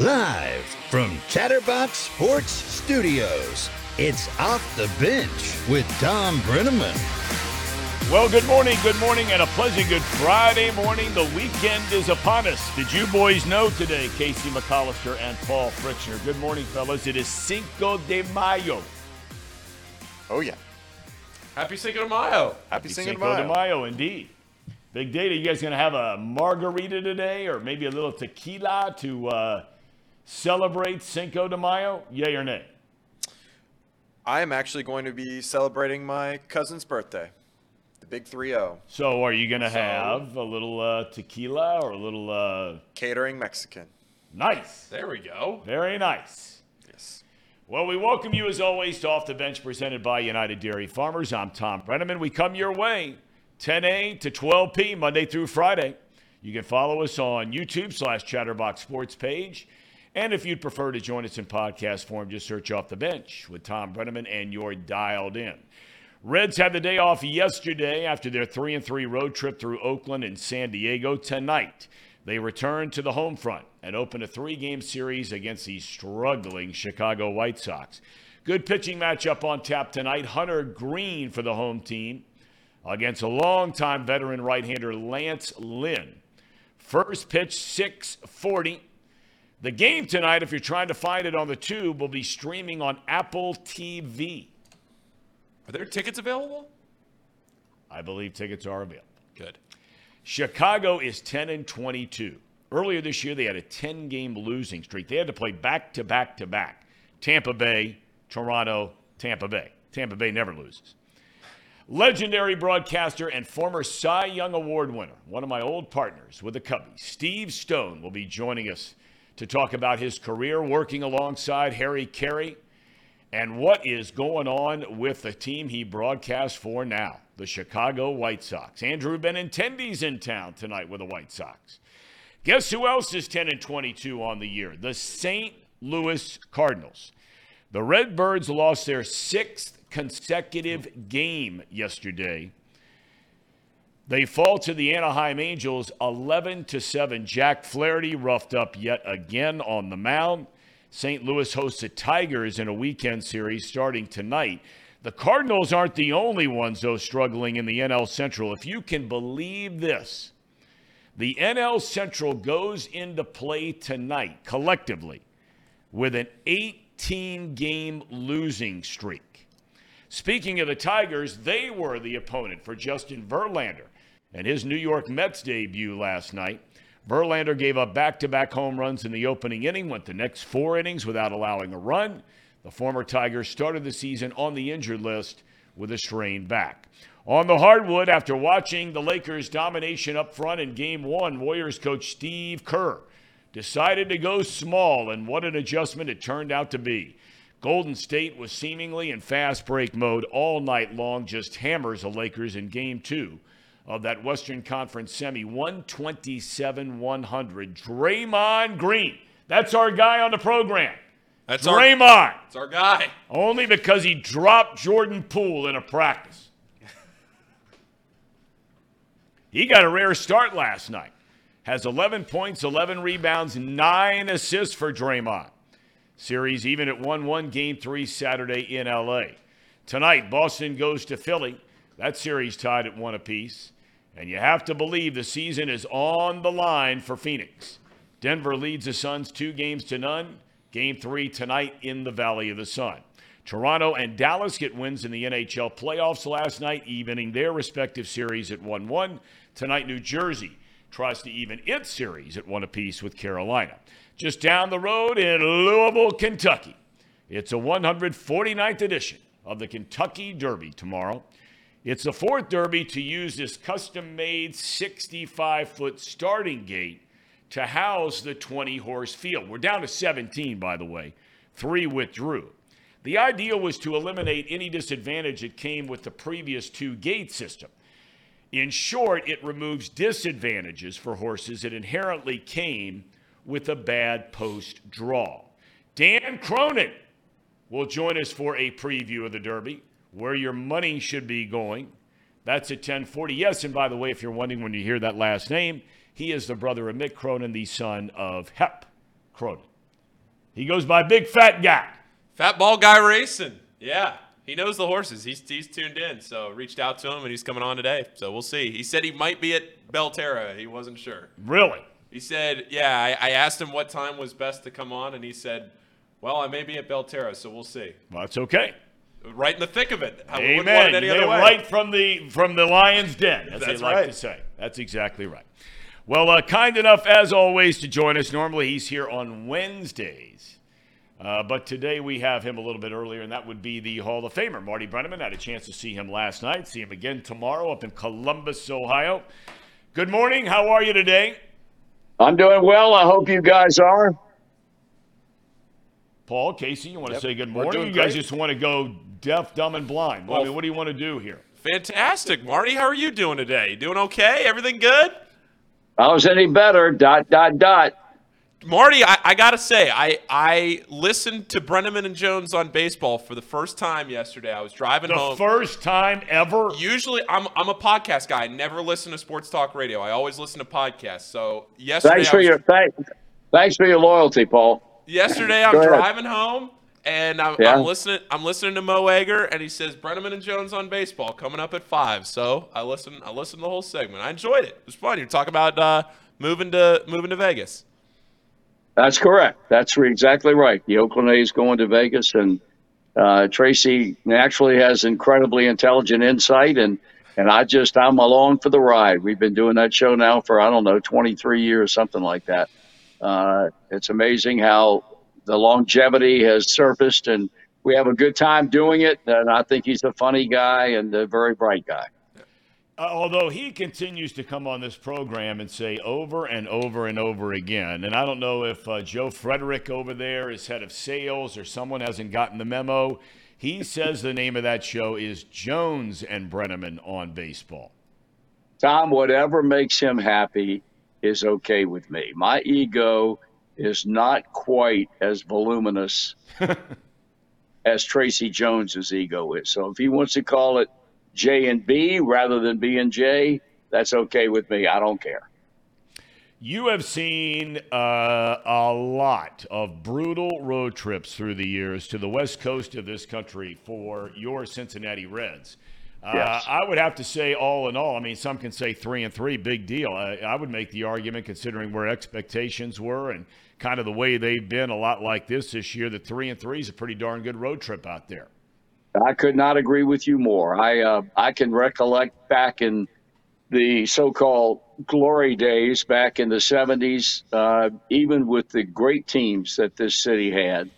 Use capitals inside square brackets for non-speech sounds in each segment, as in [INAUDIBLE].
Live from Chatterbox Sports Studios, it's Off the Bench with Thom Brennaman. Well, good morning, good morning, and a pleasant good Friday morning. The weekend is upon us. Did you boys know today, Casey McAllister and Paul Fritchner? Good morning, fellas. It is Cinco de Mayo. Oh, yeah. Happy Cinco de Mayo. Happy Cinco de Cinco de Mayo. Mayo, indeed. Big data. You guys going to have a margarita today or maybe a little tequila to uh, celebrate Cinco de Mayo? Yay or nay? I am actually going to be celebrating my cousin's birthday, the big 3 0. So, are you going to have a little uh, tequila or a little uh, Catering Mexican. nice? There we go. Very nice. Yes. Well, we welcome you as always to Off the Bench presented by United Dairy Farmers. I'm Thom Brennaman. We come your way 10A to 12P Monday through Friday. You can follow us on YouTube slash Chatterbox Sports page. And if you'd prefer to join us in podcast form, just search Off the Bench with Thom Brennaman and you're dialed in. Reds had the day off yesterday after their 3 and 3 road trip through Oakland and San Diego. Tonight, they return to the home front and open a three game series against the struggling Chicago White Sox. Good pitching matchup on tap tonight. Hunter Greene for the home team against a longtime veteran right hander Lance Lynn. First pitch, 640. The game tonight, if you're trying to find it on the tube, will be streaming on Apple TV. Are there tickets available? I believe tickets are available. Good. Chicago is 10 and 22. Earlier this year, they had a 10 game losing streak. They had to play back to back to back Tampa Bay, Toronto, Tampa Bay. Tampa Bay never loses. Legendary broadcaster and former Cy Young Award winner, one of my old partners with the Cubbies, Steve Stone, will be joining us to talk about his career working alongside Harry Caray and what is going on with the team he broadcasts for now, the Chicago White Sox. Andrew Benintendi's in town tonight with the White Sox. Guess who else is 10 and 22 on the year? The St. Louis Cardinals. The Redbirds lost their sixth consecutive game yesterday. They fall to the Anaheim Angels 11 to 7. Jack Flaherty roughed up yet again on the mound. St. Louis hosts the Tigers in a weekend series starting tonight. The Cardinals aren't the only ones, though, struggling in the NL Central. If you can believe this, the NL Central goes into play tonight collectively with an 18 game losing streak. Speaking of the Tigers, they were the opponent for Justin Verlander and his New York Mets debut last night. Verlander gave up back to back home runs in the opening inning, went the next four innings without allowing a run. The former Tiger started the season on the injured list with a strained back. On the hardwood, after watching the Lakers' domination up front in game one, Warriors coach Steve Kerr decided to go small, and what an adjustment it turned out to be. Golden State was seemingly in fast break mode all night long, just hammers the Lakers in game two of that Western Conference semi 127 100. Draymond Green. That's our guy on the program. That's our, Draymond. that's our guy. Only because he dropped Jordan Poole in a practice. he got a rare start last night. Has 11 points, 11 rebounds, 9 assists for Draymond. Series even at 1 1, game three Saturday in LA. Tonight, Boston goes to Philly. That series tied at one apiece. And you have to believe the season is on the line for Phoenix. Denver leads the Suns two games to none. Game three tonight in the Valley of the Sun. Toronto and Dallas get wins in the NHL playoffs last night, evening their respective series at 1 1. Tonight, New Jersey tries to even its series at one apiece with Carolina. Just down the road in Louisville, Kentucky, it's a 149th edition of the Kentucky Derby tomorrow. It's the fourth Derby to use this custom made 65 foot starting gate to house the 20 horse field. We're down to 17, by the way. Three withdrew. The idea was to eliminate any disadvantage that came with the previous two gate system. In short, it removes disadvantages for horses that inherently came with a bad post draw. Dan Cronin will join us for a preview of the Derby, where your money should be going. That's at 1040. Yes, and by the way, if you're wondering when you hear that last name, he is the brother of Mick Cronin, the son of Hep Cronin. He goes by Big Fat Guy. Fat Bald Guy Racing. Yeah. He knows the horses. He's, he's tuned in. So reached out to him and he's coming on today. So we'll see. He said he might be at Belterra. He wasn't sure. Really? He said, yeah, I, I asked him what time was best to come on, and he said, well, I may be at Belterra, so we'll see. Well, that's okay. Right in the thick of it. I wouldn't want Amen. it any They're other way. right from the from the lion's den, as That's they like right. to say. That's exactly right. Well, uh, kind enough as always to join us. Normally he's here on Wednesdays, uh, but today we have him a little bit earlier, and that would be the Hall of Famer Marty Brennaman. I had a chance to see him last night. See him again tomorrow up in Columbus, Ohio. Good morning. How are you today, I'm doing well. I hope you guys are. Paul? Casey, you want to say good morning? You guys great. just want to go deaf, dumb, and blind. Well, I mean, what do you want to do here? Fantastic. Marty, how are you doing today? You doing okay? Everything good? I was any better. Dot dot dot. Marty, I, I gotta say, I I listened to Brennaman and Jones on baseball for the first time yesterday. I was driving The home. first time ever. Usually, I'm I'm a podcast guy. I never listen to sports talk radio. I always listen to podcasts. So yesterday, Thanks I for was, your thank, thanks for your loyalty, Paul. yesterday I'm driving home and I'm, Yeah. I'm listening. I'm listening to Mo Egger, and he says Brennaman and Jones on baseball coming up at five. So I listened. I listened to the whole segment. I enjoyed it. It was fun. You're talking about uh, moving to moving to Vegas. That's correct. That's exactly right. The Oakland A's going to Vegas, and uh, Tracy naturally has incredibly intelligent insight, and and I just I'm along for the ride. We've been doing that show now for I don't know 23 years, something like that. Uh, it's amazing how the longevity has surfaced, and we have a good time doing it. And I think he's a funny guy and a very bright guy. Uh, although he continues to come on this program and say over and over and over again, and I don't know if uh, Joe Frederick over there is head of sales or someone hasn't gotten the memo. He says the name of that show is Jones and Brennaman on baseball. Thom, whatever makes him happy is okay with me. My ego is not quite as voluminous [LAUGHS] as Tracy Jones's ego is. So if he wants to call it J and B rather than B and J, that's okay with me. I don't care. You have seen uh, a lot of brutal road trips through the years to the west coast of this country for your Cincinnati Reds. Uh, I would have to say, all in all, I mean, some can say three and three, big deal. I, I would make the argument, considering where expectations were and kind of the way they've been, a lot like this this year, that three and three is a pretty darn good road trip out there. I could not agree with you more. I uh, I can recollect back in the so-called glory days back in the 70s, uh, even with the great teams that this city had,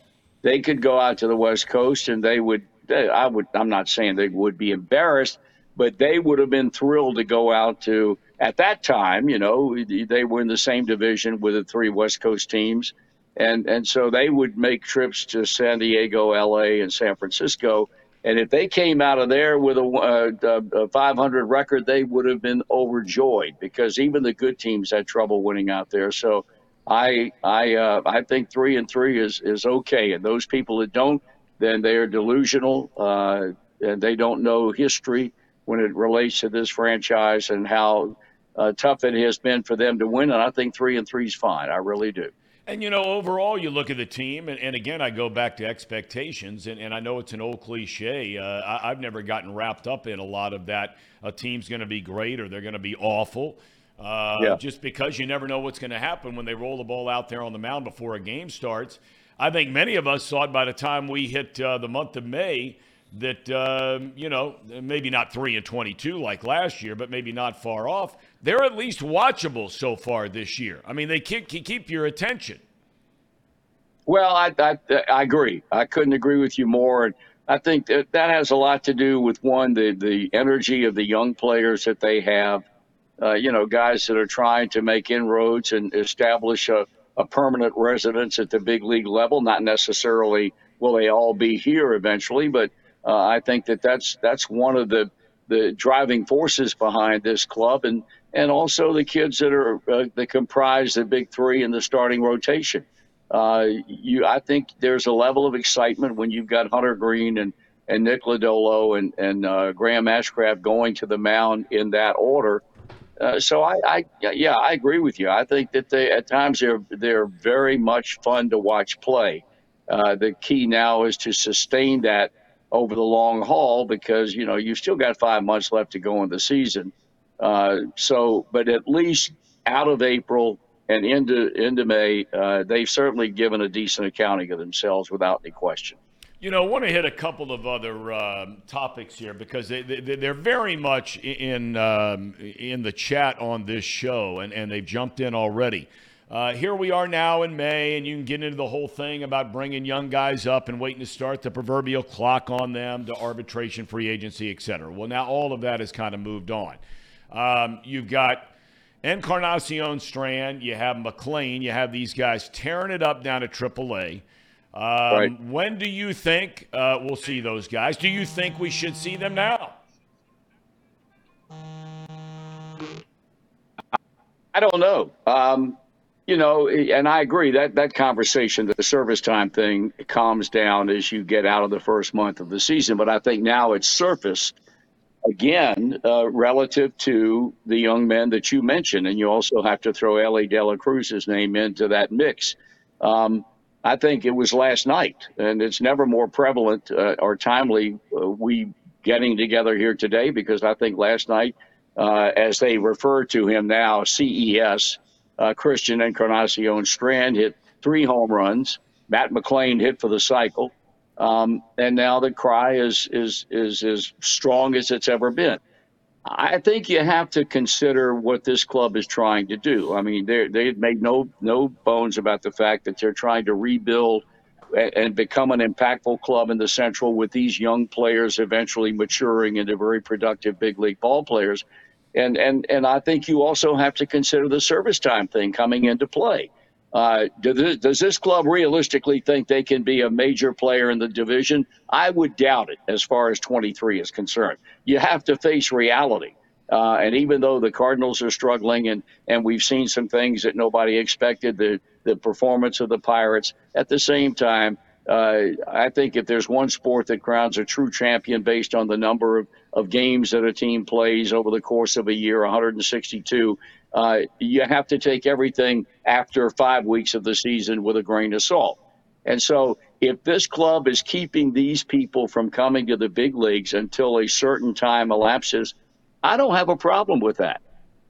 they could go out to the West Coast and they would. They, I would. I'm not saying they would be embarrassed, but they would have been thrilled to go out to. At that time, you know, they were in the same division with the three West Coast teams, and and so they would make trips to San Diego, L.A., and San Francisco. And if they came out of there with a, uh, a 500 record, they would have been overjoyed because even the good teams had trouble winning out there. So I I uh, I think three and three is is okay. And those people that don't, then they are delusional uh, and they don't know history when it relates to this franchise and how uh, tough it has been for them to win. And I think three and three is fine. I really do. And, you know, overall, you look at the team, and, and again, I go back to expectations, and, and I know it's an old cliche. Uh, I, I've never gotten wrapped up in a lot of that. A team's going to be great or they're going to be awful. Uh, Yeah. Just because you never know what's going to happen when they roll the ball out there on the mound before a game starts. I think many of us thought by the time we hit uh, the month of May that um, you know maybe not three and twenty-two like last year, but maybe not far off. They're at least watchable so far this year. I mean, they keep keep your attention. Well, I, I I agree. I couldn't agree with you more. And I think that that has a lot to do with one the the energy of the young players that they have. Uh, you know, guys that are trying to make inroads and establish a, a permanent residence at the big league level. Not necessarily will they all be here eventually, but uh, I think that that's that's one of the the driving forces behind this club, and and also the kids that are uh, that comprise the big three in the starting rotation. Uh, you, I think there's a level of excitement when you've got Hunter Greene and and Nick Lodolo and and uh, Graham Ashcraft going to the mound in that order. Uh, so I, I, yeah, I agree with you. I think that they at times they're they're very much fun to watch play. Uh, the key now is to sustain that over the long haul because you know you've still got five months left to go in the season. Uh, so, but at least out of April and into into May, uh, they've certainly given a decent accounting of themselves without any question. You know, I want to hit a couple of other um, topics here because they, they, are very much in um, in the chat on this show, and, and they've jumped in already. Uh, here we are now in May, and you can get into the whole thing about bringing young guys up and waiting to start the proverbial clock on them to arbitration, free agency, et cetera. Well, now all of that has kind of moved on. Um, you've got Encarnacion Strand, you have McLain, you have these guys tearing it up down at AAA. Um, right. When do you think uh, we'll see those guys? Do you think we should see them now? I don't know. Um, you know, and I agree that that conversation, the service time thing, calms down as you get out of the first month of the season. But I think now it's surfaced again uh, relative to the young men that you mentioned, and you also have to throw Elly De La Cruz's name into that mix. Um, I think it was last night, and it's never more prevalent uh, or timely. Uh, we getting together here today because I think last night, uh, as they refer to him now, CES uh, Christian Encarnacion Strand hit three home runs. Matt McLain hit for the cycle. Um, and now the cry is, is, is as strong as it's ever been. I think you have to consider what this club is trying to do. I mean, they they made no no bones about the fact that they're trying to rebuild and become an impactful club in the Central with these young players eventually maturing into very productive big league ball players. And, and, and I think you also have to consider the service time thing coming into play. Uh, does, this, does this club realistically think they can be a major player in the division? I would doubt it as far as 23 is concerned. You have to face reality. Uh, and even though the Cardinals are struggling and, and we've seen some things that nobody expected, the, the performance of the Pirates, at the same time, uh, I think if there's one sport that crowns a true champion based on the number of, of games that a team plays over the course of a year, 162, uh, you have to take everything after five weeks of the season with a grain of salt. And so, if this club is keeping these people from coming to the big leagues until a certain time elapses, I don't have a problem with that.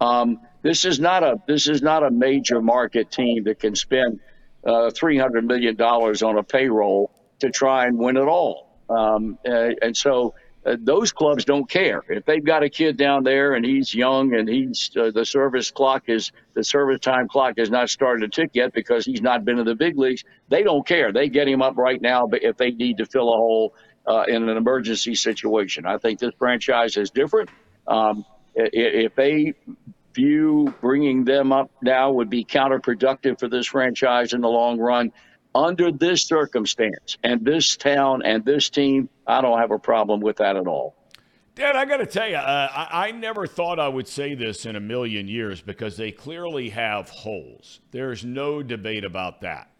Um, this is not a this is not a major market team that can spend uh, $300 million on a payroll to try and win it all. Um, and so uh, those clubs don't care. If they've got a kid down there and he's young and he's uh, the service clock is the service time clock has not started to tick yet because he's not been in the big leagues, they don't care. They get him up right now if they need to fill a hole uh, in an emergency situation. I think this franchise is different. Um, if they view bringing them up now would be counterproductive for this franchise in the long run. Under this circumstance and this town and this team, I don't have a problem with that at all. Dad, I got to tell you, uh, I, I, never thought I would say this in a million years because they clearly have holes. There's no debate about that.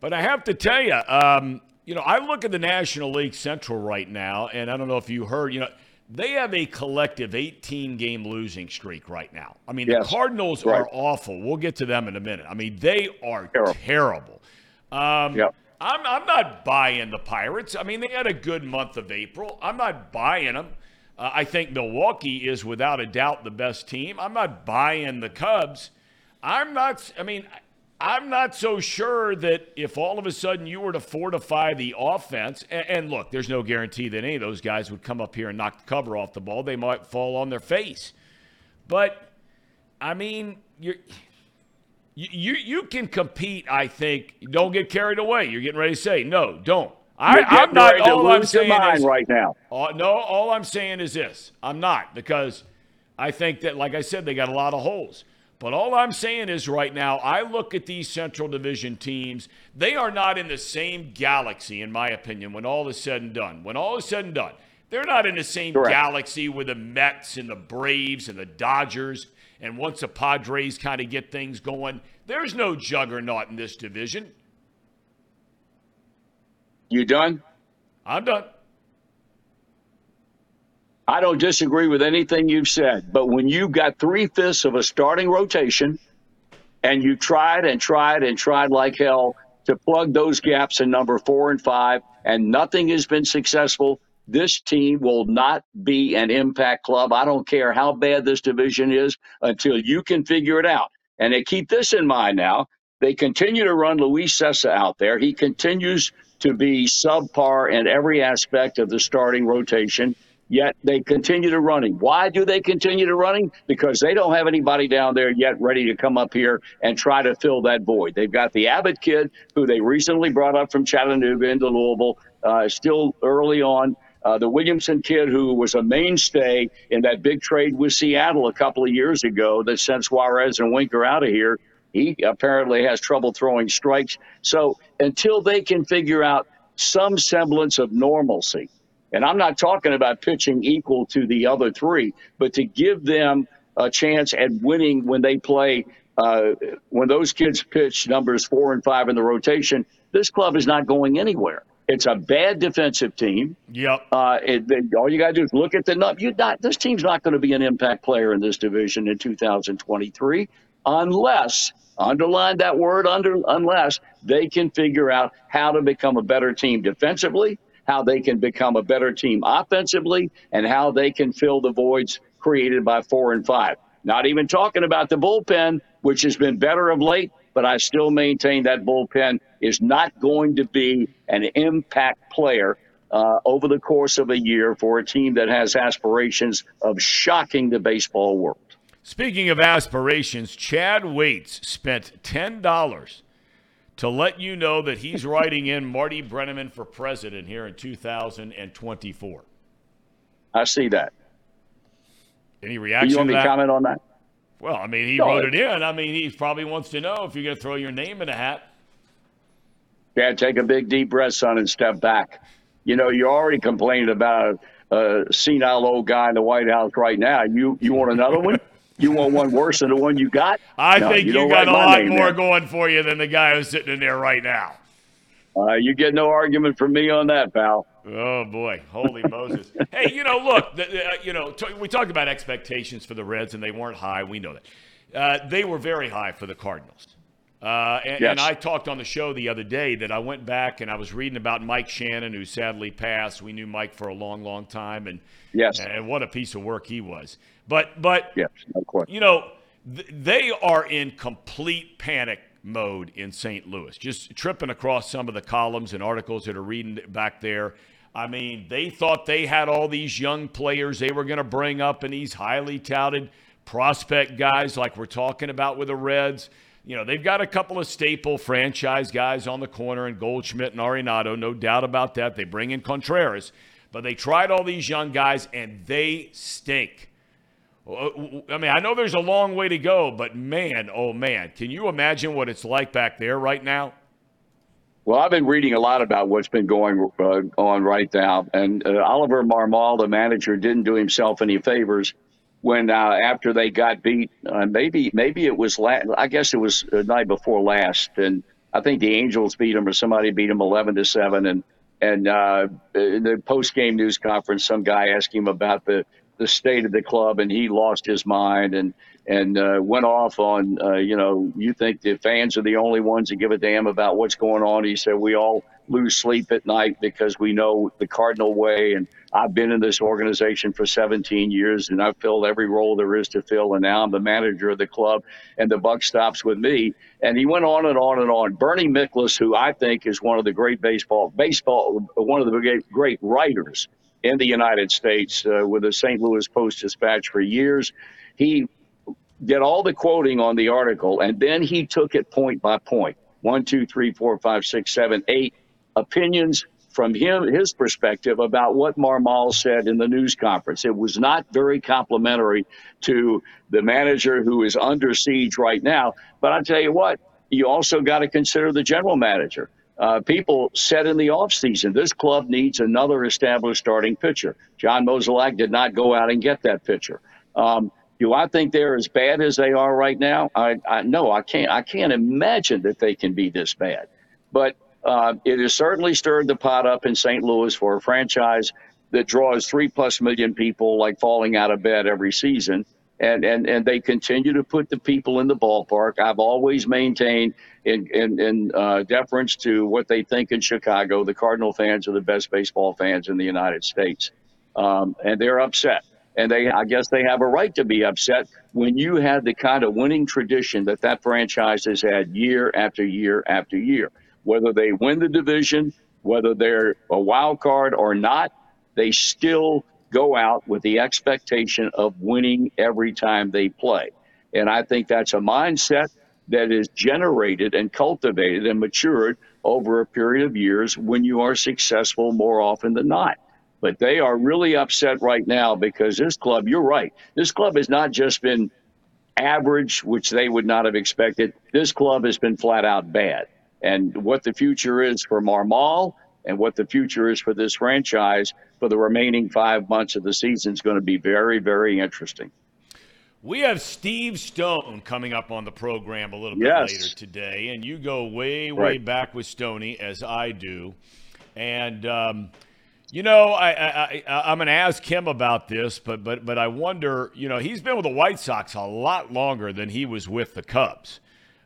But I have to tell you, um, you know, I look at the National League Central right now, and I don't know if you heard, you know, they have a collective 18 game losing streak right now. I mean, yes, the Cardinals right. are awful. We'll get to them in a minute. I mean, they are terrible. terrible. Um, yep. I'm, I'm not buying the Pirates. I mean, they had a good month of April. I'm not buying them. Uh, I think Milwaukee is without a doubt the best team. I'm not buying the Cubs. I'm not, I mean, I'm not so sure that if all of a sudden you were to fortify the offense, and, and, look, there's no guarantee that any of those guys would come up here and knock the cover off the ball. They might fall on their face. But, I mean, you're. You, you, you can compete, I think. Don't get carried away. You're getting ready to say, no, don't. I, am not. All I'm saying is right now. No, all I'm saying is this: I'm not because I think that, like I said, they got a lot of holes. But all I'm saying is right now, I look at these Central Division teams, they are not in the same galaxy, in my opinion, when all is said and done. When all is said and done, they're not in the same Correct. galaxy with the Mets and the Braves and the Dodgers. And once the Padres kind of get things going, there's no juggernaut in this division. You done? I'm done. I don't disagree with anything you've said, but when you've got three fifths of a starting rotation and you tried and tried and tried like hell to plug those gaps in number four and five, and nothing has been successful, this team will not be an impact club. I don't care how bad this division is until you can figure it out. And they keep this in mind now. They continue to run Luis Cessa out there. He continues to be subpar in every aspect of the starting rotation yet they continue to running. Why do they continue to running? Because they don't have anybody down there yet ready to come up here and try to fill that void. They've got the Abbott kid, who they recently brought up from Chattanooga into Louisville, uh, still early on. Uh, the Williamson kid, who was a mainstay in that big trade with Seattle a couple of years ago that sent Suarez and Winker out of here. He apparently has trouble throwing strikes. So until they can figure out some semblance of normalcy, and I'm not talking about pitching equal to the other three, but to give them a chance at winning when they play, uh, when those kids pitch numbers four and five in the rotation, this club is not going anywhere. It's a bad defensive team. Yep. Uh, it, it, all you got to do is look at the number. You not this team's not going to be an impact player in this division in 2023 unless underline that word under unless they can figure out how to become a better team defensively how they can become a better team offensively, and how they can fill the voids created by four and five. Not even talking about the bullpen, which has been better of late, but I still maintain that bullpen is not going to be an impact player uh, over the course of a year for a team that has aspirations of shocking the baseball world. Speaking of aspirations, Chad Waits spent $10 to let you know that he's [LAUGHS] writing in Marty Brennaman for president here in 2024. I see that. Any reaction you want to me that? comment on that? Well, I mean, he no, wrote it in. I mean, he probably wants to know if you're going to throw your name in a hat. Yeah, take a big deep breath, son, and step back. You know, you're already complaining about a, a senile old guy in the White House right now. You you want another one? You want one worse than the one you got? I no, think you, you got a lot more there. going for you than the guy who's sitting in there right now. Uh, you get no argument from me on that, pal. Oh boy, holy Moses! Hey, you know, look, the, the, uh, you know, t- we talked about expectations for the Reds, and they weren't high. We know that. Uh, they were very high for the Cardinals. Uh, and, yes. and, I talked on the show the other day that I went back and I was reading about Mike Shannon, who sadly passed. We knew Mike for a long, long time, and yes, and what a piece of work he was. But but yes, you know, th- they are in complete panic mode in St. Louis. Just tripping across some of the columns and articles that are reading back there. I mean, they thought they had all these young players they were going to bring up and these highly touted prospect guys like we're talking about with the Reds you know, they've got a couple of staple franchise guys on the corner and Goldschmidt and Arenado, no doubt about that. They bring in Contreras, but they tried all these young guys and they stink. Uh, I mean, I know there's a long way to go, but man, oh man, can you imagine what it's like back there right now? Well, I've been reading a lot about what's been going uh, on right now, and uh, Oliver Marmol, the manager, didn't do himself any favors when uh, after they got beat, uh, maybe maybe it was last. I guess it was the night before last, and I think the Angels beat them or somebody beat them eleven to seven. And and uh, in the post game news conference, some guy asked him about the the state of the club, and he lost his mind and and uh, went off on uh, you know you think the fans are the only ones that give a damn about what's going on. He said we all lose sleep at night because we know the Cardinal way and I've been in this organization for 17 years and I've filled every role there is to fill. And now I'm the manager of the club and the buck stops with me. And he went on and on and on. Bernie Miklasz, who I think is one of the great baseball, baseball, one of the great, great writers in the United States uh, with the St. Louis Post Dispatch for years. He did all the quoting on the article and then he took it point by point. One, two, three, four, five, six, seven, eight opinions from him his perspective about what Marmol said in the news conference. It was not very complimentary to the manager who is under siege right now. But I tell you what, you also got to consider the general manager. Uh, people said in the offseason, this club needs another established starting pitcher. John Mozeliak did not go out and get that pitcher. Um, do I think they're as bad as they are right now? I, I no, I can't. I can't imagine that they can be this bad. But uh, it has certainly stirred the pot up in St. Louis for a franchise that draws three plus million people like falling out of bed every season. And, and, and they continue to put the people in the ballpark. I've always maintained, in, in, in uh, deference to what they think in Chicago, the Cardinal fans are the best baseball fans in the United States. Um, and they're upset. And they, I guess they have a right to be upset when you have the kind of winning tradition that that franchise has had year after year after year. Whether they win the division, whether they're a wild card or not, they still go out with the expectation of winning every time they play. And I think that's a mindset that is generated and cultivated and matured over a period of years when you are successful more often than not. But they are really upset right now because this club, you're right, this club has not just been average, which they would not have expected. This club has been flat out bad. And what the future is for Marmol and what the future is for this franchise for the remaining five months of the season is going to be very, very interesting. We have Steve Stone coming up on the program a little bit Yes. later today, and you go way, way Right. back with Stoney as I do, and um, you know I, I, I I'm going to ask him about this, but but but I wonder, you know, he's been with the White Sox a lot longer than he was with the Cubs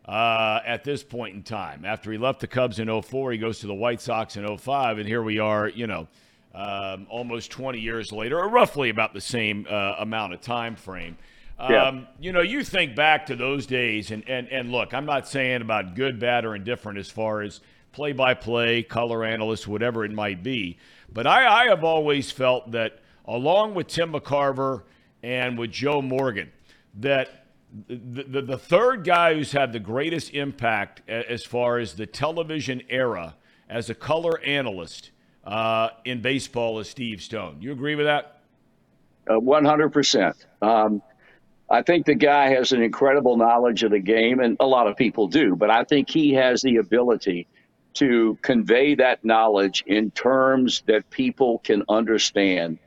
uh, at this point in time. After he left the Cubs in 04, he goes to the White Sox in 05, and here we are, you know, um, almost 20 years later, or roughly about the same uh, amount of time frame. Yeah. Um, you know, you think back to those days, and, and, and look, I'm not saying about good, bad, or indifferent as far as play by play, color analyst, whatever it might be. But I, I have always felt that, along with Tim McCarver and with Joe Morgan, that the, the, the third guy who's had the greatest impact as far as the television era as a color analyst uh, in baseball is Steve Stone. You agree with that? Uh, 100%. Um, I think the guy has an incredible knowledge of the game, and a lot of people do, but I think he has the ability to convey that knowledge in terms that people can understand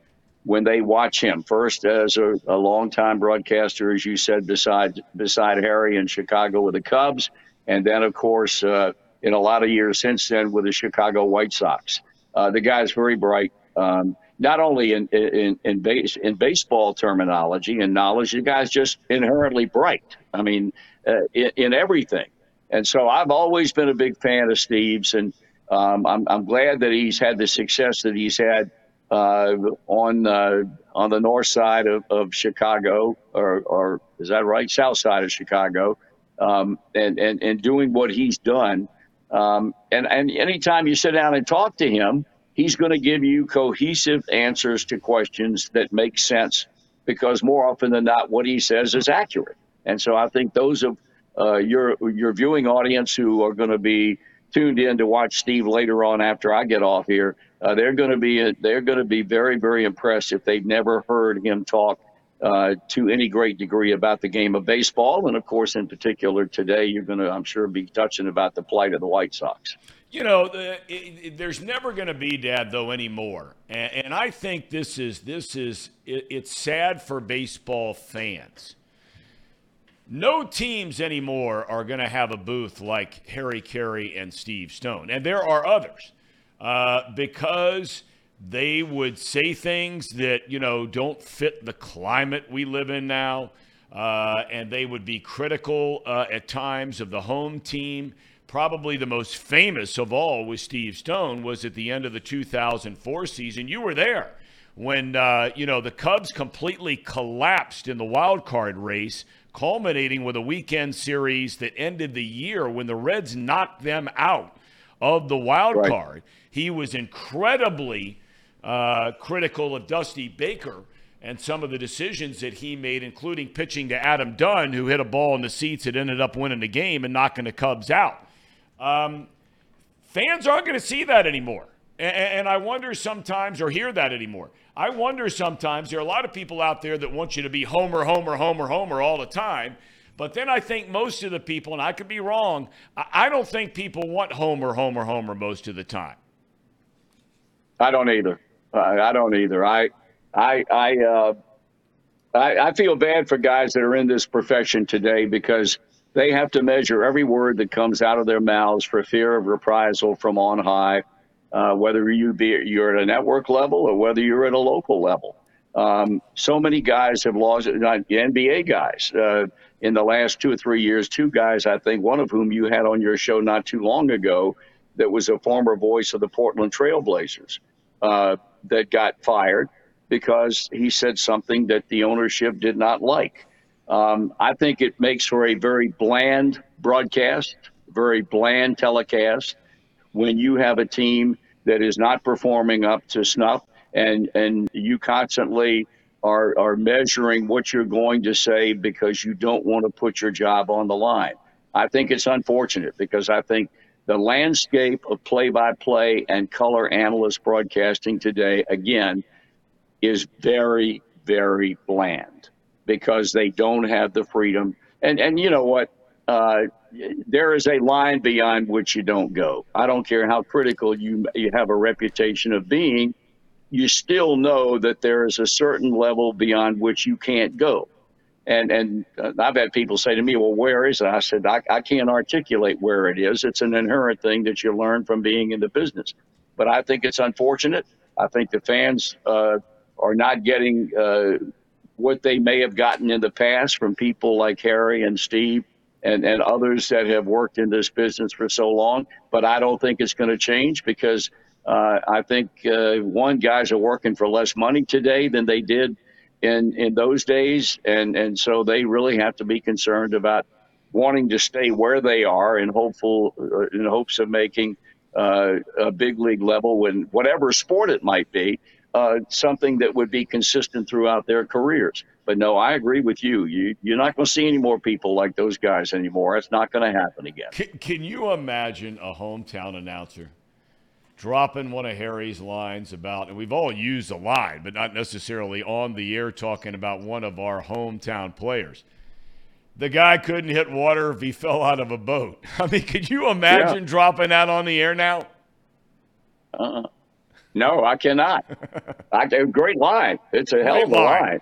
when they watch him. First, as a, a longtime broadcaster, as you said, beside beside Harry in Chicago with the Cubs, and then, of course, uh, in a lot of years since then with the Chicago White Sox. Uh, the guy's very bright. Um, not only in in in, base, in baseball terminology and knowledge, the guy's just inherently bright. I mean, uh, in, in everything. And so I've always been a big fan of Steve's, and um, I'm I'm glad that he's had the success that he's had uh, on uh, on the north side of, of Chicago, or or is that right? South side of Chicago, um, and and and doing what he's done. Um, and and anytime you sit down and talk to him, he's going to give you cohesive answers to questions that make sense because more often than not, what he says is accurate. And so I think those of uh, your your viewing audience who are going to be tuned in to watch Steve later on after I get off here, uh, they're going to be they're going to be very very impressed if they've never heard him talk uh, to any great degree about the game of baseball, and of course, in particular today, you're going to I'm sure be touching about the plight of the White Sox. You know, the, it, it, there's never going to be dad though anymore, and, and I think this is this is it, it's sad for baseball fans. No teams anymore are going to have a booth like Harry Caray and Steve Stone, and there are others uh, because they would say things that you know don't fit the climate we live in now, uh, and they would be critical uh, at times of the home team. Probably the most famous of all was Steve Stone. Was at the end of the 2004 season. You were there when uh, you know the Cubs completely collapsed in the wild card race, culminating with a weekend series that ended the year when the Reds knocked them out of the wild Right. card. He was incredibly uh, critical of Dusty Baker and some of the decisions that he made, including pitching to Adam Dunn, who hit a ball in the seats that ended up winning the game and knocking the Cubs out. Um, fans aren't going to see that anymore. And, and I wonder sometimes, or hear that anymore. I wonder sometimes, there are a lot of people out there that want you to be Homer, Homer, Homer, Homer all the time. But then I think most of the people, and I could be wrong, I, I don't think people want Homer, Homer, Homer most of the time. I don't either. I, I don't either. I, I, I, uh, I, I feel bad for guys that are in this profession today because they have to measure every word that comes out of their mouths for fear of reprisal from on high. uh, whether you be you're at a network level or whether you're at a local level. Um, so many guys have lost, NBA guys, uh, in the last two or three years. Two guys, I think, one of whom you had on your show not too long ago, that was a former voice of the Portland Trailblazers, uh, that got fired because he said something that the ownership did not like. Um, I think it makes for a very bland broadcast, very bland telecast when you have a team that is not performing up to snuff and and you constantly are are measuring what you're going to say because you don't want to put your job on the line. I think it's unfortunate because I think the landscape of play-by-play and color analyst broadcasting today again is very very bland because they don't have the freedom and and you know what uh, there is a line beyond which you don't go. I don't care how critical you you have a reputation of being you still know that there is a certain level beyond which you can't go. And and uh, I've had people say to me, "Well, where is it?" I said, I, "I can't articulate where it is. It's an inherent thing that you learn from being in the business." But I think it's unfortunate. I think the fans uh, are not getting uh, what they may have gotten in the past from people like Harry and Steve and, and others that have worked in this business for so long. But I don't think it's going to change because uh, I think uh, one guys are working for less money today than they did in in those days, and and so they really have to be concerned about wanting to stay where they are in hopeful uh, in hopes of making uh, a big league level when whatever sport it might be. Uh, something that would be consistent throughout their careers. But no, I agree with you. you you're not going to see any more people like those guys anymore. It's not going to happen again. Can, can you imagine a hometown announcer dropping one of Harry's lines about, and we've all used a line, but not necessarily on the air talking about one of our hometown players. The guy couldn't hit water if he [LAUGHS] fell out of a boat. [LAUGHS] I mean, could you imagine yeah. dropping that on the air now? Uh, no, I cannot. I, great line. It's a hell of a line. line.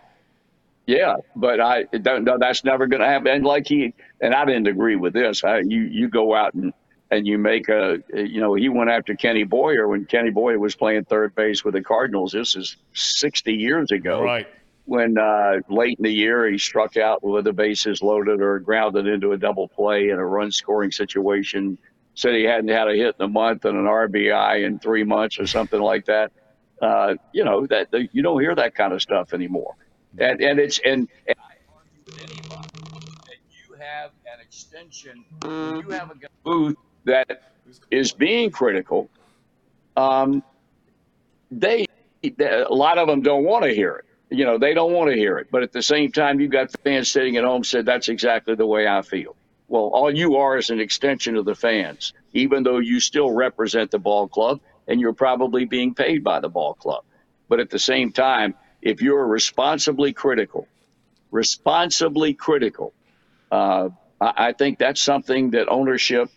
Yeah, but I don't know. That's never going to happen. And like he, and I didn't agree with this. I, you you go out and and you make a, you know, he went after Kenny Boyer when Kenny Boyer was playing third base with the Cardinals. This is 60 years ago. Right. When uh, late in the year he struck out with the bases loaded or grounded into a double play in a run scoring situation. Said he hadn't had a hit in a month and an RBI in three months or something like that. Uh, you know that you don't hear that kind of stuff anymore. And and it's and, and I argue with anybody that you have an extension. You have a booth that is being critical, um, they a lot of them don't want to hear it. You know, they don't want to hear it. But at the same time, you've got fans sitting at home said that's exactly the way I feel. Well, all you are is an extension of the fans, even though you still represent the ball club and you're probably being paid by the ball club. But at the same time, if you're responsibly critical, responsibly critical, uh, I think that's something that ownership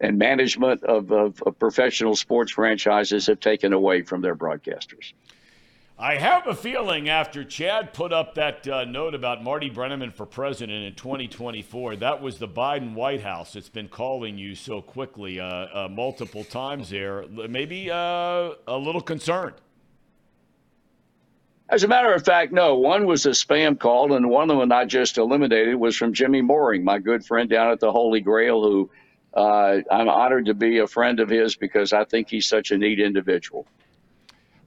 and management of, of, of, professional sports franchises have taken away from their broadcasters. I have a feeling after Chad put up that uh, note about Marty Brennaman for president in 2024, that was the Biden White House that's been calling you so quickly uh, uh, multiple times there. Maybe uh, a little concerned. As a matter of fact, no. One was a spam call, and one of them I just eliminated was from Jimmy Mooring, my good friend down at the Holy Grail, who uh, I'm honored to be a friend of his because I think he's such a neat individual.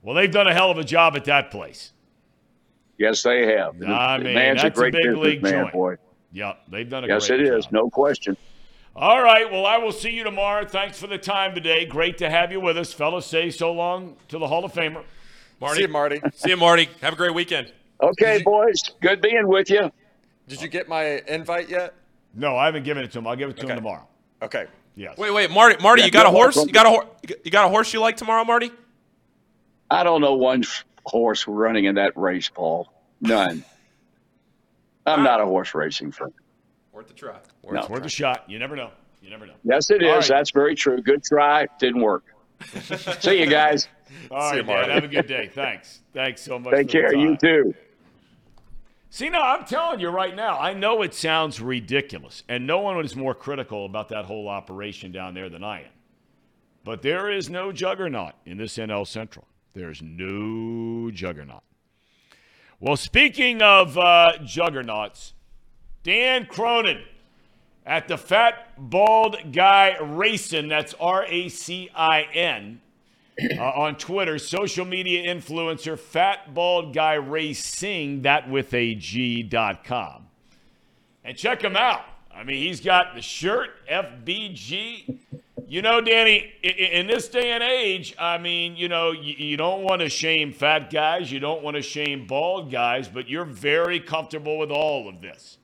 Well, they've done a hell of a job at that place. Yes, they have. I mean, man's that's a, great a big league man, joint. Boy. Yep, they've done a yes, great it job. is, no question. All right, well, I will see you tomorrow. Thanks for the time today. Great to have you with us, fellas. Say so long to the Hall of Famer. Marty. See you, Marty. see you, Marty. Have a great weekend. Okay, you, boys. Good being with you. Did you get my invite yet? No, I haven't given it to him. I'll give it to okay. him tomorrow. Okay. Yes. Wait, wait, Marty, Marty, yeah, you got a horse? You got a horse? You got a horse you like tomorrow, Marty? I don't know one horse running in that race, Paul. None. I'm not a horse racing fan. Worth the try. Worth, no. worth a shot. You never know. You never know. Yes, it is. Right. That's very true. Good try. Didn't work. [LAUGHS] See you guys. All right, man. Have a good day. Thanks. Thanks so much. Take care. You too. See, now I'm telling you right now, I know it sounds ridiculous, and no one is more critical about that whole operation down there than I am. But there is no juggernaut in this NL Central. There's no juggernaut. Well, speaking of uh, juggernauts, Dan Cronin at the Fat Bald Guy Racing, that's R A C I N, uh, on Twitter, social media influencer Fat Bald Guy Ray Racing, that with a G.com. And check him out. I mean, he's got the shirt, FBG. You know, Danny, in this day and age, I mean, you know, you don't want to shame fat guys, you don't want to shame bald guys, but you're very comfortable with all of this.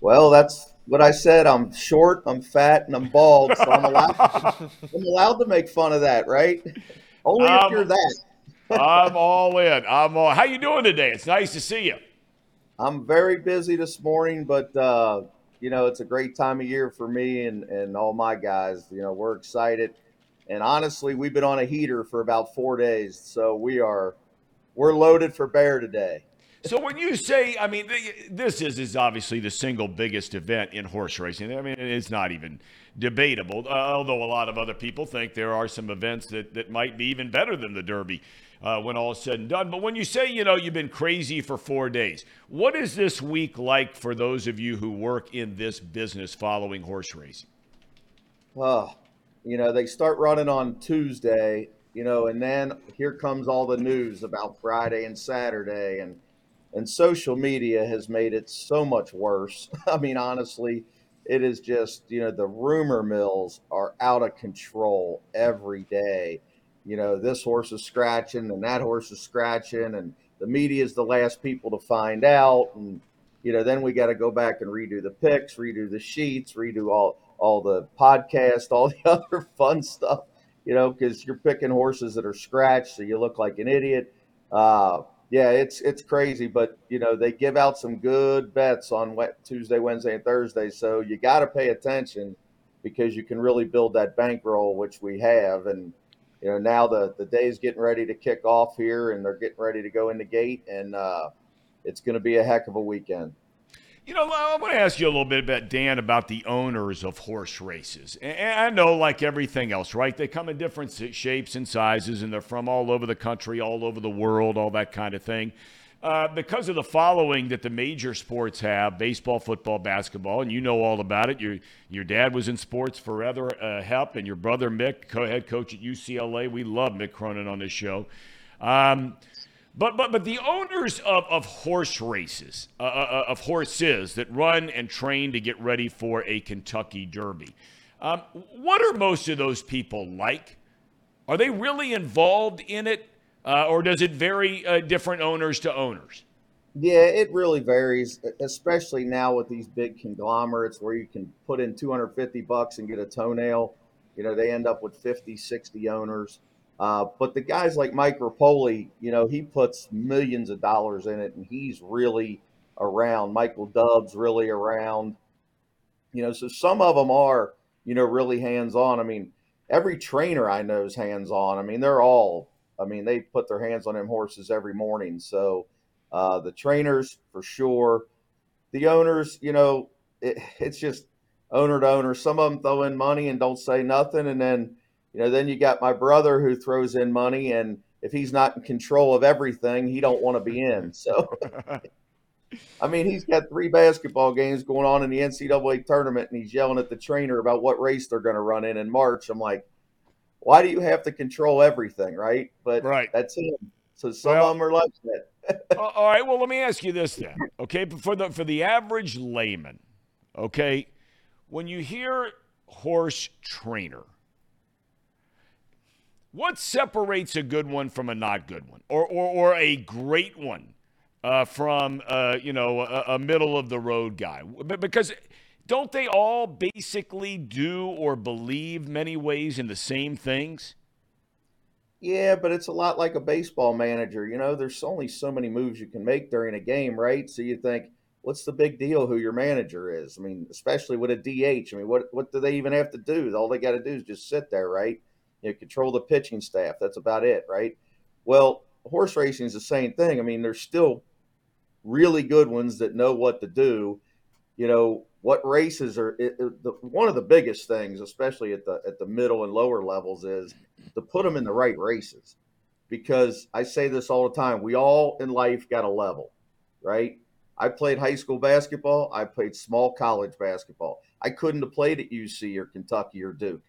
Well, that's what I said. I'm short, I'm fat, and I'm bald, so I'm allowed. [LAUGHS] I'm allowed to make fun of that, right? Only if you're that. I'm [LAUGHS] all in. I'm all. How you doing today? It's nice to see you. I'm very busy this morning, but uh, you know it's a great time of year for me and and all my guys. You know we're excited, and honestly, we've been on a heater for about four days, so we are we're loaded for bear today. So when you say, I mean, this is is obviously the single biggest event in horse racing. I mean, it's not even debatable. Uh, although a lot of other people think there are some events that that might be even better than the Derby uh, when all is said and done. But when you say, you know, you've been crazy for four days, what is this week like for those of you who work in this business following horse racing? Oh, you know, they start running on Tuesday, you know, and then here comes all the news about Friday and Saturday and and social media has made it so much worse. [LAUGHS] I mean, honestly, it is just, you know, the rumor mills are out of control every day. You know, this horse is scratching and that horse is scratching, and the media is the last people to find out. And, you know, then we got to go back and redo the picks, redo the sheets, redo all, all the podcast, [LAUGHS] all the other fun stuff, you know, because you're picking horses that are scratched, so you look like an idiot. Uh, yeah, it's it's crazy, but you know they give out some good bets on Tuesday, Wednesday, and Thursday, so you got to pay attention because you can really build that bankroll, which we have, and you know now the the day's getting ready to kick off here, and they're getting ready to go in the gate, and uh, it's going to be a heck of a weekend. You know, I want to ask you a little bit about Dan about the owners of horse races. And I know, like everything else, right? They come in different shapes and sizes, and they're from all over the country, all over the world, all that kind of thing. Uh, because of the following that the major sports have baseball, football, basketball, and you know all about it. Your, your dad was in sports forever, uh, Hep, and your brother Mick, co head coach at UCLA. We love Mick Cronin on this show. Um, but but but the owners of, of horse races, uh, uh, uh, of horses that run and train to get ready for a Kentucky Derby, um, what are most of those people like? Are they really involved in it, uh, or does it vary uh, different owners to owners? Yeah, it really varies, especially now with these big conglomerates where you can put in 250 bucks and get a toenail. You know, they end up with 50, 60 owners. Uh, but the guys like Mike Repole, you know, he puts millions of dollars in it, and he's really around. Michael Dubb's really around. You know, so some of them are, you know, really hands on. I mean, every trainer I know is hands on. I mean, they're all. I mean, they put their hands on them horses every morning. So uh, the trainers for sure. The owners, you know, it, it's just owner to owner. Some of them throw in money and don't say nothing, and then you know, then you got my brother who throws in money, and if he's not in control of everything, he don't want to be in. [LAUGHS] So, [LAUGHS] I mean, he's got three basketball games going on in the NCAA tournament, and he's yelling at the trainer about what race they're going to run in in March. I'm like, why do you have to control everything, right? But right. that's him. So some well, of them are like that. [LAUGHS] all right. Well, let me ask you this then, okay? For the for the average layman, okay, when you hear horse trainer what separates a good one from a not good one, or or, or a great one uh, from uh, you know a, a middle of the road guy? Because don't they all basically do or believe many ways in the same things? Yeah, but it's a lot like a baseball manager. You know, there's only so many moves you can make during a game, right? So you think, what's the big deal who your manager is? I mean, especially with a DH. I mean, what what do they even have to do? All they got to do is just sit there, right? You know, control the pitching staff. That's about it, right? Well, horse racing is the same thing. I mean, there's still really good ones that know what to do. You know, what races are it, it, the, one of the biggest things, especially at the at the middle and lower levels, is to put them in the right races. Because I say this all the time, we all in life got a level, right? I played high school basketball. I played small college basketball. I couldn't have played at UC or Kentucky or Duke.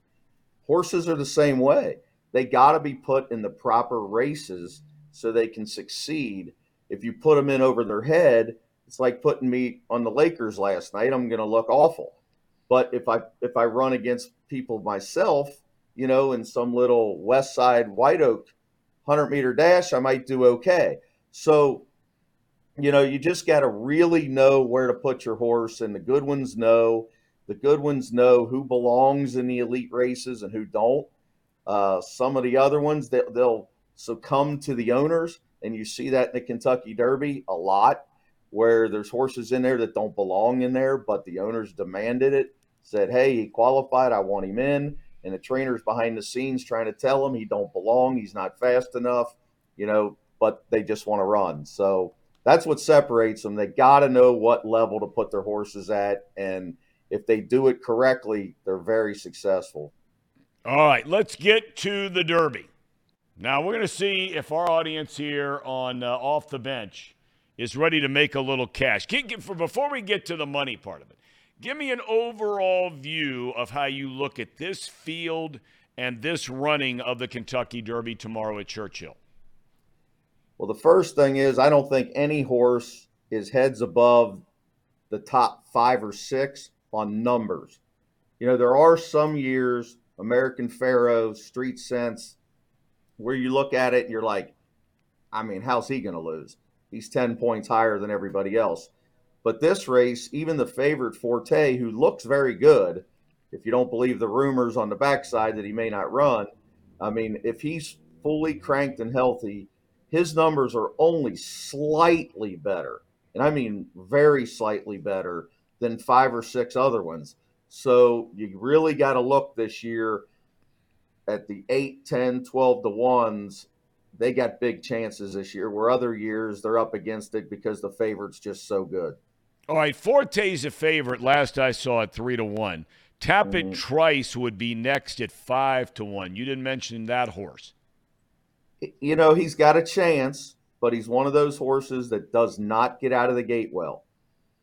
Horses are the same way. They got to be put in the proper races so they can succeed. If you put them in over their head, it's like putting me on the Lakers last night. I'm going to look awful. But if I if I run against people myself, you know, in some little West Side White Oak 100 meter dash, I might do okay. So, you know, you just got to really know where to put your horse, and the good ones know. The good ones know who belongs in the elite races and who don't. Uh, some of the other ones, they, they'll succumb to the owners, and you see that in the Kentucky Derby a lot where there's horses in there that don't belong in there, but the owners demanded it, said, "Hey, he qualified. I want him in." And the trainer's behind the scenes trying to tell him he don't belong. He's not fast enough, you know. But they just want to run. So that's what separates them. They got to know what level to put their horses at, and if they do it correctly, they're very successful. All right, let's get to the Derby. Now we're going to see if our audience here on uh, off the bench is ready to make a little cash. For, before we get to the money part of it, give me an overall view of how you look at this field and this running of the Kentucky Derby tomorrow at Churchill. Well, the first thing is I don't think any horse is heads above the top five or six on numbers. You know, there are some years, American Pharoah, Street Sense, where you look at it and you're like, I mean, how's he going to lose? He's 10 points higher than everybody else. But this race, even the favorite Forte, who looks very good, if you don't believe the rumors on the backside that he may not run, I mean, if he's fully cranked and healthy, his numbers are only slightly better. And I mean, very slightly better than five or six other ones. So you really got to look this year at the 8, 10, 12 to 1s they got big chances this year, where other years they're up against it because the favorite's just so good. All right, Forte's a favorite. Last I saw it, three to one. Tapit mm-hmm. Trice would be next at five to one. You didn't mention that horse. You know he's got a chance, but he's one of those horses that does not get out of the gate well.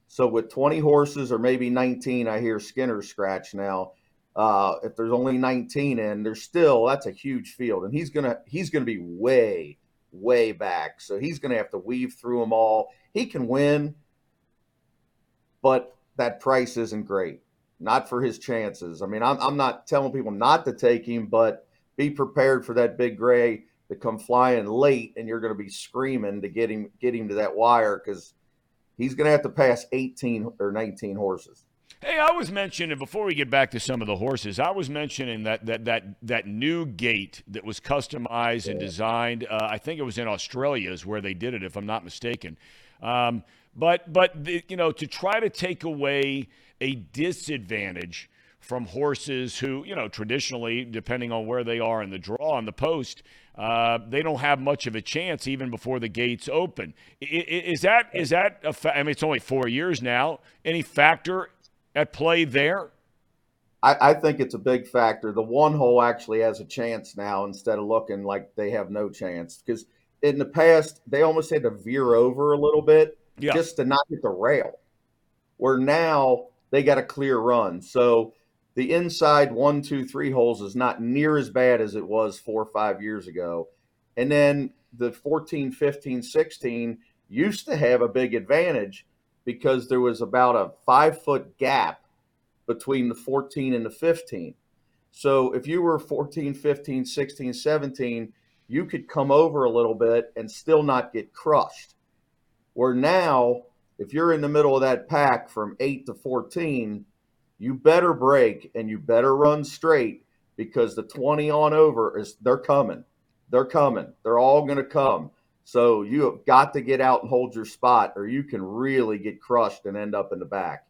So with 20 horses or maybe 19, I hear Skinner scratch now. Uh, if there's only 19 in, there's still that's a huge field, and he's gonna he's gonna be way way back, so he's gonna have to weave through them all. He can win, but that price isn't great. Not for his chances. I mean, I'm I'm not telling people not to take him, but be prepared for that big gray to come flying late, and you're to be screaming to get him get him to that wire because he's going to have to pass 18 or 19 horses. Hey, I was mentioning before we get back to some of the horses. I was mentioning that that that that new gate that was customized and designed. Uh, I think it was in Australia is where they did it, if I'm not mistaken. Um, but but the, you know to try to take away a disadvantage from horses who you know traditionally, depending on where they are in the draw on the post, uh, they don't have much of a chance even before the gates open. Is that is that a fa- I mean, it's only four years now. Any factor at play there? I, I, think it's a big factor. The one hole actually has a chance now instead of looking like they have no chance. Because in the past, they almost had to veer over a little bit yeah. just to not hit the rail. Where now they got a clear run. So the inside one, two, three holes is not near as bad as it was four or five years ago. And then the 14, 15, 16 used to have a big advantage because there was about a five foot gap between the 14 and the 15. So if you were 14, 15, 16, 17, you could come over a little bit and still not get crushed. Where now, if you're in the middle of that pack from 8 to 14, you better break and you better run straight because the 20 on over is they're coming. They're coming. They're all going to come. So you have got to get out and hold your spot, or you can really get crushed and end up in the back.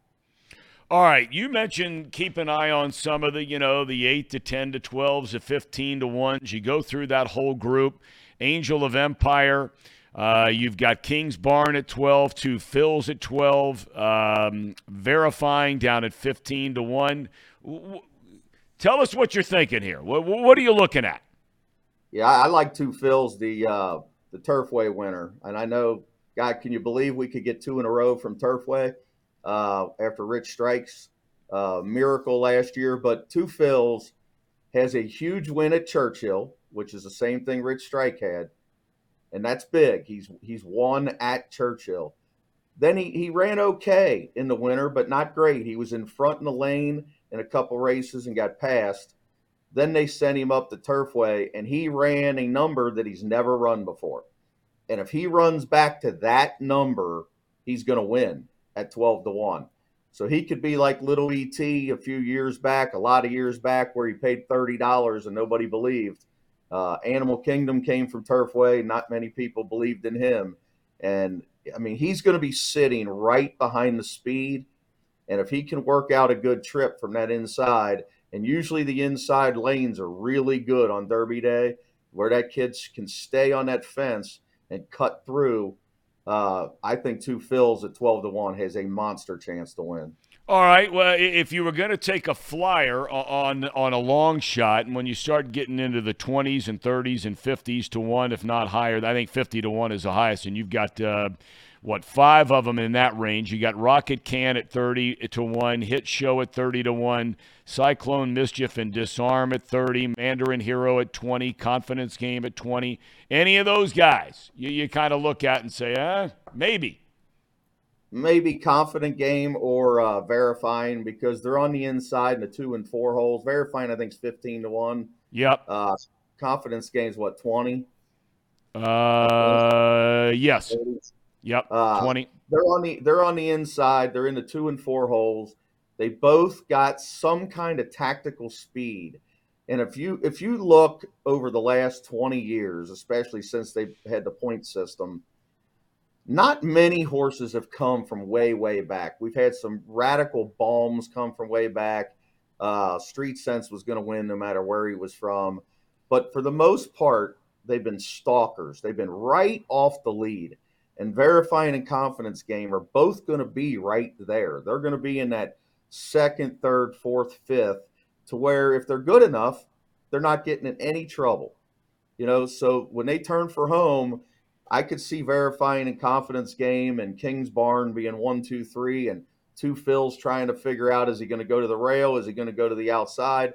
All right, you mentioned keep an eye on some of the, you know, the eight to ten to twelves, the fifteen to ones. You go through that whole group. Angel of Empire, Uh, you've got Kingsbarn at 12, Two Phil's at 12, um, verifying down at 15 to 1. W- tell us what you're thinking here. What, what are you looking at? Yeah, I, like Two Phil's, the uh, the Turfway winner, and I know, God, can you believe we could get two in a row from Turfway uh, after Rich Strikes uh, miracle last year? But Two Phil's has a huge win at Churchill, which is the same thing Rich Strike had, and that's big. He's he's won at Churchill. Then he, he ran okay in the winter, but not great. He was in front in the lane in a couple races and got passed. Then they sent him up the Turfway, and he ran a number that he's never run before. And if he runs back to that number, he's going to win at 12 to 1. So he could be like Little ET a few years back, a lot of years back, where he paid $30 and nobody believed. Uh, Animal Kingdom came from Turfway. Not many people believed in him. And I mean, he's going to be sitting right behind the speed. And if he can work out a good trip from that inside, and usually the inside lanes are really good on Derby Day, where that kid can stay on that fence and cut through. Uh, I think Two Phil's at 12 to 1 has a monster chance to win. All right. Well, if you were going to take a flyer on on a long shot, and when you start getting into the 20s and 30s and 50s to one, if not higher, I think 50 to one is the highest, and you've got. Uh, what five of them in that range. You got Rocket Can at 30 to 1, Hit Show at 30 to 1, Cyclone Mischief and Disarm at 30, Mandarin Hero at 20, Confidence Game at 20. Any of those guys you, you kind of look at and say, eh, maybe. Maybe confident game or uh, verifying because they're on the inside in the two and four holes. Verifying, I think, is 15 to 1. Yep. Uh, confidence game is what, 20? Uh, yes. Yep, uh, twenty. They're on the they're on the inside. They're in the two and four holes. They both got some kind of tactical speed. And if you if you look over the last 20 years, especially since they've had the point system, not many horses have come from way, way back. We've had some radical bombs come from way back. Uh, Street Sense was going to win no matter where he was from. But for the most part, they've been stalkers. They've been right off the lead and verifying and confidence game are both going to be right there. They're going to be in that second, third, fourth, fifth, to where if they're good enough, they're not getting in any trouble. You know, so when they turn for home, I could see verifying and confidence game and Kingsbarn being one, two, three, and Two Phil's trying to figure out is he going to go to the rail? Is he going to go to the outside?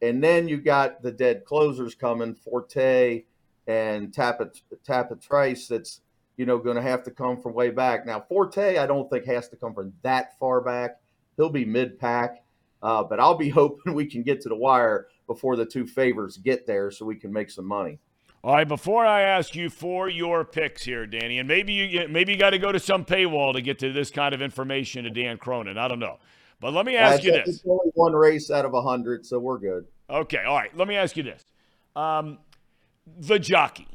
And then you got the dead closers coming, Forte and Tapit Trice that's you know, going to have to come from way back. Now, Forte, I don't think has to come from that far back. He'll be mid pack, uh, but I'll be [LAUGHS] hoping we can get to the wire before the two favors get there so we can make some money. All right, before I ask you for your picks here, Danny, and maybe you maybe you got to go to some paywall to get to this kind of information to Dan Cronin. I don't know, but let me ask you this: It's only one race out of a hundred, so we're good. Okay, all right. Let me ask you this: um, the jockey.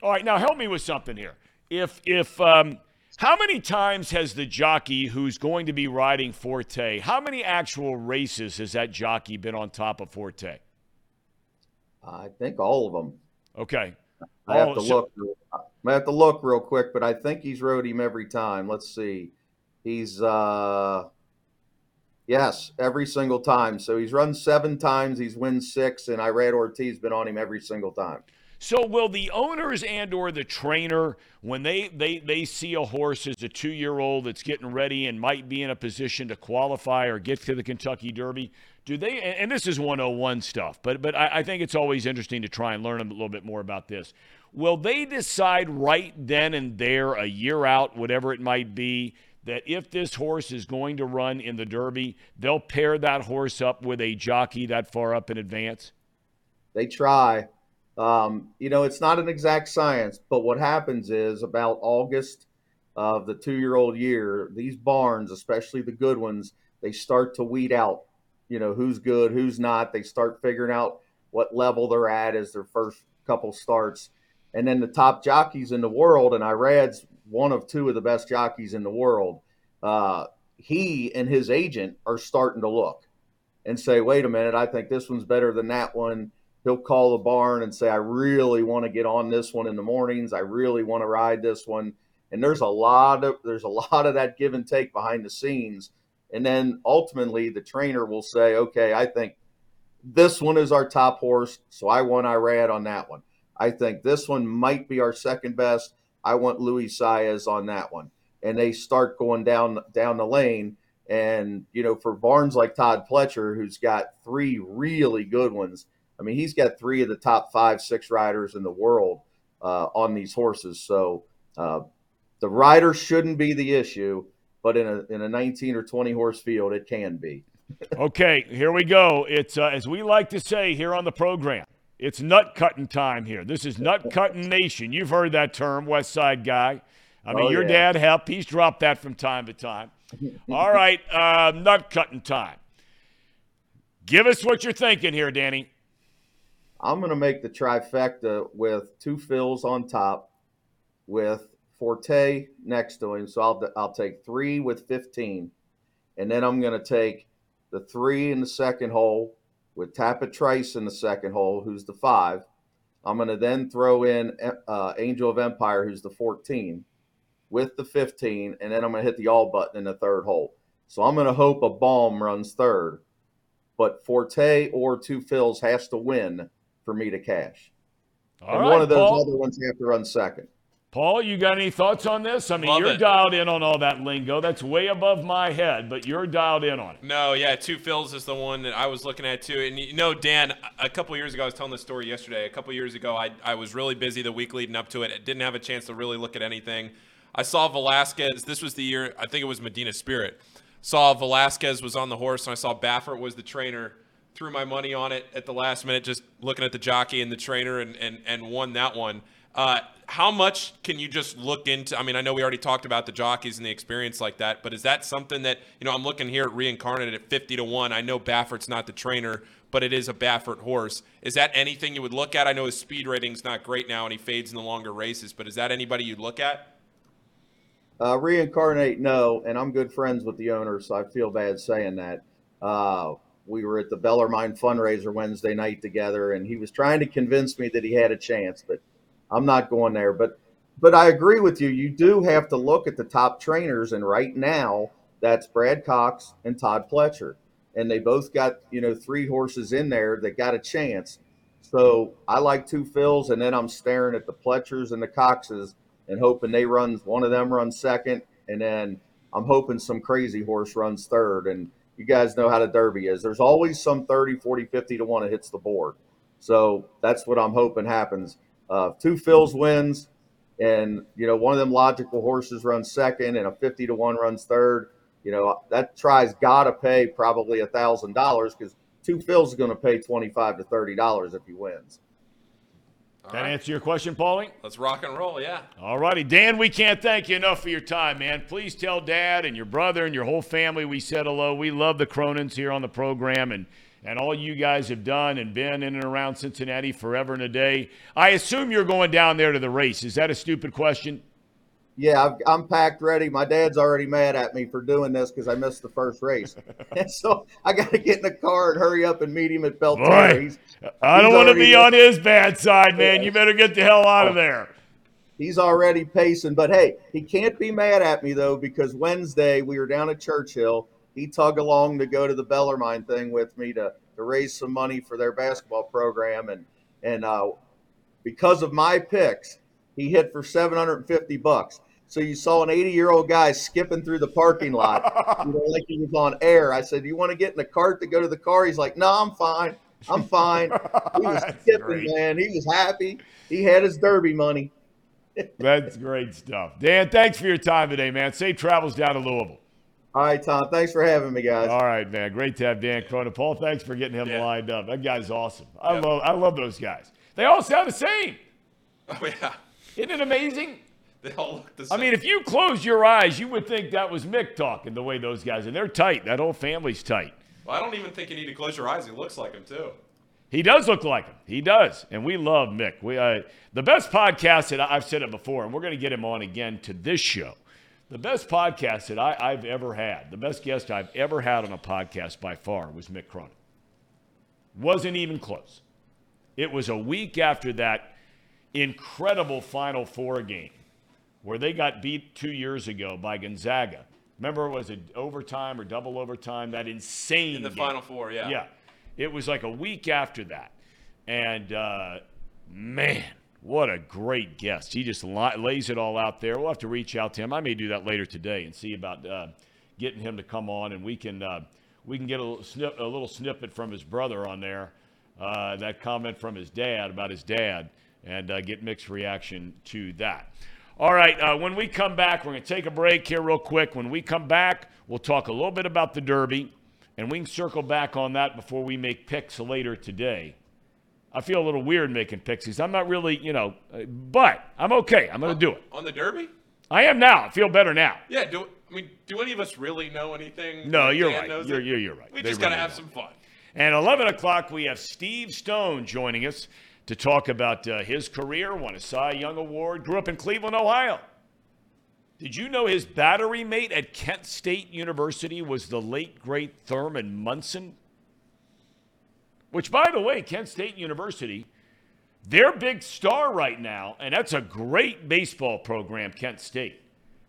All right, now help me with something here. If if um, how many times has the jockey who's going to be riding Forte? How many actual races has that jockey been on top of Forte? I think all of them. Okay. I have to so, look. I have to look real quick, but I think he's rode him every time. Let's see. He's uh yes, every single time. So he's run seven times. He's won six, and Irad Ortiz been on him every single time. So will the owners and or the trainer when they they they see a horse as a 2-year-old that's getting ready and might be in a position to qualify or get to the Kentucky Derby, do they and this is 101 stuff, but but I, I think it's always interesting to try and learn a little bit more about this. Will they decide right then and there, a year out, whatever it might be, that if this horse is going to run in the Derby, they'll pair that horse up with a jockey that far up in advance? They try. Um, you know, it's not an exact science, but what happens is about August of the two year old year, these barns, especially the good ones, they start to weed out, you know, who's good, who's not. They start figuring out what level they're at as their first couple starts. And then the top jockeys in the world, and Irad's one of two of the best jockeys in the world. Uh, he and his agent are starting to look and say, wait a minute, I think this one's better than that one he'll call the barn and say, I really want to get on this one in the mornings. I really want to ride this one. And there's a lot of there's a [LAUGHS] lot of that give and take behind the scenes. And then ultimately the trainer will say, okay, I think this one is our top horse, so I want Irad on that one. I think this one might be our second best. I want Luis Saez on that one. And they start going down down the lane. And, you know, for barns like Todd Pletcher, who's got three really good ones, I mean, he's got three of the top five, six riders in the world uh, on these horses. So uh, the rider shouldn't be the issue, but in a, in a 19 or 20 horse field, it can be. [LAUGHS] okay, here we go. It's, uh, as we like to say here on the program, it's nut cutting time here. This is nut cutting nation. You've heard that term, West Side guy. I mean, Oh, your yeah. dad helped. he's dropped that from time to time. [LAUGHS] All right, uh, nut cutting time. Give us what you're thinking here, Danny. I'm going to make the trifecta with Two Phil's on top, with Forte next to him. So I'll I'll take three with 15, and then I'm going to take the three in the second hole with Tapit Trice in the second hole, who's the five. I'm going to then throw in uh, Angel of Empire, who's the 14, with the 15, and then I'm going to hit the all button in the third hole. So I'm going to hope a bomb runs third, but Forte or Two Phil's has to win for me to cash. All and right, one of those Paul. other ones have to run second. Paul, you got any thoughts on this? I mean, Love you're it. dialed in on all that lingo. That's way above my head, but you're dialed in on it. No, yeah, Two Phil's is the one that I was looking at too. And you know, Dan, a couple years ago, I was telling this story yesterday. A couple years ago, I, I was really busy the week leading up to it. I didn't have a chance to really look at anything. I saw Velazquez. This was the year, I think it was Medina Spirit. Saw Velazquez was on the horse, and I saw Baffert was the trainer. Threw my money on it at the last minute, just looking at the jockey and the trainer, and, and, and won that one. Uh, how much can you just look into? I mean, I know we already talked about the jockeys and the experience like that, but is that something that you know? I'm looking here at reincarnated at 50 to one. I know Baffert's not the trainer, but it is a Baffert horse. Is that anything you would look at? I know his speed rating's not great now, and he fades in the longer races, but is that anybody you'd look at? Uh, reincarnate, no, and I'm good friends with the owner, so I feel bad saying that. Uh, we were at the Bellarmine fundraiser Wednesday night together, and he was trying to convince me that he had a chance, but I'm not going there. But but I agree with you. You do have to look at the top trainers, and right now that's Brad Cox and Todd Pletcher, and they both got you know three horses in there that got a chance. So I like Two Phil's, and then I'm staring at the Pletchers and the Coxes and hoping they runs one of them runs second, and then I'm hoping some crazy horse runs third. And you guys know how the Derby is. There's always some 30, 40, 50 to one that hits the board. So that's what I'm hoping happens. Uh, Two Phil's wins, and you know one of them logical horses runs second, and a 50 to one runs third. You know that tries got to pay probably a thousand dollars because Two Phil's is going to pay 25 to 30 dollars if he wins. All That right. answer your question, Paulie? Let's rock and roll, yeah. All righty. Dan, we can't thank you enough for your time, man. Please tell Dad and your brother and your whole family we said hello. We love the Cronins here on the program and, and all you guys have done and been in and around Cincinnati forever and a day. I assume you're going down there to the race. Is that a stupid question? Yeah, I've, I'm packed ready. My dad's already mad at me for doing this because I missed the first race, [LAUGHS] and so I got to get in the car and hurry up and meet him at Belterra. I don't want to be on his bad side, man. You better get the hell out of oh. there. he's already pacing. But hey, he can't be mad at me though because Wednesday we were down at Churchill. He tug along to go to the Bellarmine thing with me to to raise some money for their basketball program, and and uh, because of my picks, he hit for 750 bucks. So you saw an 80 year old guy skipping through the parking lot, [LAUGHS] you know, like he was on air. I said, "Do you want to get in the cart to go to the car?" He's like, "No, I'm fine. I'm fine." [LAUGHS] He was skipping, great. man. He was happy. He had his derby money. [LAUGHS] That's great stuff. Dan, thanks for your time today, man. Safe travels down to Louisville. All right, Thom. Thanks for having me, guys. All right, man. Great to have Dan Cronin. Paul, thanks for getting him Yeah. lined up. That guy's awesome. I Yeah. love I love those guys. They all sound the same. Oh, yeah. Isn't it amazing? They all look the same. I mean, if you close your eyes, you would think that was Mick talking the way those guys, and they're tight. That whole family's tight. well, I don't even think you need to close your eyes. He looks like him, too. He does look like him. He does, and we love Mick. We uh, the best podcast that I've said it before, and we're going to get him on again to this show. The best podcast that I, I've ever had, the best guest I've ever had on a podcast by far was Mick Cronin. Wasn't even close. It was a week after that incredible Final Four game where they got beat two years ago by Gonzaga. Remember, was it overtime or double overtime? That insane In the game. Final Four, yeah. Yeah. It was like a week after that. And uh, man, what a great guest. He just lays it all out there. We'll have to reach out to him. I may do that later today and see about uh, getting him to come on, and we can uh, we can get a little, snip, a little snippet from his brother on there. Uh, that comment from his dad about his dad, and uh, get mixed reaction to that. All right, uh, when we come back, we're going to take a break here real quick. When we come back, we'll talk a little bit about the Derby, and we can circle back on that before we make picks later today. I feel a little weird making pixies. I'm not really, you know, uh, but I'm okay. I'm going to do it. On the Derby? I am now. I feel better now. Yeah. Do I mean do any of us really know anything? No, you're Dan right. You're, you're, you're right. We They just gotta have don't. some fun. And 11 o'clock, we have Steve Stone joining us to talk about uh, his career, won a Cy Young Award, grew up in Cleveland, Ohio. Did you know his battery mate at Kent State University was the late, great Thurman Munson? Which, by the way, Kent State University, their big star right now, and that's a great baseball program, Kent State.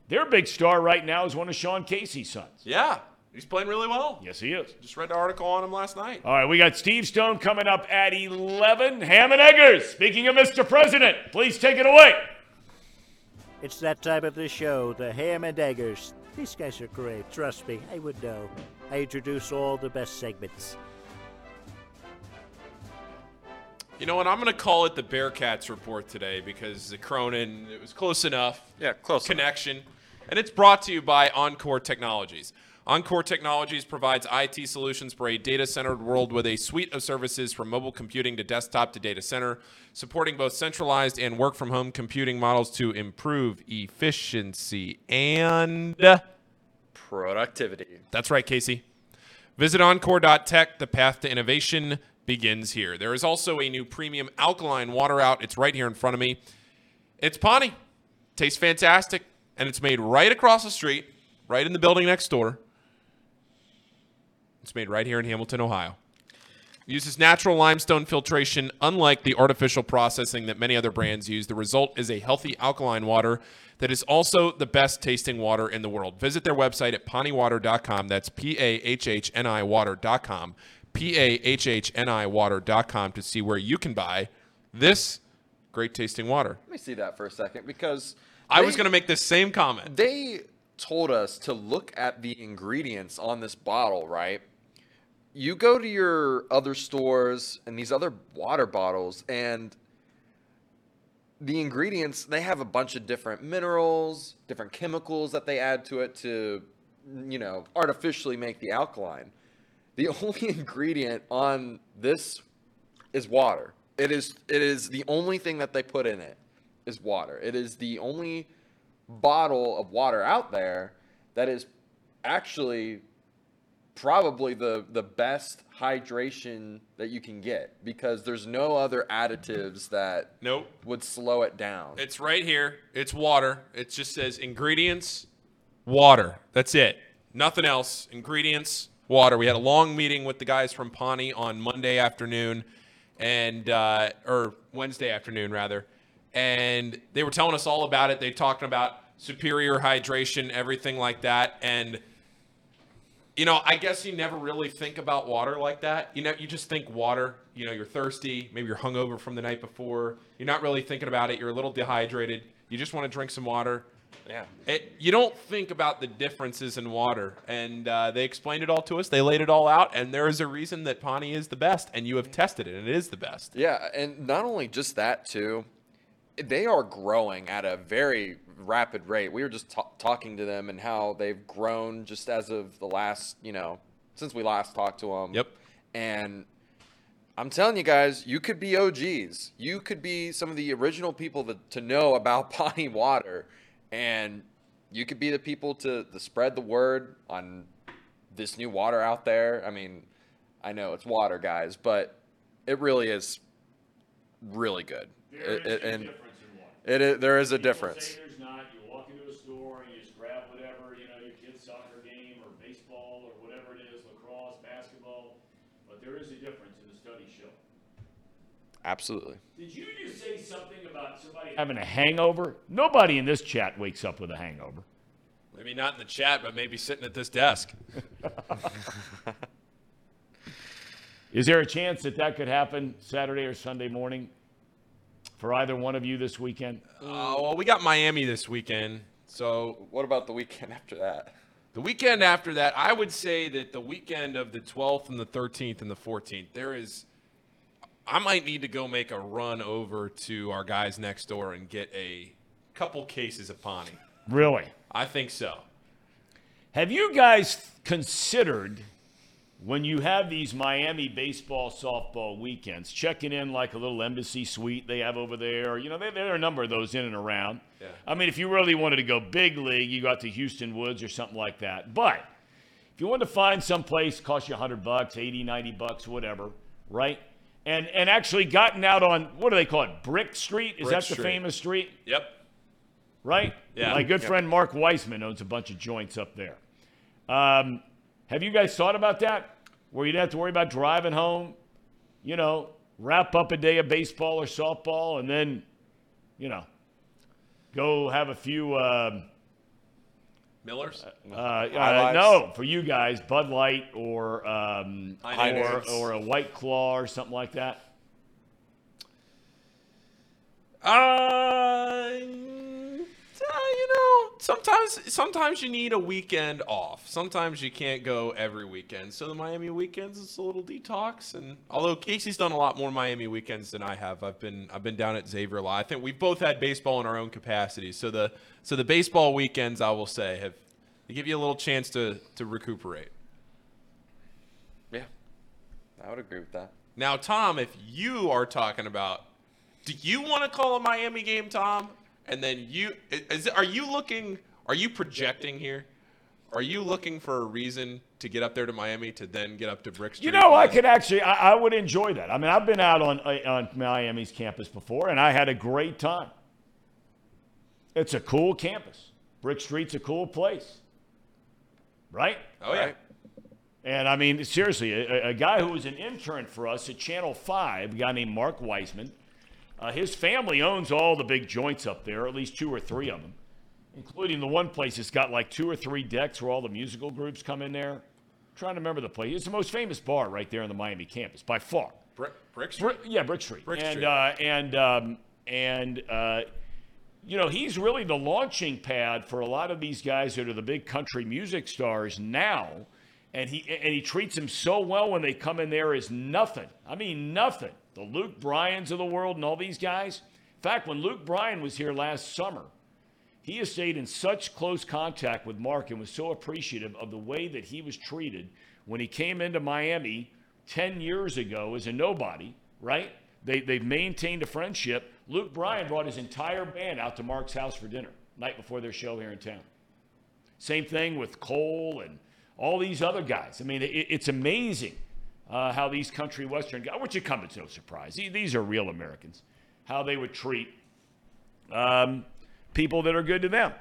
Their big star right now is one of Sean Casey's sons. Yeah. He's playing really well. Yes, he is. Just read the article on him last night. All right, we got Steve Stone coming up at 11. Ham and Eggers, speaking of Mr. President, please take it away. It's that time of the show, the Ham and Eggers. These guys are great, trust me, I would know. I introduce all the best segments. You know what? I'm going to call it the Bearcats report today because the Cronin, it was close enough. Yeah, close enough. Connection. And it's brought to you by Encore Technologies. Encore Technologies provides IT solutions for a data centered world with a suite of services from mobile computing to desktop to data center, supporting both centralized and work from home computing models to improve efficiency and. Productivity. That's right, Casey. Visit encore.tech. The path to innovation begins here. There is also a new premium alkaline water out. It's right here in front of me. It's Pahhni. Tastes fantastic. And it's made right across the street, right in the building next door. It's made right here in Hamilton, Ohio. Uses natural limestone filtration, unlike the artificial processing that many other brands use. The result is a healthy alkaline water that is also the best tasting water in the world. Visit their website at pahhniwater.com. That's P A H H N I water.com. P A H H N I water.com to see where you can buy this great tasting water. Let me see that for a second because I was going to make the same comment. They told us to look at the ingredients on this bottle, right? You go to your other stores and these other water bottles, and the ingredients, they have a bunch of different minerals, different chemicals that they add to it to, you know, artificially make the alkaline. The [LAUGHS] only ingredient on this is water. It is it is the only thing that they put in it is water. It is the only bottle of water out there that is actually probably the the best hydration that you can get because there's no other additives that Nope. would slow it down. It's right here. It's water. It just says ingredients, water. That's it. Nothing else. Ingredients, water. We had a long meeting with the guys from Pahhni on Monday afternoon, and uh, or Wednesday afternoon rather, and they were telling us all about it. They talking about superior hydration, everything like that, and you know, I guess you never really think about water like that. You know, you just think water. You know, you're thirsty. Maybe you're hungover from the night before. You're not really thinking about it. You're a little dehydrated. You just want to drink some water. Yeah. It, you don't think about the differences in water, and uh, they explained it all to us. They laid it all out, and there is a reason that Pahhni is the best, and you have tested it, and it is the best. Yeah, and not only just that too, they are growing at a very rapid rate. We were just ta- talking to them and how they've grown just as of the last, you know, since we last talked to them. Yep. And I'm telling you guys, you could be OGs. You could be some of the original people that, to know about [LAUGHS] Pahhni water, and you could be the people to, to spread the word on this new water out there. I mean, I know it's water, guys, but it really is really good. It- it- and it is, there is a difference. there's not. You walk into a store and you just grab whatever, you know, your kid's soccer game or baseball or whatever it is, lacrosse, basketball. But there is a difference, and the studies show. Absolutely. Did you just say something about somebody having a hangover? Nobody in this chat wakes up with a hangover. Maybe not in the chat, but maybe sitting at this desk. Is there a chance that that could happen Saturday or Sunday morning for either one of you this weekend? Uh, well, we got Miami this weekend. So What about the weekend after that? the weekend after that, I would say that the weekend of the 12th and the 13th and the 14th, there is. I might need to go make a run over to our guys next door and get a couple cases of Pahhni. Really? I think so. Have you guys considered when you have these Miami baseball softball weekends, checking in like a little embassy suite they have over there? You know, there, there are a number of those in and around. Yeah. I mean, if you really wanted to go big league, you got to Hueston Woods or something like that. But if you wanted to find some place, cost you 100 bucks, 80, 90 bucks, whatever, right? And and actually gotten out on what do they call it? Brick Street? Is Brick that the Street. famous street? Yep. right? Yeah. My good friend Mark Weisman owns a bunch of joints up there. Um, have you guys thought about that? Where you'd have to worry about driving home, you know, wrap up a day of baseball or softball, and then, you know, go have a few. Um, Millers? uh, uh, no, for you guys, Bud Light or um, or, or a White Claw or something like that. Uh, you know, sometimes sometimes you need a weekend off. Sometimes you can't go every weekend. So the Miami weekends is a little detox. And although Casey's done a lot more Miami weekends than I have, I've been I've been down at Xavier a lot. I think we've both had baseball in our own capacities. So the so the baseball weekends, I will say, have they give you a little chance to to recuperate. Yeah, I would agree with that. Now, Thom, if you are talking about, do you want to call a Miami game, Thom? And then you is are you looking? Are you projecting here? Are you looking for a reason to get up there to Miami to then get up to Brick Street? You know, I could actually, I, I would enjoy that. I mean, I've been out on uh, on Miami's campus before, and I had a great time. It's a cool campus. Brick Street's a cool place, right? Oh yeah. Right? And I mean, seriously, a, a guy who was an intern for us at Channel 5, a guy named Mark Weisman, uh, his family owns all the big joints up there, at least two or three of them, including the one place that's got like two or three decks where all the musical groups come in there. trying to remember the place. It's the most famous bar right there on the Miami campus, by far. Brick, Brick Street. Bri- yeah, Brick Street. Brick and, Street. Uh, and um, and uh, you know he's really the launching pad for a lot of these guys that are the big country music stars now, and he and he treats them so well when they come in there as nothing. I mean nothing. The Luke Bryans of the world and all these guys. In fact, when Luke Bryan was here last summer, he has stayed in such close contact with Mark and was so appreciative of the way that he was treated when he came into Miami 10 years ago as a nobody, right? They, they've maintained a friendship. Luke Bryan brought his entire band out to Mark's house for dinner night before their show here in town. Same thing with Cole and all these other guys. I mean, it, it's amazing uh, how these country western guys, which it comes as no surprise, these- are real Americans, how they would treat um, people that are good to them.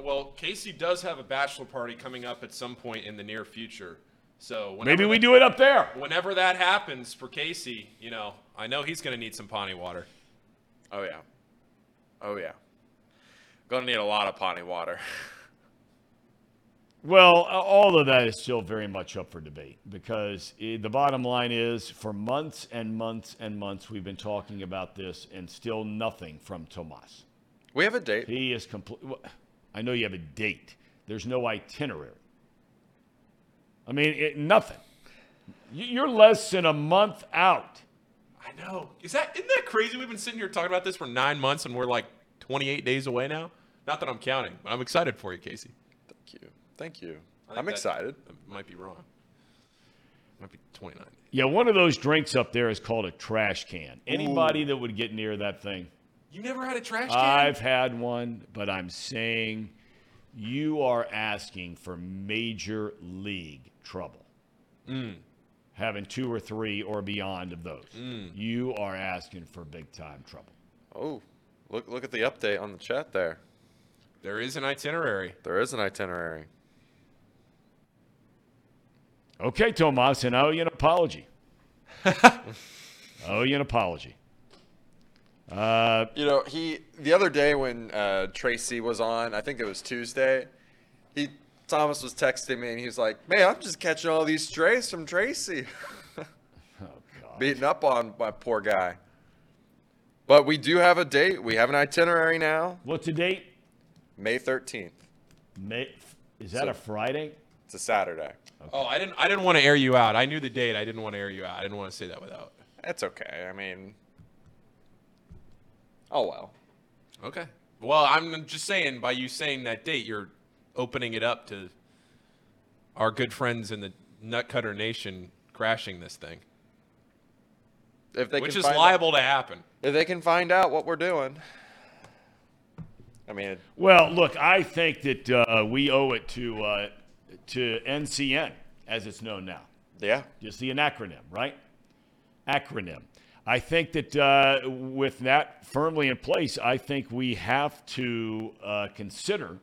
Well, Casey does have a bachelor party coming up at some point in the near future. So Maybe we that- do it up there. Whenever that happens for Casey, you know, I know he's going to need some Pahhni water. Oh yeah. Oh yeah. Gonna need a lot of Pahhni water. [LAUGHS] Well, uh, all of that is still very much up for debate because eh, the bottom line is for months and months and months we've been talking about this and still nothing from Tomas. We have a date. He is complete. I know you have a date. There's no itinerary. I mean, it, nothing. You- You're less than a month out. I know. Is that isn't that crazy? We've been sitting here talking about this for nine months, and we're like 28 days away now. Not that I'm counting, but I'm excited for you, Casey. Thank you. Thank you. I think I'm that- excited. I might be wrong. Might be 29. Yeah, one of those drinks up there is called a trash can. Anybody that would get near that thing. You never had a trash can? I've had one, but I'm saying you are asking for major league trouble. Mm. Having two or three or beyond of those. Mm. You are asking for big time trouble. Oh, look look at the update on the chat there. there is an itinerary. There is an itinerary. Okay, Tomas, and I owe you an apology. I [LAUGHS] Owe you an apology. Uh, You know, he the other day when uh, Tracy was on, I think it was Tuesday. He Thomas was texting me and he was like, "Man, I'm just catching all these strays from Tracy." [LAUGHS] oh Beating up on my poor guy. But we do have a date. We have an itinerary now. What's the date? May 13th. May, is that So- a Friday? It's a Saturday. Oh, I didn't. I didn't want to air you out. I knew the date. I didn't want to air you out. I didn't want to say that without. That's okay. I mean, oh well. Okay. Well, I'm just saying. By you saying that date, you're opening it up to our good friends in the Nutcutter Nation crashing this thing, If they which can is find liable to happen. if they can find out what we're doing. I mean, Well, look, I think that uh, we owe it to uh, to NCN, as it's known now. yeah. Just the an acronym, right? Acronym. I think that uh, with that firmly in place, I think we have to uh, consider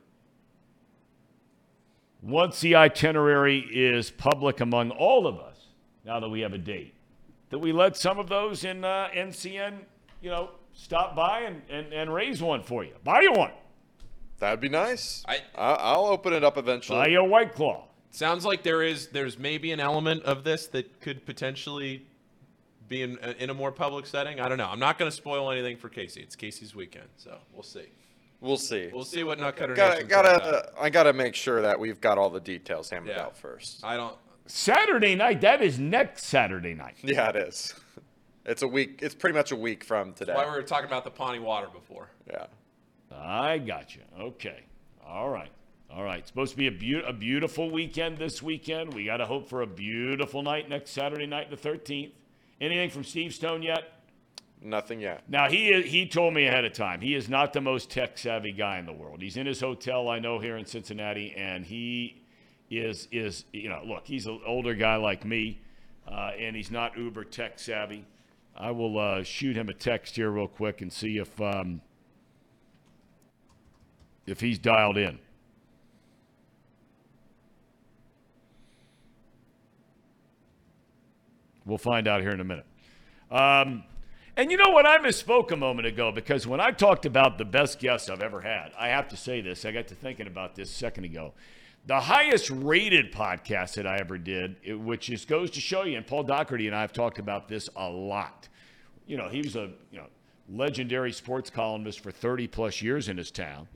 once the itinerary is public among all of us, now that we have a date, that we let some of those in uh, NCN, you know, stop by and, and, and raise one for you. Buy you one. That'd be nice. I- I I'll open it up eventually. Buy you a White Claw. Sounds like there is. There's maybe an element of this that could potentially be in uh, in a more public setting. I don't know. I'm not going to spoil anything for Casey. It's Casey's weekend, so we'll see. we'll see. We'll see what Nutcutter gotta Nation finds gotta I gotta make sure that we've got all the details hammered Yeah. out first. I don't. Saturday night, that is next Saturday night. [LAUGHS] Yeah, it is. It's a week. It's pretty much a week from today. Why we were talking about the Pahhni Water before. yeah. I got you. Okay. All right. All right. It's supposed to be a, beau- a beautiful weekend this weekend. We got to hope for a beautiful night next Saturday night, the 13th. Anything from Steve Stone yet? Nothing yet. Now he he told me ahead of time he is not the most tech savvy guy in the world. He's in his hotel I know here in Cincinnati, and he is is you know look he's an older guy like me, uh, and he's not uber tech savvy. I will uh, shoot him a text here real quick and see if um, if he's dialed in. We'll find out here in a minute. Um, and you know what? I misspoke a moment ago because when I talked about the best guest I've ever had, I have to say this. I got to thinking about this a second ago. The highest rated podcast that I ever did, it- which just goes to show you, and Paul Doherty and I have talked about this a lot. You know, he was a you know legendary sports columnist for 30 plus years in his town.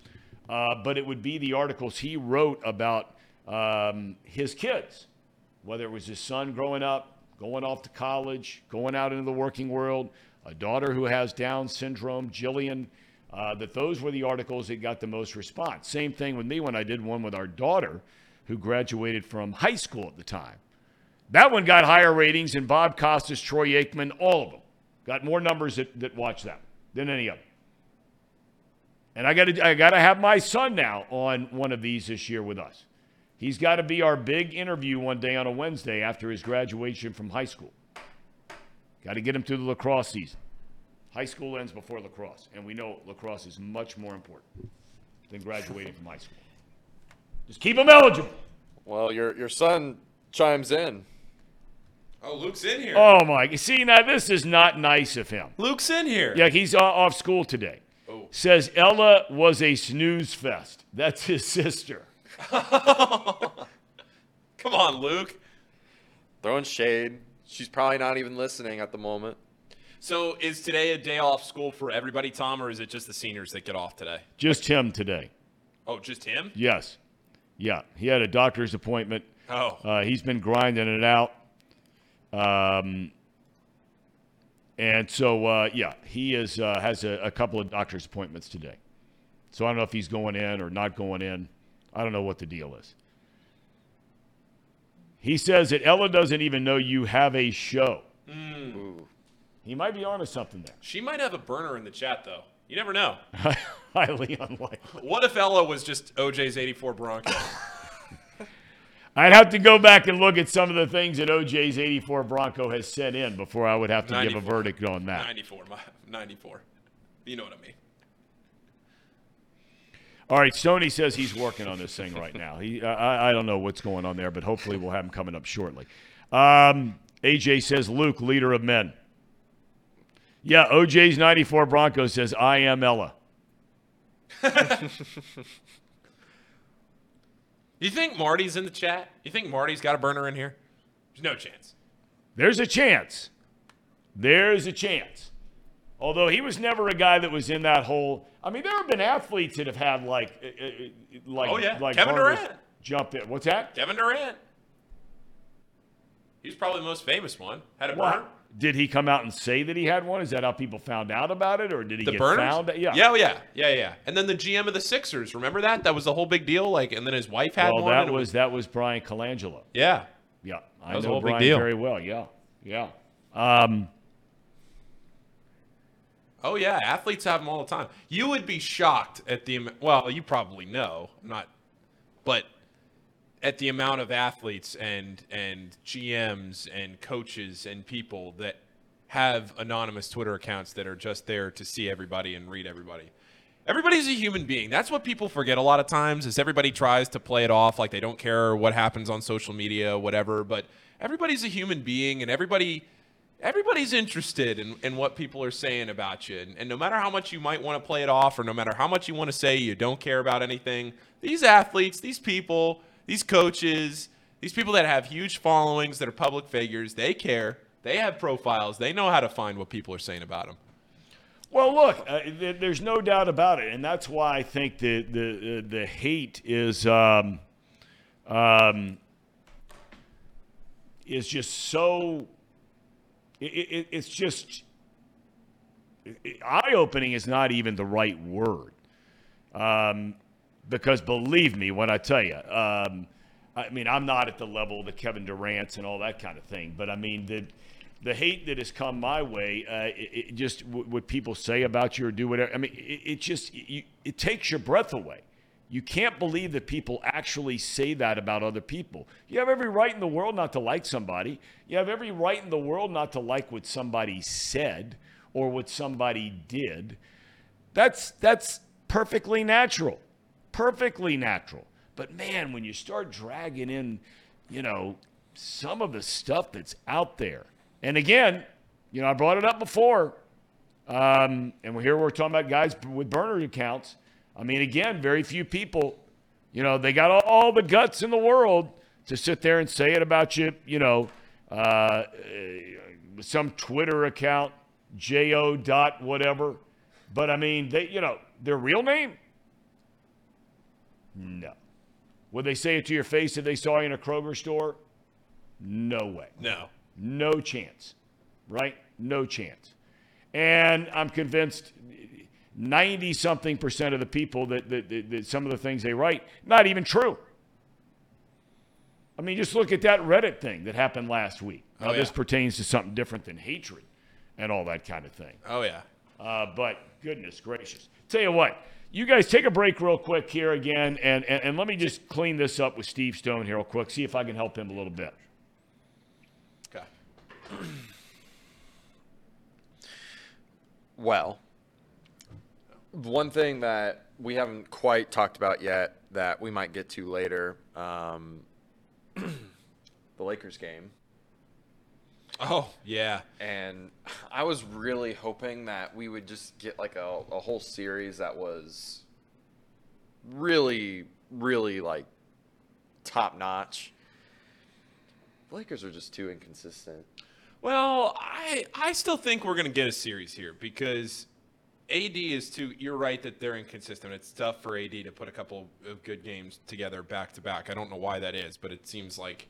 Uh, but it would be the articles he wrote about um, his kids, whether it was his son growing up, going off to college, going out into the working world, a daughter who has Down syndrome, Jillian, uh, that those were the articles that got the most response. Same thing with me when I did one with our daughter who graduated from high school at the time. That one got higher ratings than Bob Costas, Troy Aikman, all of them. Got more numbers that, that watch that than any other. And I got to I got to have my son now on one of these this year with us. He's got to be our big interview one day on a Wednesday after his graduation from high school. Got to get him through the lacrosse season. High school ends before lacrosse, and we know lacrosse is much more important than graduating from high school. Just keep him eligible. Well, your your son chimes in. Oh, Luke's in here. Oh my! See now, this is not nice of him. Luke's in here. Yeah, he's o- off school today. Says Ella was a snooze fest. That's his sister. [LAUGHS] Come on, Luke. Throwing shade. She's probably not even listening at the moment. So is today a day off school for everybody, Thom, or is it just the seniors that get off today? Just him today. Oh, just him? Yes. Yeah. He had a doctor's appointment. Oh. Uh, he's been grinding it out. Um, and so, uh, yeah, he is uh, has a, a couple of doctor's appointments today. So I don't know if he's going in or not going in. I don't know what the deal is. He says that Ella doesn't even know you have a show. Ooh. He might be onto something there. She might have a burner in the chat, though. You never know. [LAUGHS] Highly unlikely. What if Ella was just OJ's 84 Bronco? [LAUGHS] I'd have to go back and look at some of the things that OJ's 84 Bronco has sent in before I would have to give a verdict on that. 94. my- 94. You know what I mean. All right, Stoney says he's working on this thing right now. He, I, I don't know what's going on there, but hopefully we'll have him coming up shortly. Um, AJ says Luke, leader of men. Yeah, OJ's 94 Bronco says, I am Ella. [LAUGHS] You think Marty's in the chat? You think Marty's got a burner in here? There's no chance. There's a chance. There's a chance. Although he was never a guy that was in that whole. I mean, there have been athletes that have had like, uh, uh, like, Oh, yeah. like Kevin Durant. jump in. What's that? Kevin Durant. He's probably the most famous one. Had a burner. Did he come out and say that he had one? Is that how people found out about it, or did he The get found? Yeah. Yeah, yeah, yeah, yeah. And then the GM of the Sixers, remember that? That was the whole big deal. Like, and then his wife had Well, one. that and it was that was Bryan Colangelo. yeah. Yeah, I know Bryan very well. Yeah, yeah. Um, Oh yeah, athletes have them all the time. You would be shocked at the well, you probably know, I'm not, but at the amount of athletes and and GMs and coaches and people that have anonymous Twitter accounts that are just there to see everybody and read everybody. Everybody's a human being. That's what people forget a lot of times is everybody tries to play it off like they don't care what happens on social media, whatever, but everybody's a human being and everybody everybody's interested in, in what people are saying about you. And, and no matter how much you might want to play it off, or no matter how much you want to say you don't care about anything, these athletes, these people, these coaches, these people that have huge followings, that are public figures, they care. They have profiles. They know how to find what people are saying about them. Well, look, uh, th- there's no doubt about it, and that's why I think the the uh, the hate is um, um, is just so. It, it, it's just eye opening is not even the right word, um, because believe me when I tell you, um, I mean I'm not at the level of the Kevin Durant's and all that kind of thing, but I mean the the hate that has come my way, uh, it, it just w- what people say about you or do whatever. I mean, it, it just it takes your breath away. You can't believe that people actually say that about other people. You have every right in the world not to like somebody. You have every right in the world not to like what somebody said or what somebody did. That's that's perfectly natural. Perfectly natural. But man, when you start dragging in, you know, some of the stuff that's out there. And again, you know, I brought it up before. Um, and here we're talking about guys with burner accounts. I mean, again, very few people, you know, they got all, all the guts in the world to sit there and say it about you, you know, uh, uh, some Twitter account, jo dot whatever. But I mean, they, you know, their real name? No. Would they say it to your face if they saw you in a Kroger store? No way. No. No chance, right? No chance. And I'm convinced 90 something percent of the people that, that, that, that some of the things they write, not even true. I mean, just look at that Reddit thing that happened last week. Now, Oh, this yeah. pertains to something different than hatred and all that kind of thing. Oh yeah. Uh, but goodness gracious. Tell you what, you guys take a break real quick here again, and, and, and let me just clean this up with Steve Stone here real quick, see if I can help him a little bit. Okay. [CLEARS THROAT] Well, one thing that we haven't quite talked about yet that we might get to later, um, [CLEARS THROAT] the Lakers game. Oh yeah. And [SIGHS] I was really hoping that we would just get like a, a whole series that was really, really like top notch. The Lakers are just too inconsistent. Well, I I still think we're gonna get a series here because AD is too. You're right that they're inconsistent. It's tough for AD to put a couple of good games together back to back. I don't know why that is, but it seems like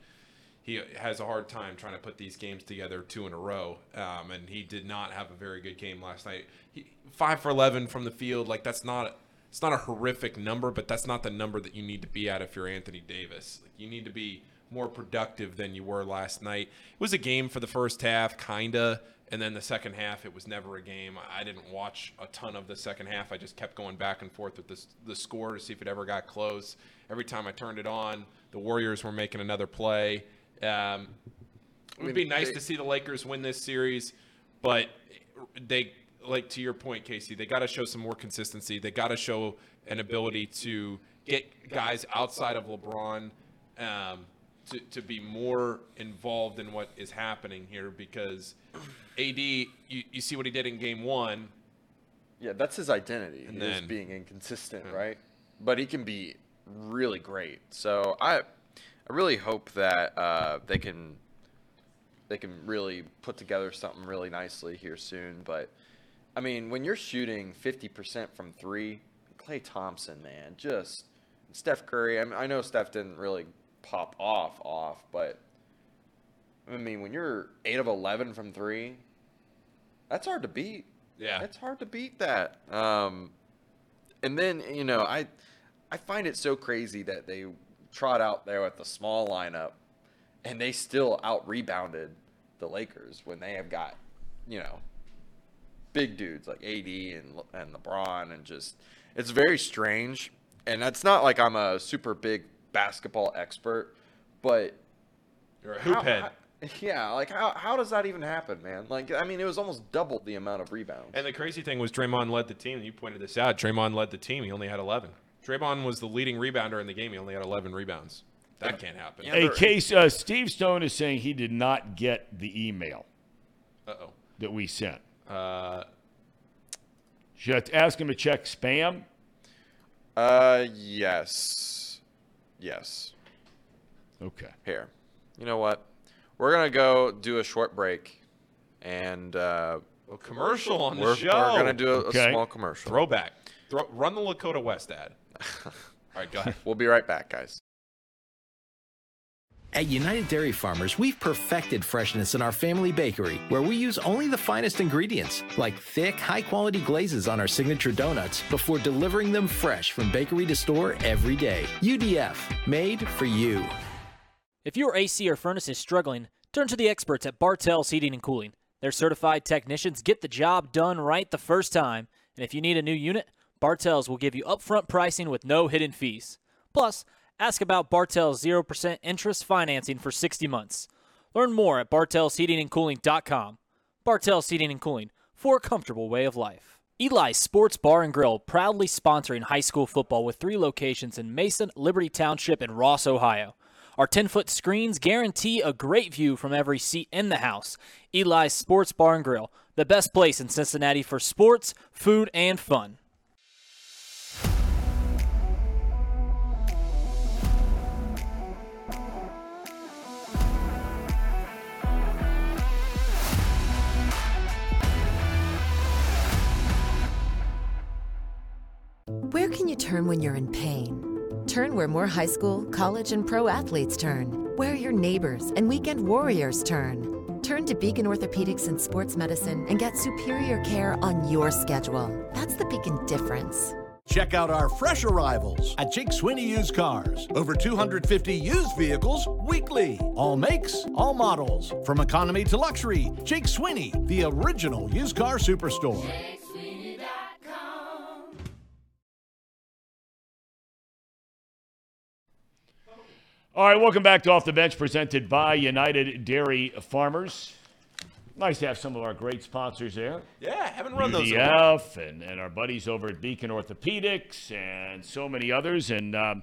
he has a hard time trying to put these games together two in a row. Um, and he did not have a very good game last night. He, five for eleven from the field, like that's not. It's not a horrific number, but that's not the number that you need to be at if you're Anthony Davis. Like you need to be more productive than you were last night. It was a game for the first half, kinda, and then the second half, it was never a game. I didn't watch a ton of the second half. I just kept going back and forth with the score to see if it ever got close. Every time I turned it on, the Warriors were making another play. Um, it would be mean, nice they- to see the Lakers win this series, but they like to your point, Casey. They got to show some more consistency. They got to show an ability to get guys outside of LeBron. Um, to, to be more involved in what is happening here because AD, you, you see what he did in game one. Yeah, that's his identity. And is then- being inconsistent, right? But he can be really great. So I, I really hope that uh, they can, they can really put together something really nicely here soon. But I mean, when you're shooting 50% from three, Klay Thompson, man, just Steph Curry. I, mean, I know Steph didn't really pop off off, but I mean, when you're eight of 11 from three, that's hard to beat. Yeah. It's hard to beat that. Um, and then you know, I I find it so crazy that they trot out there with the small lineup, and they still out rebounded the Lakers when they have got, you know, big dudes like AD and and LeBron, and just it's very strange. And it's not like I'm a super big basketball expert, but You're a hoop how- head. how- yeah, like how how does that even happen, man? Like I mean, it was almost double the amount of rebounds. And the crazy thing was Draymond led the team. You pointed this out. Draymond led the team. He only had 11. Draymond was the leading rebounder in the game. He only had 11 rebounds. That can't happen. Yeah. Hey, Case, uh, Steve Stone is saying he did not get the email Uh-oh. that we sent. Uh, Should I ask him to check spam? Uh, yes, yes. Okay. Here, you know what? We're gonna go do a short break, and uh, a commercial on the we're, show. we're gonna do a, a small commercial. Throwback. Throw, run the Lakota West ad. All right, go ahead. We'll be right back, guys. At United Dairy Farmers, we've perfected freshness in our family bakery, where we use only the finest ingredients, like thick, high quality glazes on our signature donuts, before delivering them fresh from bakery to store every day. UDF, made for you. If your AC or furnace is struggling, turn to the experts at Bartell's Heating and Cooling. Their certified technicians get the job done right the first time, and if you need a new unit, Bartell's will give you upfront pricing with no hidden fees. Plus, ask about Bartels 0% interest financing for 60 months. Learn more at bartellsheatingandcooling.com. Bartell's Heating and Cooling for a comfortable way of life. Eli's Sports Bar and Grill proudly sponsoring high school football with three locations in Mason, Liberty Township, and Ross, Ohio. Our 10 foot screens guarantee a great view from every seat in the house. Eli's Sports Bar and Grill, the best place in Cincinnati for sports, food, and fun. Where can you turn when you're in pain? Turn where more high school, college, and pro athletes turn. Where your neighbors and weekend warriors turn. Turn to Beacon Orthopedics and Sports Medicine and get superior care on your schedule. That's the Beacon difference. Check out our fresh arrivals at Jake Sweeney Used Cars. Over 250 used vehicles weekly. All makes, all models. From economy to luxury, Jake Sweeney, the original used car superstore. All right, welcome back to Off the Bench, presented by United Dairy Farmers. Nice to have some of our great sponsors there. Yeah, haven't run those. in a while. UDF and, and our buddies over at Beacon Orthopedics and so many others. And um,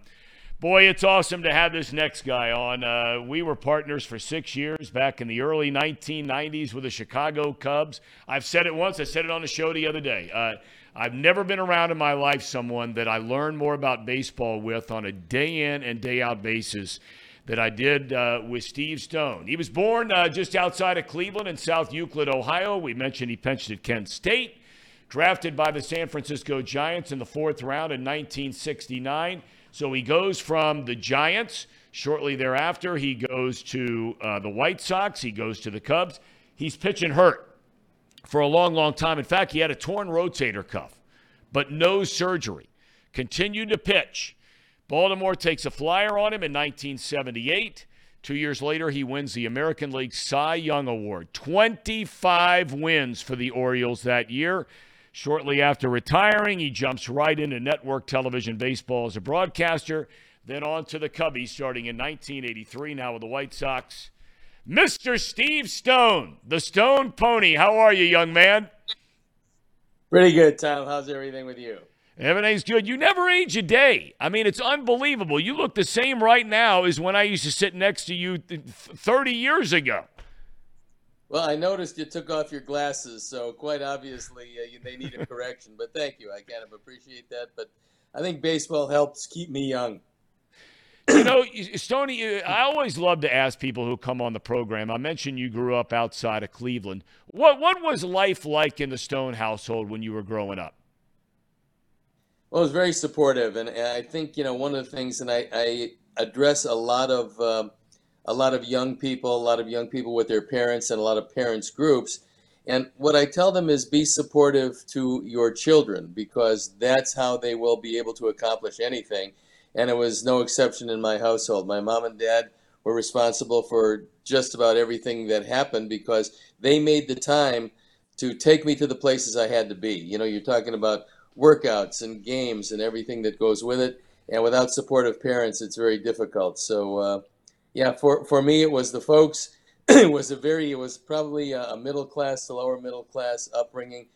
boy, it's awesome to have this next guy on. Uh, we were partners for six years back in the early 1990s with the Chicago Cubs. I've said it once, I said it on the show the other day. Uh, I've never been around in my life someone that I learned more about baseball with on a day in and day out basis that I did uh, with Steve Stone. He was born uh, just outside of Cleveland in South Euclid, Ohio. We mentioned he pitched at Kent State, drafted by the San Francisco Giants in the fourth round in 1969. So he goes from the Giants. Shortly thereafter, he goes to uh, the White Sox. He goes to the Cubs. He's pitching hurt for a long, long time. In fact, he had a torn rotator cuff, but no surgery. Continued to pitch. Baltimore takes a flyer on him in 1978. Two years later, he wins the American League Cy Young Award. 25 wins for the Orioles that year. Shortly after retiring, he jumps right into network television baseball as a broadcaster, then on to the Cubbies starting in 1983, now with the White Sox. Mr. Steve Stone, the Stone Pony. How are you, young man? Pretty good, Thom. How's everything with you? Everything's good. You never age a day. I mean, it's unbelievable. You look the same right now as when I used to sit next to you 30 years ago. Well, I noticed you took off your glasses, so quite obviously uh, you, they need a [LAUGHS] correction. but thank you. I kind of appreciate that. But I think baseball helps keep me young. You know, Stony, I always love to ask people who come on the program. I mentioned you grew up outside of Cleveland. What what was life like in the Stone household when you were growing up? Well, it was very supportive, and, I think you know one of the things, and I, I address a lot of um, a lot of young people, a lot of young people with their parents, and a lot of parents groups. And what I tell them is be supportive to your children because that's how they will be able to accomplish anything. And it was no exception in my household. My mom and dad were responsible for just about everything that happened because they made the time to take me to the places I had to be. You know, you're talking about workouts and games and everything that goes with it. And without supportive parents, it's very difficult. So, uh, yeah, for, for me, it was the folks. [CLEARS THROAT] it was a very, it was probably a middle class to lower middle class upbringing.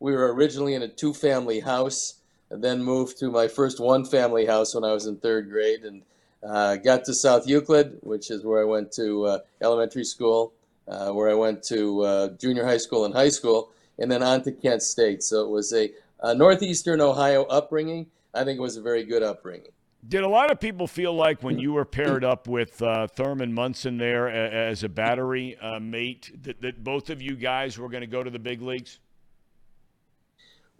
We were originally in a two family house, then moved to my first one family house when I was in third grade, and uh, got to South Euclid, which is where I went to uh, elementary school, uh, where I went to uh, junior high school and high school, and then on to Kent State. So it was a, a northeastern Ohio upbringing. I think it was a very good upbringing. Did a lot of people feel like when you were paired up with uh, Thurman Munson there as a battery uh, mate that, that both of you guys were going to go to the big leagues?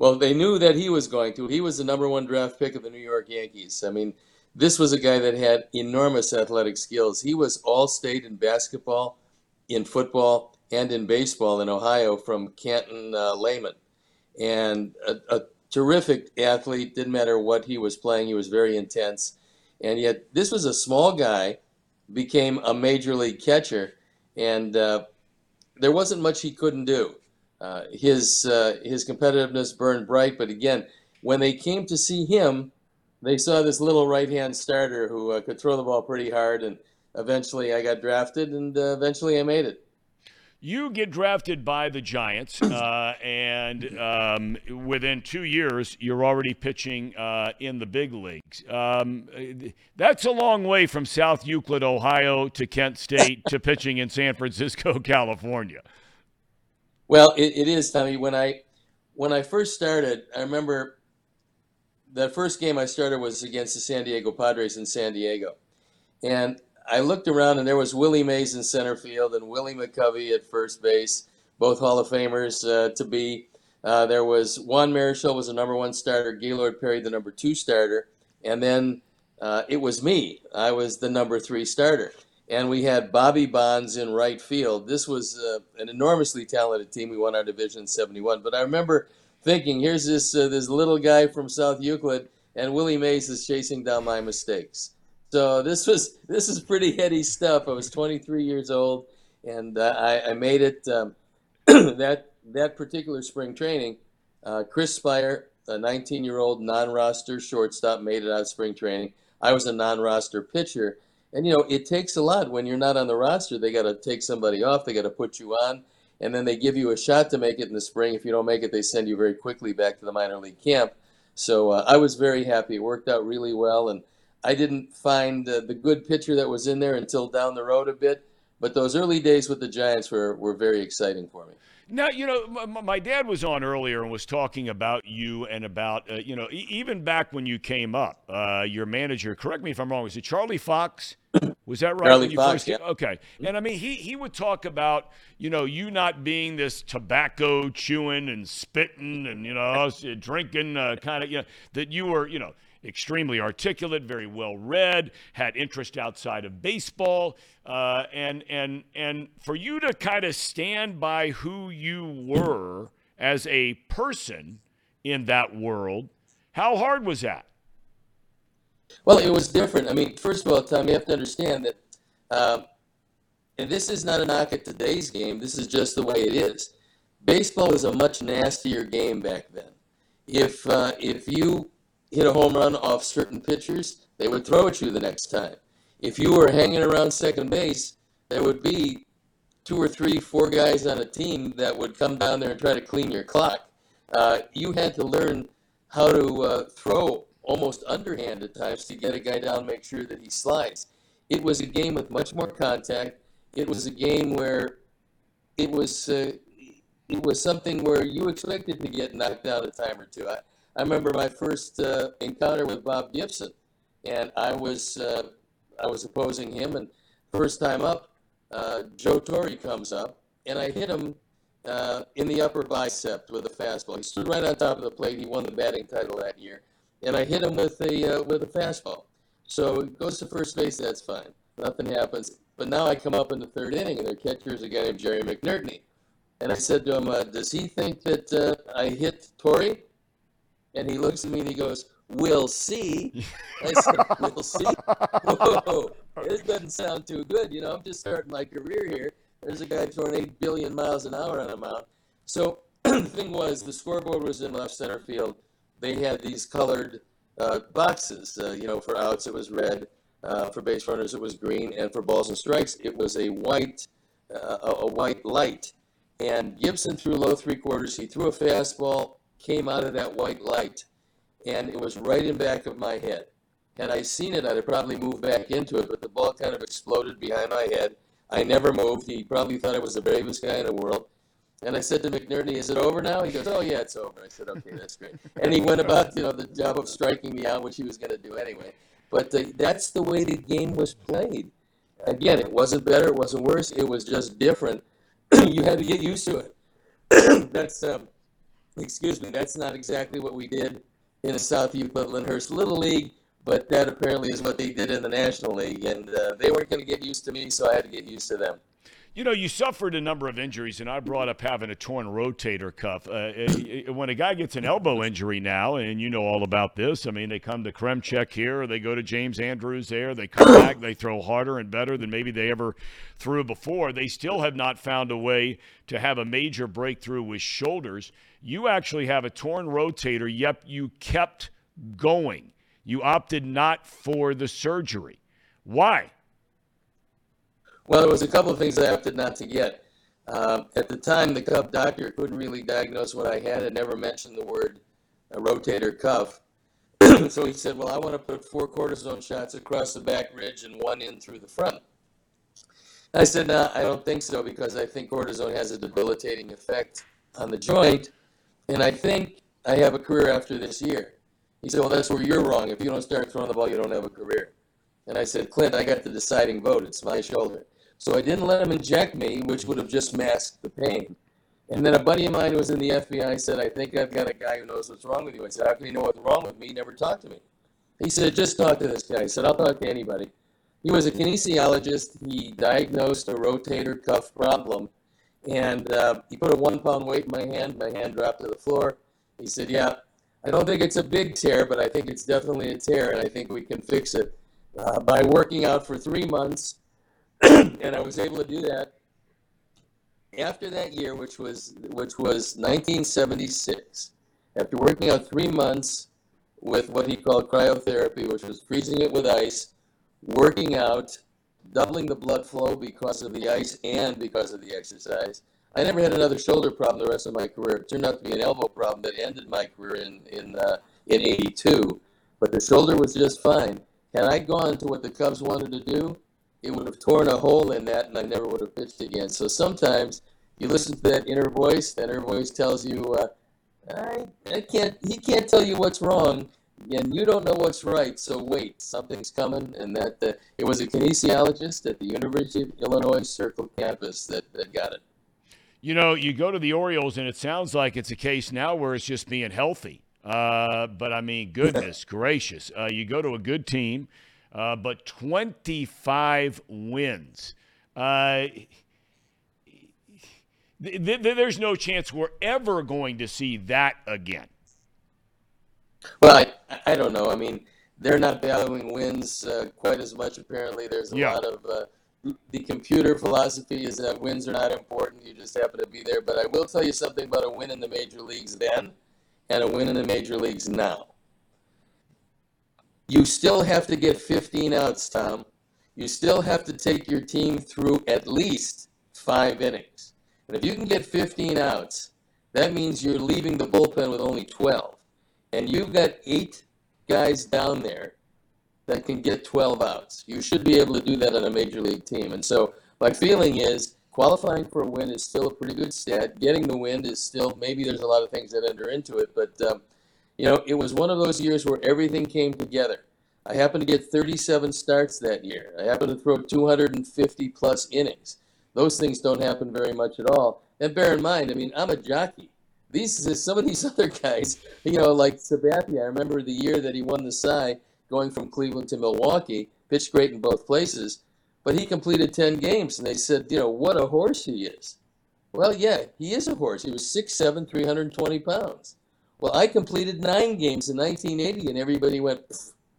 Well, they knew that he was going to. He was the number one draft pick of the New York Yankees. I mean, this was a guy that had enormous athletic skills. He was all state in basketball, in football, and in baseball in Ohio from Canton uh, Lehman. And a, a terrific athlete. Didn't matter what he was playing, he was very intense. And yet, this was a small guy, became a major league catcher, and uh, there wasn't much he couldn't do. Uh, his uh, his competitiveness burned bright, but again, when they came to see him, they saw this little right hand starter who uh, could throw the ball pretty hard, and eventually I got drafted, and uh, eventually I made it you get drafted by the Giants, uh, and um, within two years, you're already pitching uh, in the big leagues. Um, that's a long way from South Euclid, Ohio, to Kent State to pitching in San Francisco, [LAUGHS] California. Well, it, it is, Tommy. When I when I first started, I remember that first game I started was against the San Diego Padres in San Diego, and I looked around and there was Willie Mays in center field and Willie McCovey at first base, both Hall of Famers uh, to be. Uh, there was Juan Marichal was the number one starter, Gaylord Perry the number two starter, and then uh, it was me. I was the number three starter, and we had Bobby Bonds in right field. This was uh, an enormously talented team. We won our division in '71, but I remember thinking, here's this uh, this little guy from South Euclid, and Willie Mays is chasing down my mistakes. So this was this is pretty heady stuff. I was 23 years old, and uh, I, I, made it. Um, [CLEARS THROAT] that that particular spring training, uh, Chris Speier, a 19-year-old non-roster shortstop, made it out of spring training. I was a non-roster pitcher, and you know it takes a lot when you're not on the roster. They got to take somebody off. They got to put you on, and then they give you a shot to make it in the spring. If you don't make it, they send you very quickly back to the minor league camp. So uh, I was very happy. It worked out really well, and I didn't find uh, the good pitcher that was in there until down the road a bit. But those early days with the Giants were, were very exciting for me. Now, you know, my, my, dad was on earlier and was talking about you and about, uh, you know, e- even back when you came up, uh, your manager, correct me if I'm wrong, was it Charlie Fox? [COUGHS] Was that right? Charlie Fox, yeah. Okay. And I mean, he, he would talk about, you know, you not being this tobacco chewing and spitting and, you know, [LAUGHS] drinking uh, kind of, you know, that you were, you know, extremely articulate, very well read, had interest outside of baseball, uh, and and and for you to kind of stand by who you were as a person in that world, how hard was that? Well, it was different. I mean, first of all, Thom, you have to understand that, um, and this is not a knock at today's game. This is just the way it is. Baseball was a much nastier game back then. If uh, if you hit a home run off certain pitchers, they would throw at you the next time. If you were hanging around second base, there would be two or three, four guys on a team that would come down there and try to clean your clock. Uh, you had to learn how to uh, throw almost underhand at times to get a guy down, make sure that he slides. It was a game with much more contact. It was a game where it was uh, it was something where you expected to get knocked down a time or two. I, I remember my first uh, encounter with Bob Gibson, and I was uh, I was opposing him, and first time up, uh, Joe Torre comes up, and I hit him uh, in the upper bicep with a fastball. He stood right on top of the plate. He won the batting title that year, and I hit him with a uh, with a fastball. So it goes to first base. That's fine. Nothing happens. But now I come up in the third inning, and their catcher is a guy named Jerry McNertney. And I said to him, uh, "Does he think that I hit Torre?" And he looks at me and he goes, "We'll see." I [LAUGHS] said, "We'll see." Whoa, this doesn't sound too good. You know, I'm just starting my career here. There's a guy throwing eight billion miles an hour on a mound. So [CLEARS THROAT] the thing was, the scoreboard was in left center field. They had these colored uh, boxes. Uh, you know, for outs it was red, uh, for base runners it was green, and for balls and strikes it was a white, uh, a, a white light. And Gibson threw low three quarters. He threw a fastball, came out of that white light, and it was right in back of my head. Had I seen it, I'd have probably moved back into it, but the ball kind of exploded behind my head. I never moved. He probably thought I was the bravest guy in the world. And I said to McNertney, "Is it over now?" He goes, "Oh yeah, it's over." I said, "Okay, that's great." And he went about you know the job of striking me out, which he was going to do anyway. But the, that's the way the game was played. Again, it wasn't better, it wasn't worse. It was just different. [CLEARS THROAT] you had to get used to it. [CLEARS THROAT] that's um, excuse me. That's not exactly what we did in the Southview Cliftonhurst Little League, but that apparently is what they did in the National League, and uh, they weren't going to get used to me, so I had to get used to them. You know, you suffered a number of injuries, and I brought up having a torn rotator cuff. Uh, when a guy gets an elbow injury now, and you know all about this, I mean, they come to Kremchek here, or they go to James Andrews there, they come [COUGHS] back, they throw harder and better than maybe they ever threw before. They still have not found a way to have a major breakthrough with shoulders. You actually have a torn rotator, yep, you kept going. You opted not for the surgery. Why? Well, there was a couple of things I opted not to get. Um, at the time, the cuff doctor couldn't really diagnose what I had and never mentioned the word rotator cuff. [CLEARS THROAT] so he said, Well, I want to put four cortisone shots across the back ridge and one in through the front. I said, No, I don't think so because I think cortisone has a debilitating effect on the joint. And I think I have a career after this year. He said, Well, that's where you're wrong. If you don't start throwing the ball, you don't have a career. And I said, Clint, I got the deciding vote. It's my shoulder. So I didn't let him inject me, which would have just masked the pain. And then a buddy of mine who was in the FBI said, I think I've got a guy who knows what's wrong with you. I said, How can you know what's wrong with me? He never talked to me. He said, Just talk to this guy. I said, I'll talk to anybody. He was a kinesiologist. He diagnosed a rotator cuff problem. And uh, he put a one pound weight in my hand. My hand dropped to the floor. He said, Yeah, I don't think it's a big tear, but I think it's definitely a tear, and I think we can fix it uh, by working out for three months [CLEARS THROAT] and I was able to do that after that year, which was which was 1976. After working out three months with what he called cryotherapy, which was freezing it with ice, working out, doubling the blood flow because of the ice and because of the exercise. I never had another shoulder problem the rest of my career. It turned out to be an elbow problem that ended my career in in uh, in '82, but the shoulder was just fine. Had I gone to what the Cubs wanted to do, it would have torn a hole in that, and I never would have pitched again. So sometimes you listen to that inner voice. That inner voice tells you, uh, I, I can't. He can't tell you what's wrong, and you don't know what's right. So wait, something's coming. And that uh, it was a kinesiologist at the University of Illinois Circle campus that, that got it. You know, you go to the Orioles, and it sounds like it's a case now where it's just being healthy. Uh, but I mean, [LAUGHS] goodness gracious, uh, you go to a good team uh, but 25 wins. Uh, th- th- there's no chance we're ever going to see that again. Well, I, I don't know. I mean, they're not valuing wins uh, quite as much. Apparently, there's a yeah. lot of uh, the computer philosophy is that wins are not important. You just happen to be there. But I will tell you something about a win in the major leagues then and a win in the major leagues now. You still have to get 15 outs, Thom. You still have to take your team through at least five innings. And if you can get 15 outs, that means you're leaving the bullpen with only 12. And you've got eight guys down there that can get 12 outs. You should be able to do that on a major league team. And so my feeling is qualifying for a win is still a pretty good stat. Getting the win is still maybe there's a lot of things that enter into it, but um, you know it was one of those years where everything came together. I happened to get 37 starts that year. I happened to throw 250 plus innings. Those things don't happen very much at all. And bear in mind, I mean, I'm a jockey. These some of these [LAUGHS] other guys, you know, like Sabathia. I remember the year that he won the Cy, going from Cleveland to Milwaukee, pitched great in both places, but he completed 10 games, and they said, you know, what a horse he is. Well, yeah, he is a horse. He was 6'7", 320 pounds. Well, I completed nine games in 1980, and everybody went,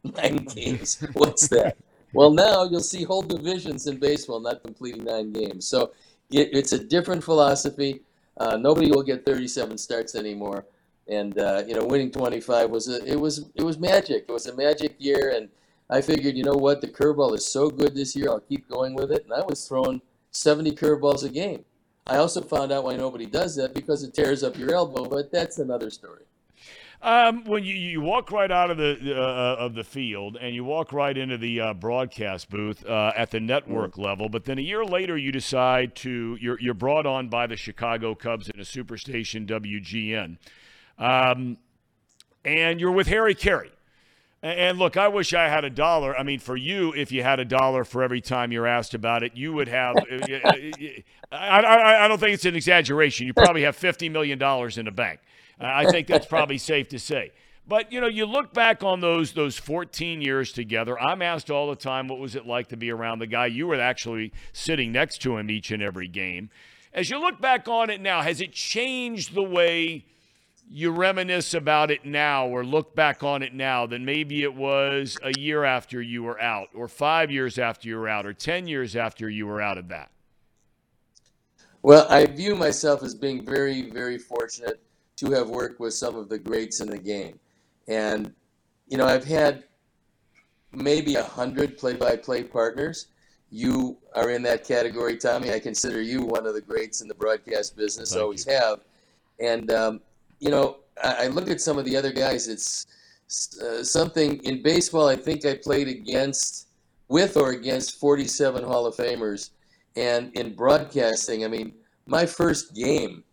nine [LAUGHS] games. What's that? well, now you'll see whole divisions in baseball not completing nine games. So it, it's a different philosophy. Uh, nobody will get 37 starts anymore, and uh, you know, winning 25 was a, it was it was magic. It was a magic year, and I figured, you know what, the curveball is so good this year, I'll keep going with it. And I was throwing 70 curveballs a game. I also found out why nobody does that because it tears up your elbow, but that's another story. Um, when you, you walk right out of the uh, of the field and you walk right into the uh, broadcast booth uh, at the network mm. level, but then a year later you decide to you're you're brought on by the Chicago Cubs in a superstation WGN, um, and you're with Harry Caray. And look, I wish I had a dollar. I mean, for you, if you had a dollar for every time you're asked about it, you would have. Uh, uh, I, I, I don't think it's an exaggeration. You probably have fifty million dollars in the bank. I think that's probably safe to say. But you know, you look back on those those 14 years together. I'm asked all the time, what was it like to be around the guy? You were actually sitting next to him each and every game. As you look back on it now, has it changed the way you reminisce about it now or look back on it now than maybe it was a year after you were out, or five years after you were out, or 10 years after you were out of that? Well, I view myself as being very, very fortunate to have worked with some of the greats in the game. And, you know, I've had maybe a hundred play-by-play partners. You are in that category, Tommy. I consider you one of the greats in the broadcast business. Thank always you. have. And um, you know, I, I, look at some of the other guys. It's uh, something in baseball. I think I played against, with or against 47 Hall of Famers, and in broadcasting, I mean, my first game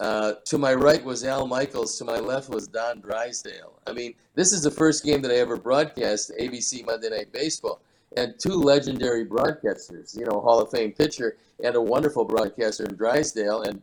uh, to my right was Al Michaels. To my left was Don Drysdale. I mean, this is the first game that I ever broadcast ABC Monday Night Baseball. And two legendary broadcasters, you know, Hall of Fame pitcher and a wonderful broadcaster in Drysdale. And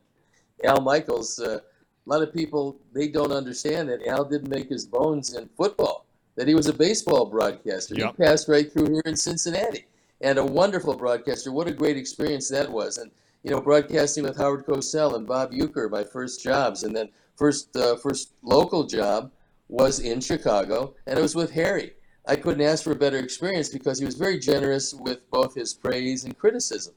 Al Michaels, uh, a lot of people, they don't understand that Al didn't make his bones in football, that he was a baseball broadcaster. Yep. He passed right through here in Cincinnati. And a wonderful broadcaster. What a great experience that was. And you know, broadcasting with Howard Cosell and Bob Uecker, my first jobs, and then first uh, first local job was in Chicago, and it was with Harry. I couldn't ask for a better experience because he was very generous with both his praise and criticism,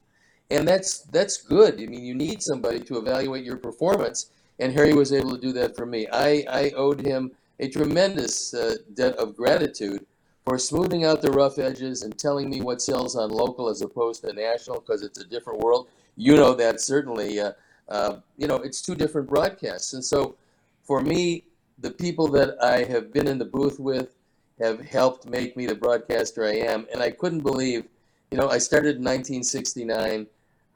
and that's that's good. I mean, you need somebody to evaluate your performance, and Harry was able to do that for me. I I owed him a tremendous uh, debt of gratitude for smoothing out the rough edges and telling me what sells on local as opposed to national because it's a different world you know that certainly. Uh, uh, you know, it's two different broadcasts, and so for me, the people that I have been in the booth with have helped make me the broadcaster I am, and I couldn't believe. You know, I started in 1969.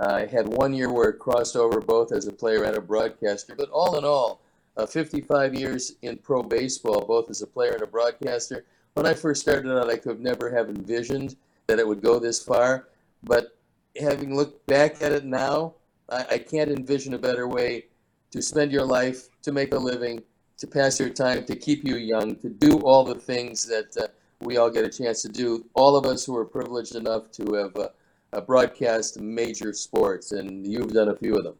Uh, I had one year where it crossed over both as a player and a broadcaster, but all in all, uh, 55 years in pro baseball, both as a player and a broadcaster. When I first started out, I could never have envisioned that it would go this far, but having looked back at it now, I, I can't envision a better way to spend your life, to make a living, to pass your time, to keep you young, to do all the things that uh, we all get a chance to do. All of us who are privileged enough to have uh, broadcast major sports, and you've done a few of them.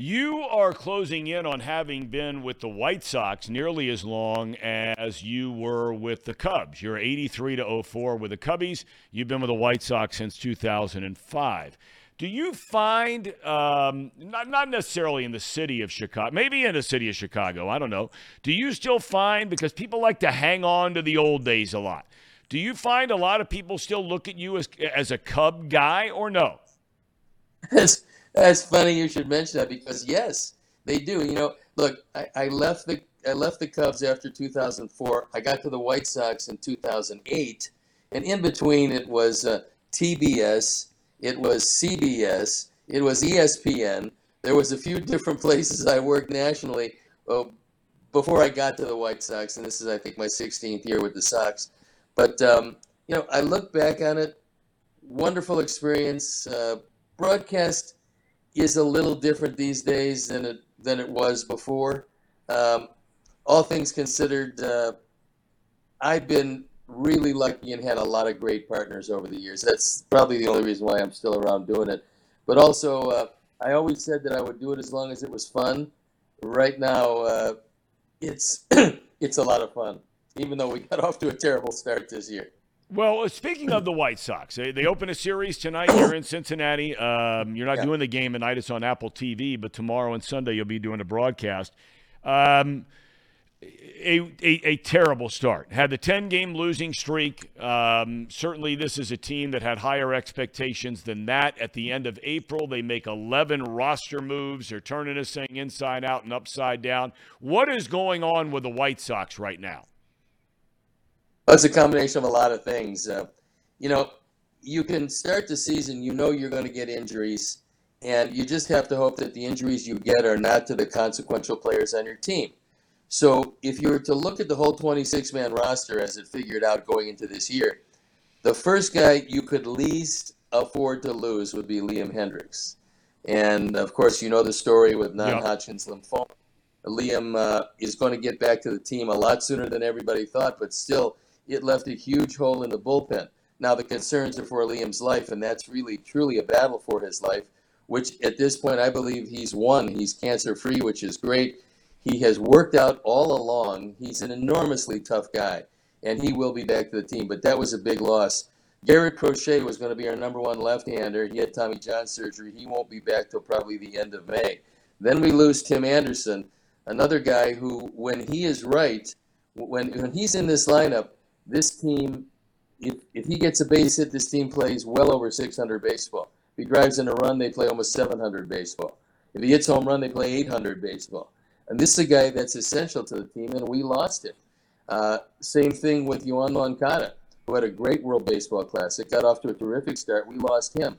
You are closing in on having been with the White Sox nearly as long as you were with the Cubs. You're 83 to 04 with the Cubbies. You've been with the White Sox since 2005. Do you find, um, not, not necessarily in the city of Chicago, maybe in the city of Chicago, I don't know. Do you still find, because people like to hang on to the old days a lot, do you find a lot of people still look at you as, as a Cub guy or no? That's funny you should mention that because yes, they do. You know, look, I, I left the I left the Cubs after 2004. I got to the White Sox in 2008, and in between it was uh, TBS, it was CBS, it was ESPN. There was a few different [LAUGHS] places I worked nationally uh, before I got to the White Sox, and this is I think my 16th year with the Sox. But um, you know, I look back on it, wonderful experience. Uh, broadcast is a little different these days than it than it was before. Um, all things considered, uh, I've been really lucky and had a lot of great partners over the years. That's probably the only reason why I'm still around doing it. But also, uh, I always said that I would do it as long as it was fun. Right now, uh, it's [CLEARS THROAT] it's a lot of fun, even though we got [LAUGHS] off to a terrible start this year. Well, speaking of the White Sox, they, they open a series tonight. You're in Cincinnati. Um, you're not yeah. doing the game tonight; it's on Apple TV. But tomorrow and Sunday, you'll be doing a broadcast. Um, a, a, a, terrible start. Had the 10 game losing streak. Um, certainly, this is a team that had higher expectations than that. At the end of April, they make 11 roster moves. They're turning this thing inside out and upside down. What is going on with the White Sox right now? Well, it's a combination of a lot of things. Uh, you know, you can start the season, you know you're going to get injuries, and you just have to hope that the injuries you get are not to the consequential players on your team. So if you were to look at the whole 26 man roster as it figured out going into this year, the first guy you could least afford to lose would be Liam Hendriks. And of course, you know the story with non Hodgkin's lymphoma. Liam uh, is going to get back to the team a lot sooner than everybody thought, but still, it left a huge hole in the bullpen. Now, the concerns are for Liam's life, and that's really, truly a battle for his life, which at this point I believe he's won. He's cancer free, which is great. He has worked out all along. He's an enormously tough guy, and he will be back to the team. But that was a big loss. Garrett Crochet was going to be our number one left-hander. He had Tommy John surgery. He won't be back till probably the end of May. Then we lose Tim Anderson, another guy who, when he is right, when when he's in this lineup, this team, if, if he gets a base hit, this team plays well over 600 baseball. If he drives in a run, they play almost 700 baseball. If he hits home run, they play 800 baseball. And this is a guy that's essential to the team, and we lost him. Uh, same thing with Yoan Moncada, who had a great World Baseball Classic, got off to a terrific start. We lost him.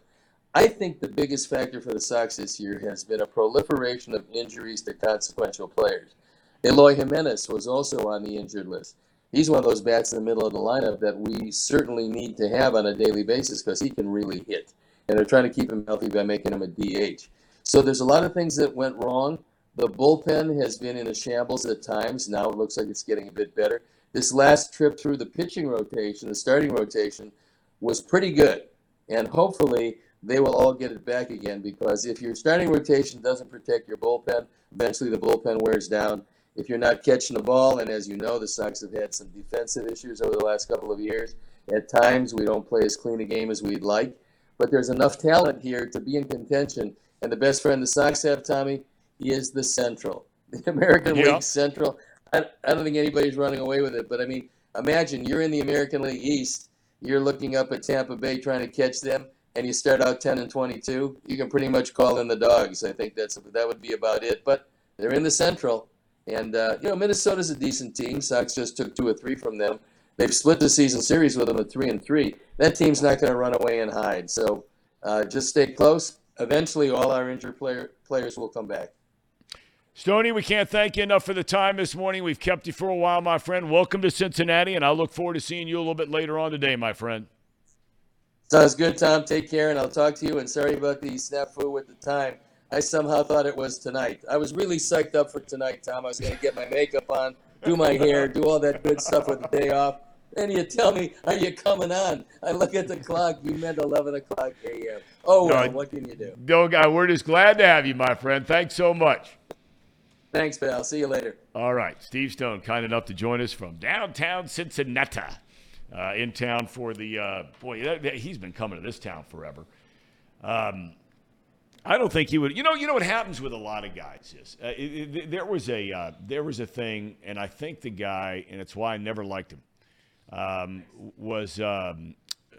I think the biggest factor for the Sox this year has been a proliferation of injuries to consequential players. Eloy Jimenez was also on the injured list. He's one of those bats in the middle of the lineup that we certainly need to have on a daily basis because he can really hit. And they're trying to keep him healthy by making him a DH. So there's a lot of things that went wrong. The bullpen has been in a shambles at times. Now it looks like it's getting a bit better. This last trip through the pitching rotation, the starting rotation, was pretty good. And hopefully they will all get it back again because if your starting rotation doesn't protect your bullpen, eventually the bullpen wears down. If you're not catching the ball, and as you know, the Sox have had some defensive issues over the last couple of years. At times, we don't play as clean a game as we'd like, but there's enough talent here to be in contention. And the best friend the Sox have, Tommy, he is the Central, [LAUGHS] the American yeah. League Central. I, I don't think anybody's running away with it, but I mean, imagine you're in the American League East, you're looking up at Tampa Bay trying to catch them, and you start out 10 and 22. You can pretty much call in the dogs. I think that's that would be about it. But they're in the Central, and uh, you know Minnesota's a decent team. Sox just took two or three from them. They've split the season series with them at three and three. That team's not going to run away and hide. So uh, just stay close. Eventually, all our injured player, players will come back. Stony, we can't thank you enough for the time this morning. We've kept you for a while, my friend. Welcome to Cincinnati, and I look forward to seeing you a little bit later on today, my friend. Sounds good, Tom. Take care, and I'll talk to you. And sorry about the snafu with the time. I somehow thought it was tonight. I was really psyched up for tonight, Tom. I was going to get my makeup on, do my hair, do all that good stuff with the day off. And you tell me, are you coming on? I look at the clock. You meant 11 o'clock a.m. Oh, well, no, what can you do? No, guy, we're just glad to have you, my friend. Thanks so much. Thanks, pal. See you later. All right. Steve Stone, kind enough to join us from downtown Cincinnati. Uh, in town for the uh, boy. He's been coming to this town forever. Um, I don't think he would. You know, you know what happens with a lot of guys is uh, it, it, there was a uh, there was a thing, and I think the guy, and it's why I never liked him, um, was um,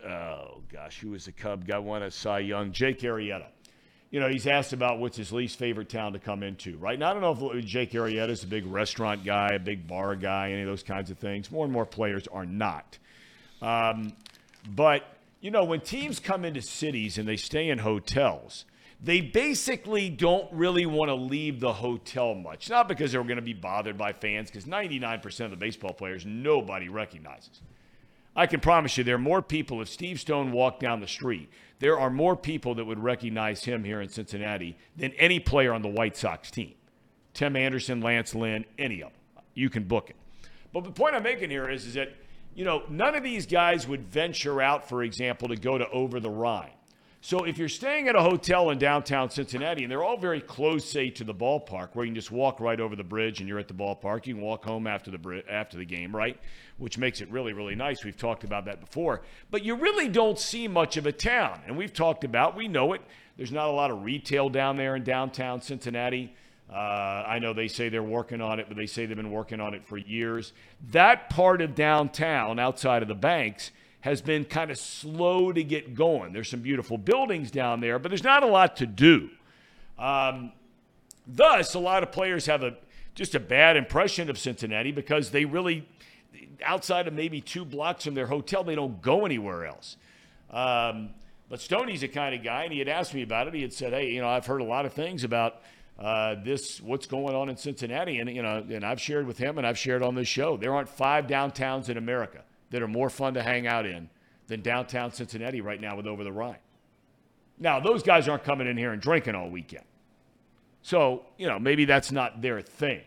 oh gosh, who was the Cub guy? Won a Cy Young, Jake Arrieta. you know, he's asked about what's his least favorite town to come into, right? Now, I don't know if Jake Arrieta is a big restaurant guy, a big bar guy, any of those kinds of things. More and more players are not. Um, but, you know, when teams come into cities and they stay in hotels, they basically don't really want to leave the hotel much. Not because they're going to be bothered by fans, because 99% of the baseball players nobody recognizes. I can promise you there are more people. If Steve Stone walked down the street, there are more people that would recognize him here in Cincinnati than any player on the White Sox team. Tim Anderson, Lance Lynn, any of them. You can book it. But the point I'm making here is, is that, you know, none of these guys would venture out, for example, to go to over the Rhine. So if you're staying at a hotel in downtown Cincinnati, and they're all very close, say, to the ballpark, where you can just walk right over the bridge and you're at the ballpark, you can walk home after the after the game, right? Which makes it really, really nice. We've talked about that before. But you really don't see much of a town, and we've talked about, we know it. There's not a lot of retail down there in downtown Cincinnati. Uh, I know they say they're working on it, but they say they've been working on it for years. That part of downtown, outside of the banks, has been kind of slow to get going. There's some beautiful buildings down there, but there's not a lot to do. Um, thus, a lot of players have a just a bad impression of Cincinnati because they really, outside of maybe two blocks from their hotel, they don't go anywhere else. Um, but Stoney's the kind of guy, and he had asked me about it. He had said, "Hey, you know, I've heard a lot of things about." Uh, this what's going on in Cincinnati, and you know, and I've shared with him, and I've shared on this show. There aren't five downtowns in America that are more fun to hang out in than downtown Cincinnati right now with Over the Rhine. Now, those guys aren't coming in here and drinking all weekend. So, you know, maybe that's not their thing.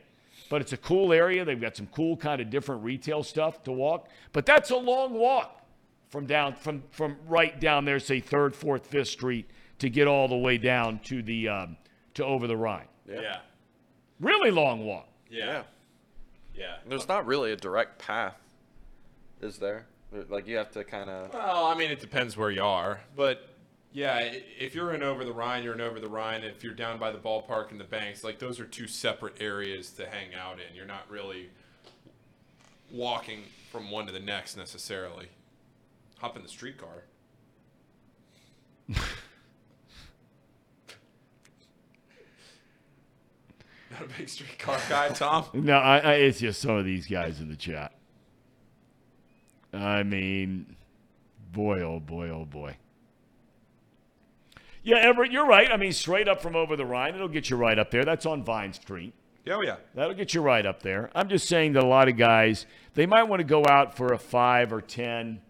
But it's a cool area. They've got some cool kind of different retail stuff to walk. But that's a long walk from down from from right down there, say third, fourth, fifth street, to get all the way down to the um, to over the Rhine. Yeah. yeah. Really long walk. Yeah. Yeah. There's not really a direct path is there? Like you have to kind of. Well, I mean, it depends where you are, but yeah, if you're in over the Rhine, you're in over the Rhine. If you're down by the ballpark and the banks, like those are two separate areas to hang out in. You're not really walking from one to the next necessarily. Hop in the streetcar. [LAUGHS] Not a big streetcar guy, Tom. no, I, I, it's just some of these guys in the chat. I mean, boy, oh boy, oh boy. Yeah, Everett, you're right. I mean, straight up from over the Rhine, it'll get you right up there. That's on Vine Street. Oh, yeah. That'll get you right up there. I'm just saying that a lot of guys, they might want to go out for a 5 or 10,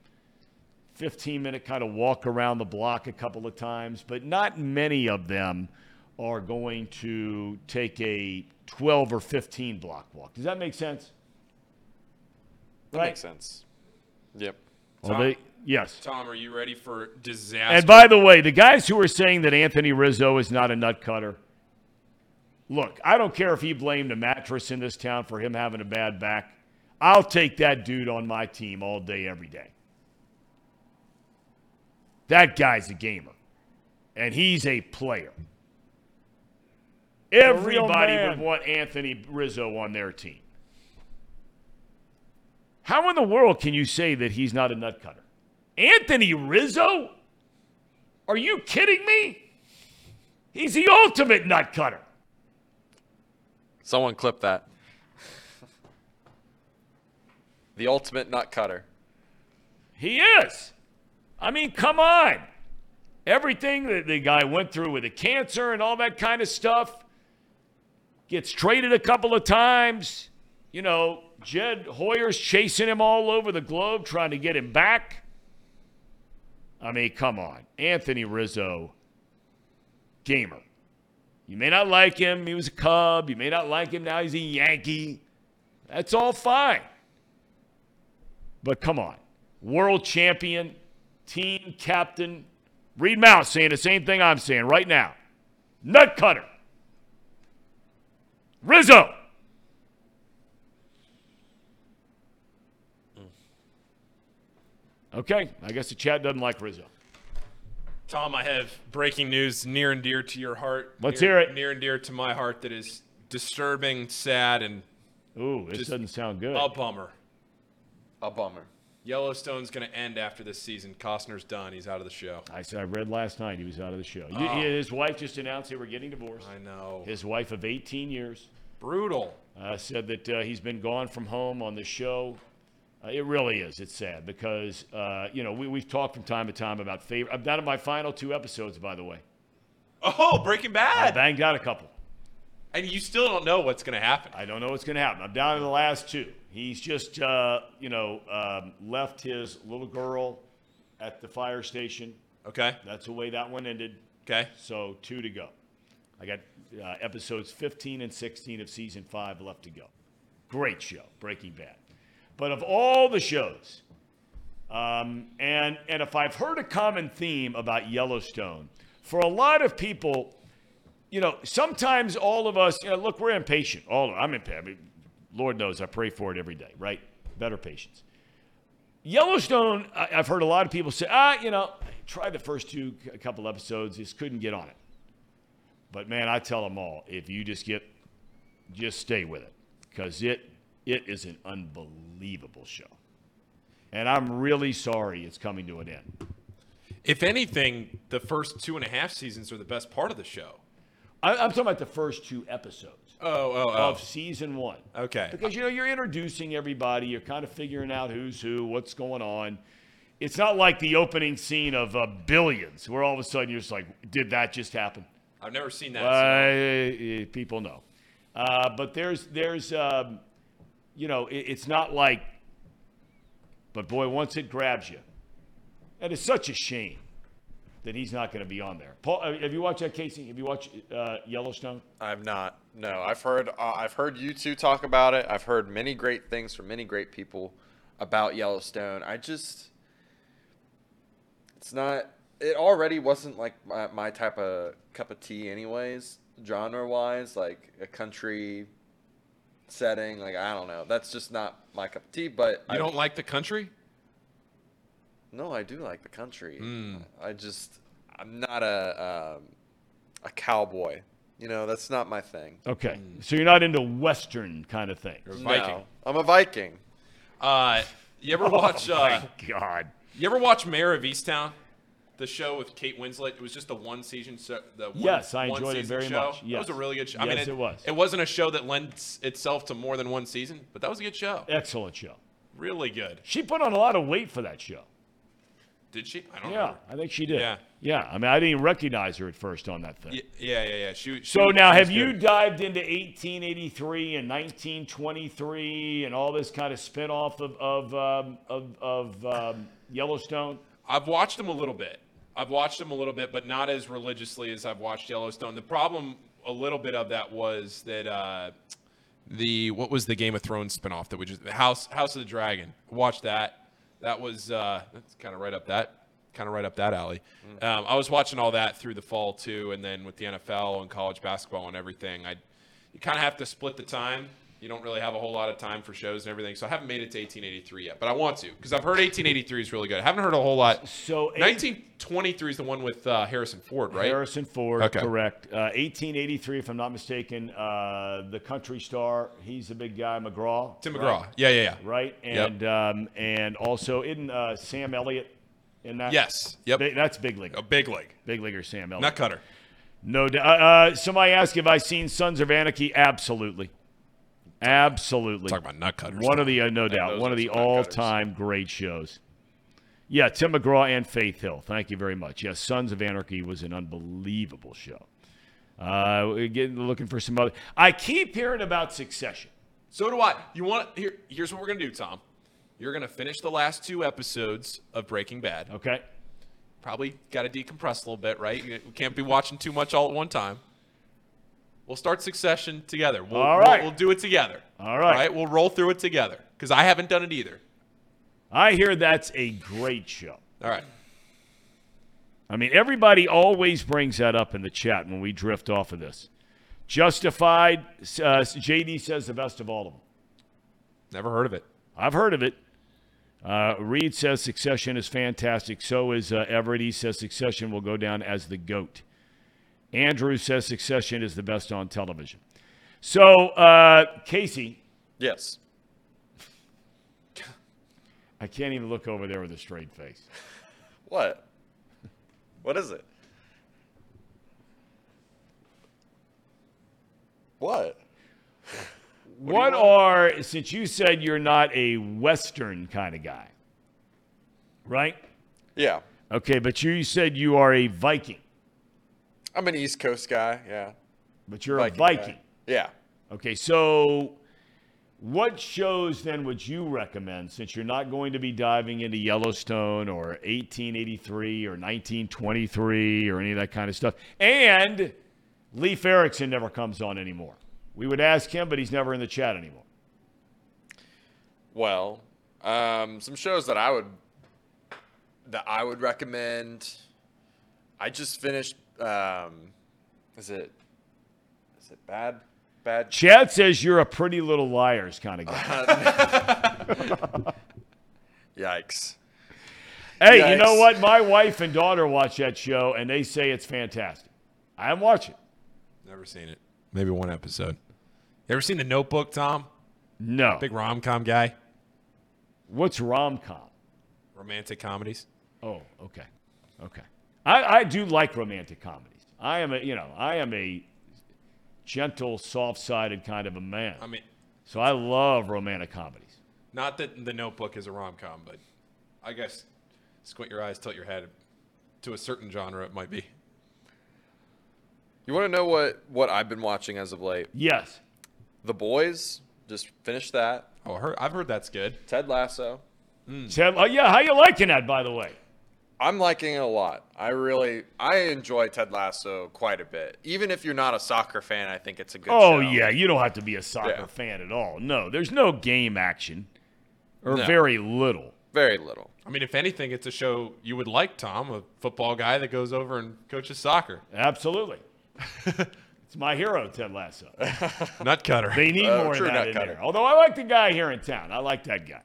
15 minute kind of walk around the block a couple of times, but not many of them are going to take a 12 or 15 block walk. Does that make sense? That right? makes sense. Yep. Well, they, yes. Tom, are you ready for disaster? And by the way, the guys who are saying that Anthony Rizzo is not a nut cutter, look, I don't care if he blamed a mattress in this town for him having a bad back. I'll take that dude on my team all day, every day. That guy's a gamer, and he's a player. Everybody would want Anthony Rizzo on their team. How in the world can you say that he's not a nut cutter? Anthony Rizzo? Are you kidding me? He's the ultimate nut cutter. Someone clip that. [LAUGHS] the ultimate nut cutter. He is. I mean, come on. Everything that the guy went through with the cancer and all that kind of stuff gets traded a couple of times. You know, Jed Hoyer's chasing him all over the globe, trying to get him back. I mean, come on. Anthony Rizzo, gamer. You may not like him. He was a Cub. You may not like him. Now he's a Yankee. That's all fine. But come on. World champion, team captain, Reed Mouse saying the same thing I'm saying right now. Nut cutter. Rizzo. Okay, I guess the chat doesn't like Rizzo. Tom, I have breaking news near and dear to your heart. Let's near, hear it. Near and dear to my heart that is disturbing, sad, and ooh, this doesn't sound good. A bummer. A bummer. Yellowstone's going to end after this season. Costner's done. He's out of the show. I said I read last night he was out of the show. Oh. His wife just announced they were getting divorced. I know. His wife of 18 years Brutal. uh, said that uh, he's been gone from home on the show. Uh, it really is. It's sad because uh, you know we, we've talked from time to time about favorite. I'm down to my final two episodes, by the way. Oh, Breaking Bad. I banged out a couple. And you still don't know what's going to happen. I don't know what's going to happen. I'm down to the last two. He's just, uh, you know, um, left his little girl at the fire station. Okay. That's the way that one ended. Okay. So two to go. I got uh, episodes 15 and 16 of season five left to go. Great show, Breaking Bad. But of all the shows, um, and and if I've heard a common theme about Yellowstone, for a lot of people, you know, sometimes all of us, you know, look, we're impatient. All of, I'm impatient. I mean, Lord knows I pray for it every day, right? Better patience. Yellowstone, I- I've heard a lot of people say, ah, you know, try the first two a couple episodes, just couldn't get on it. But man, I tell them all, if you just get, just stay with it, because it it is an unbelievable show, and I'm really sorry it's coming to an end. If anything, the first two and a half seasons are the best part of the show. I, I'm talking about the first two episodes Oh, oh, oh. of season one. Okay. Because you know you're introducing everybody, you're kind of figuring out who's who, what's going on. It's not like the opening scene of uh, Billions, where all of a sudden you're just like, did that just happen? I've never seen that. so- uh, people know, uh, but there's there's um, you know it, it's not like, but boy, once it grabs you, and it's such a shame that he's not going to be on there. Paul, uh, have you watched that, Casey? Have you watched uh, Yellowstone? I've not. No, I've heard. Uh, I've heard you two talk about it. I've heard many great things from many great people about Yellowstone. I just, it's not. It already wasn't like my, my type of cup of tea, anyways. Genre wise, like a country setting. Like I don't know. That's just not my cup of tea. But You I don't like the country? No, I do like the country. Hmm. I just, I'm not a um, a cowboy. You know, that's not my thing. Okay, so you're not into Western kind of thing. You're a Viking. No, I'm a Viking. Uh, you ever watch? Oh, Uh, my God. You ever watch Mare of Easttown? The show with Kate Winslet. It was just the one season. So, the one, Yes, I enjoyed it very show. much. That was a really good show. I mean, Yes, it, it was. It wasn't a show that lends itself to more than one season, but that was a good show. Excellent show. Really good. She put on a lot of weight for that show. Did she? I don't know. Yeah, know. I think she did. Yeah. Yeah, I mean, I didn't even recognize her at first on that thing. Yeah, yeah, yeah. yeah. She, she, So now, have was you good. dived into 1883 and 1923 and all this kind of spinoff of of um, of, of um, Yellowstone? I've watched them a little bit. I've watched them a little bit, but not as religiously as I've watched Yellowstone. The problem, a little bit of that was that uh, the what was the Game of Thrones spinoff that we just House House of the Dragon. Watched that. That was uh, that's kind of right up that kind of right up that alley. Um, I was watching all that through the fall too, and then with the NFL and college basketball and everything, I you kind of have to split the time. You don't really have a whole lot of time for shows and everything, so I haven't made it to 1883 yet, but I want to because I've heard 1883 is really good. I haven't heard a whole lot. So 1923 is the one with uh, Harrison Ford, right? Harrison Ford, Okay. correct. Uh, 1883, if I'm not mistaken. Uh, the country star, he's a big guy, McGraw. Tim right? McGraw. Yeah, yeah, yeah. Right, Yep. and um, and also in uh, Sam Elliott in that. Yes. Yep. Big- that's big league. A big league. Big leaguer Sam Elliott. Nut cutter. No doubt. Uh, uh, somebody asked if I seen Sons of Anarchy. Absolutely. Absolutely. Talk about nut cutters. One of the, uh, no Yeah, doubt, one of the some nut cutters. all-time great shows. Yeah, Tim McGraw and Faith Hill. Thank you very much. Yes, Sons of Anarchy was an unbelievable show. Uh, we're getting looking for some other. I keep hearing about Succession. So do I. You want here? Here's what we're gonna do, Tom. You're gonna finish the last two episodes of Breaking Bad. Okay. Probably got to decompress a little bit, right? You can't be watching too much all at one time. We'll start Succession together. We'll, All we'll- We'll, do it together. All right. Right. We'll roll through it together because I haven't done it either. I hear that's a great show. All right. I mean, everybody always brings that up in the chat when we drift off of this. Justified, uh, JD says the best of all of them. Never heard of it. I've heard of it. Uh, Reed says Succession is fantastic. So is uh, Everett. He says Succession will go down as the GOAT. Andrew says Succession is the best on television. So, uh, Casey, Yes. I can't even look over there with a straight face. What? What is it? What? What, are, since you said you're not a Western kind of guy, right? Yeah. Okay, but you said you are a Viking, I'm an East Coast guy. Yeah. but you're Viking a guy. Viking. Yeah. Okay, so what shows then would you recommend since you're not going to be diving into Yellowstone or 1883 or 1923 or any of that kind of stuff? And Leif Erikson never comes on anymore. We would ask him, but he's never in the chat anymore. Well, um, some shows that I would that I would recommend. I just finished. Um, is it? Is it bad? Bad. Chad says you're a pretty little liars kind of guy. [LAUGHS] Yikes. hey, you know what? My wife and daughter watch that show, and they say it's fantastic. I am watching. Never seen it. Maybe one episode. You ever seen The Notebook, Tom? No. Big rom com guy. What's rom com? Romantic comedies. Oh, okay, okay. I, I do like romantic comedies. I am a you know I am a gentle, soft-sided kind of a man. I mean, so I love romantic comedies. not that The Notebook is a rom com, but I guess squint your eyes, tilt your head. To a certain genre, it might be. You want to know what what I've been watching as of late? Yes. The Boys. Just finished that. Oh, I heard, I've heard that's good. Ted Lasso. Hmm. Ted, oh yeah, how you liking that by the way? I'm liking it a lot. I really I enjoy Ted Lasso quite a bit. Even if you're not a soccer fan, I think it's a good show. Oh show. yeah, you don't have to be a soccer Yeah. fan at all. No, there's no game action, or No. very little. Very little. I mean, if anything, it's a show you would like, Tom, a football guy that goes over and coaches soccer. Absolutely. [LAUGHS] it's my hero, Ted Lasso. [LAUGHS] Nut cutter. They need Uh, more of that nut in cutter. there. Although I like the guy here in town. I like that guy.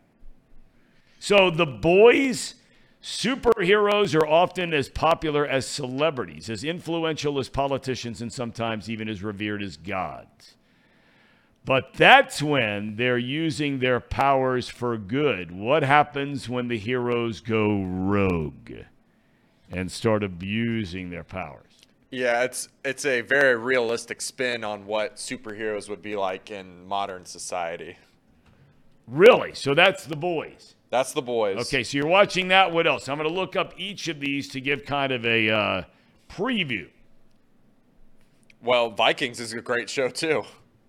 So the boys, superheroes are often as popular as celebrities, as influential as politicians, and sometimes even as revered as gods. But that's when they're using their powers for good. What happens when the heroes go rogue and start abusing their powers? Yeah, it's it's a very realistic spin on what superheroes would be like in modern society. Really? So that's the boys. That's the boys. Okay, so you're watching that. What else? I'm going to look up each of these to give kind of a uh, preview. Well, Vikings is a great show too.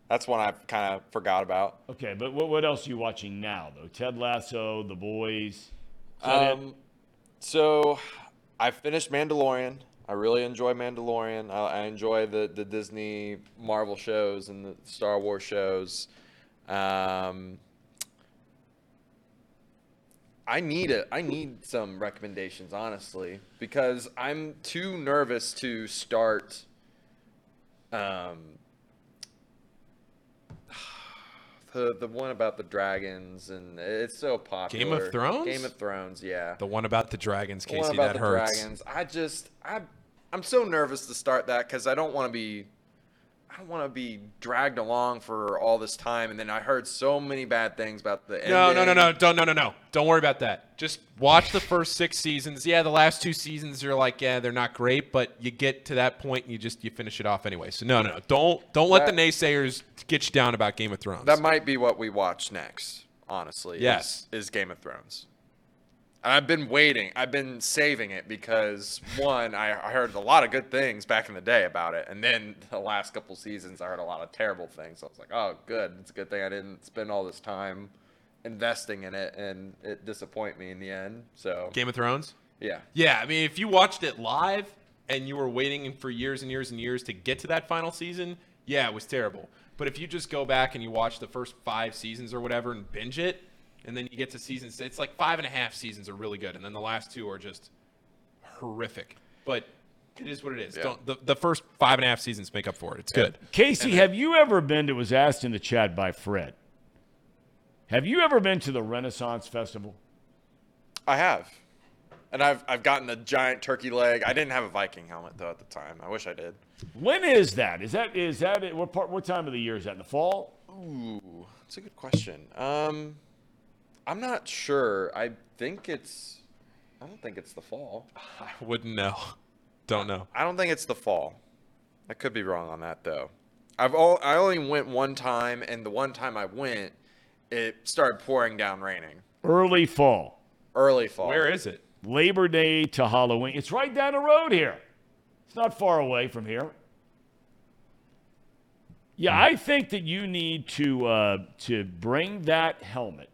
That's one I kind of forgot about. Okay, but what, what else are you watching now, though? Ted Lasso, The Boys. Is that it? Um, so I finished Mandalorian. I really enjoy Mandalorian. I, I enjoy the the Disney Marvel shows and the Star Wars shows. Um, I need it. I need some recommendations, honestly, because I'm too nervous to start. Um, [SIGHS] the the one about the dragons and it's so popular. Game of Thrones? Game of Thrones, yeah. The one about the dragons, The one Casey, about that the hurts. dragons. I just I I'm so nervous to start that because I don't want to be don't want to be dragged along for all this time. And then I heard so many bad things about the No, no, no, no, don't, no, no, no. Don't worry about that. Just watch the first six seasons. Yeah, the last two seasons are like, yeah, they're not great, but you get to that point and you just you finish it off anyway. So no, no, no. Don't don't let That- the naysayers get you down about Game of Thrones. That might be what we watch next. Honestly, is- Yes. is, Game of Thrones. And I've been waiting. I've been saving it because one, I, I heard a lot of good things back in the day about it, and then [LAUGHS] the last couple seasons, I heard a lot of terrible things. So I was like, oh, good. It's a good thing I didn't spend all this time investing in it, and it disappoint me in the end. So Game of Thrones. yeah, Yeah, I mean, if you watched it live and you were waiting for years and years and years to get to that final season, yeah, it was terrible. But if you just go back and you watch the first five seasons or whatever and binge it, and then you get to seasons. it's like five and a half seasons are really good, and then the last two are just horrific. But it is what it is. Yeah. Don't, the, the first five and a half seasons make up for it. It's good. Casey, have you ever been? It was asked in the chat by Fred. Have you ever been to the Renaissance Festival? I have. And I've, I've gotten a giant turkey leg. I didn't have a Viking helmet though at the time. I wish I did. When is that? Is that is that it? What part? What time of the year is that? In the fall? Ooh, that's a good question. Um, I'm not sure. I think it's. I don't think it's the fall. [LAUGHS] I wouldn't know. Don't know. I don't think it's the fall. I could be wrong on that though. I've all, I only went one time, and the one time I went, it started pouring down, raining. Early fall. Early fall. Where is it? Labor Day to Halloween. It's right down the road here. It's not far away from here. Yeah, I think that you need to uh, to bring that helmet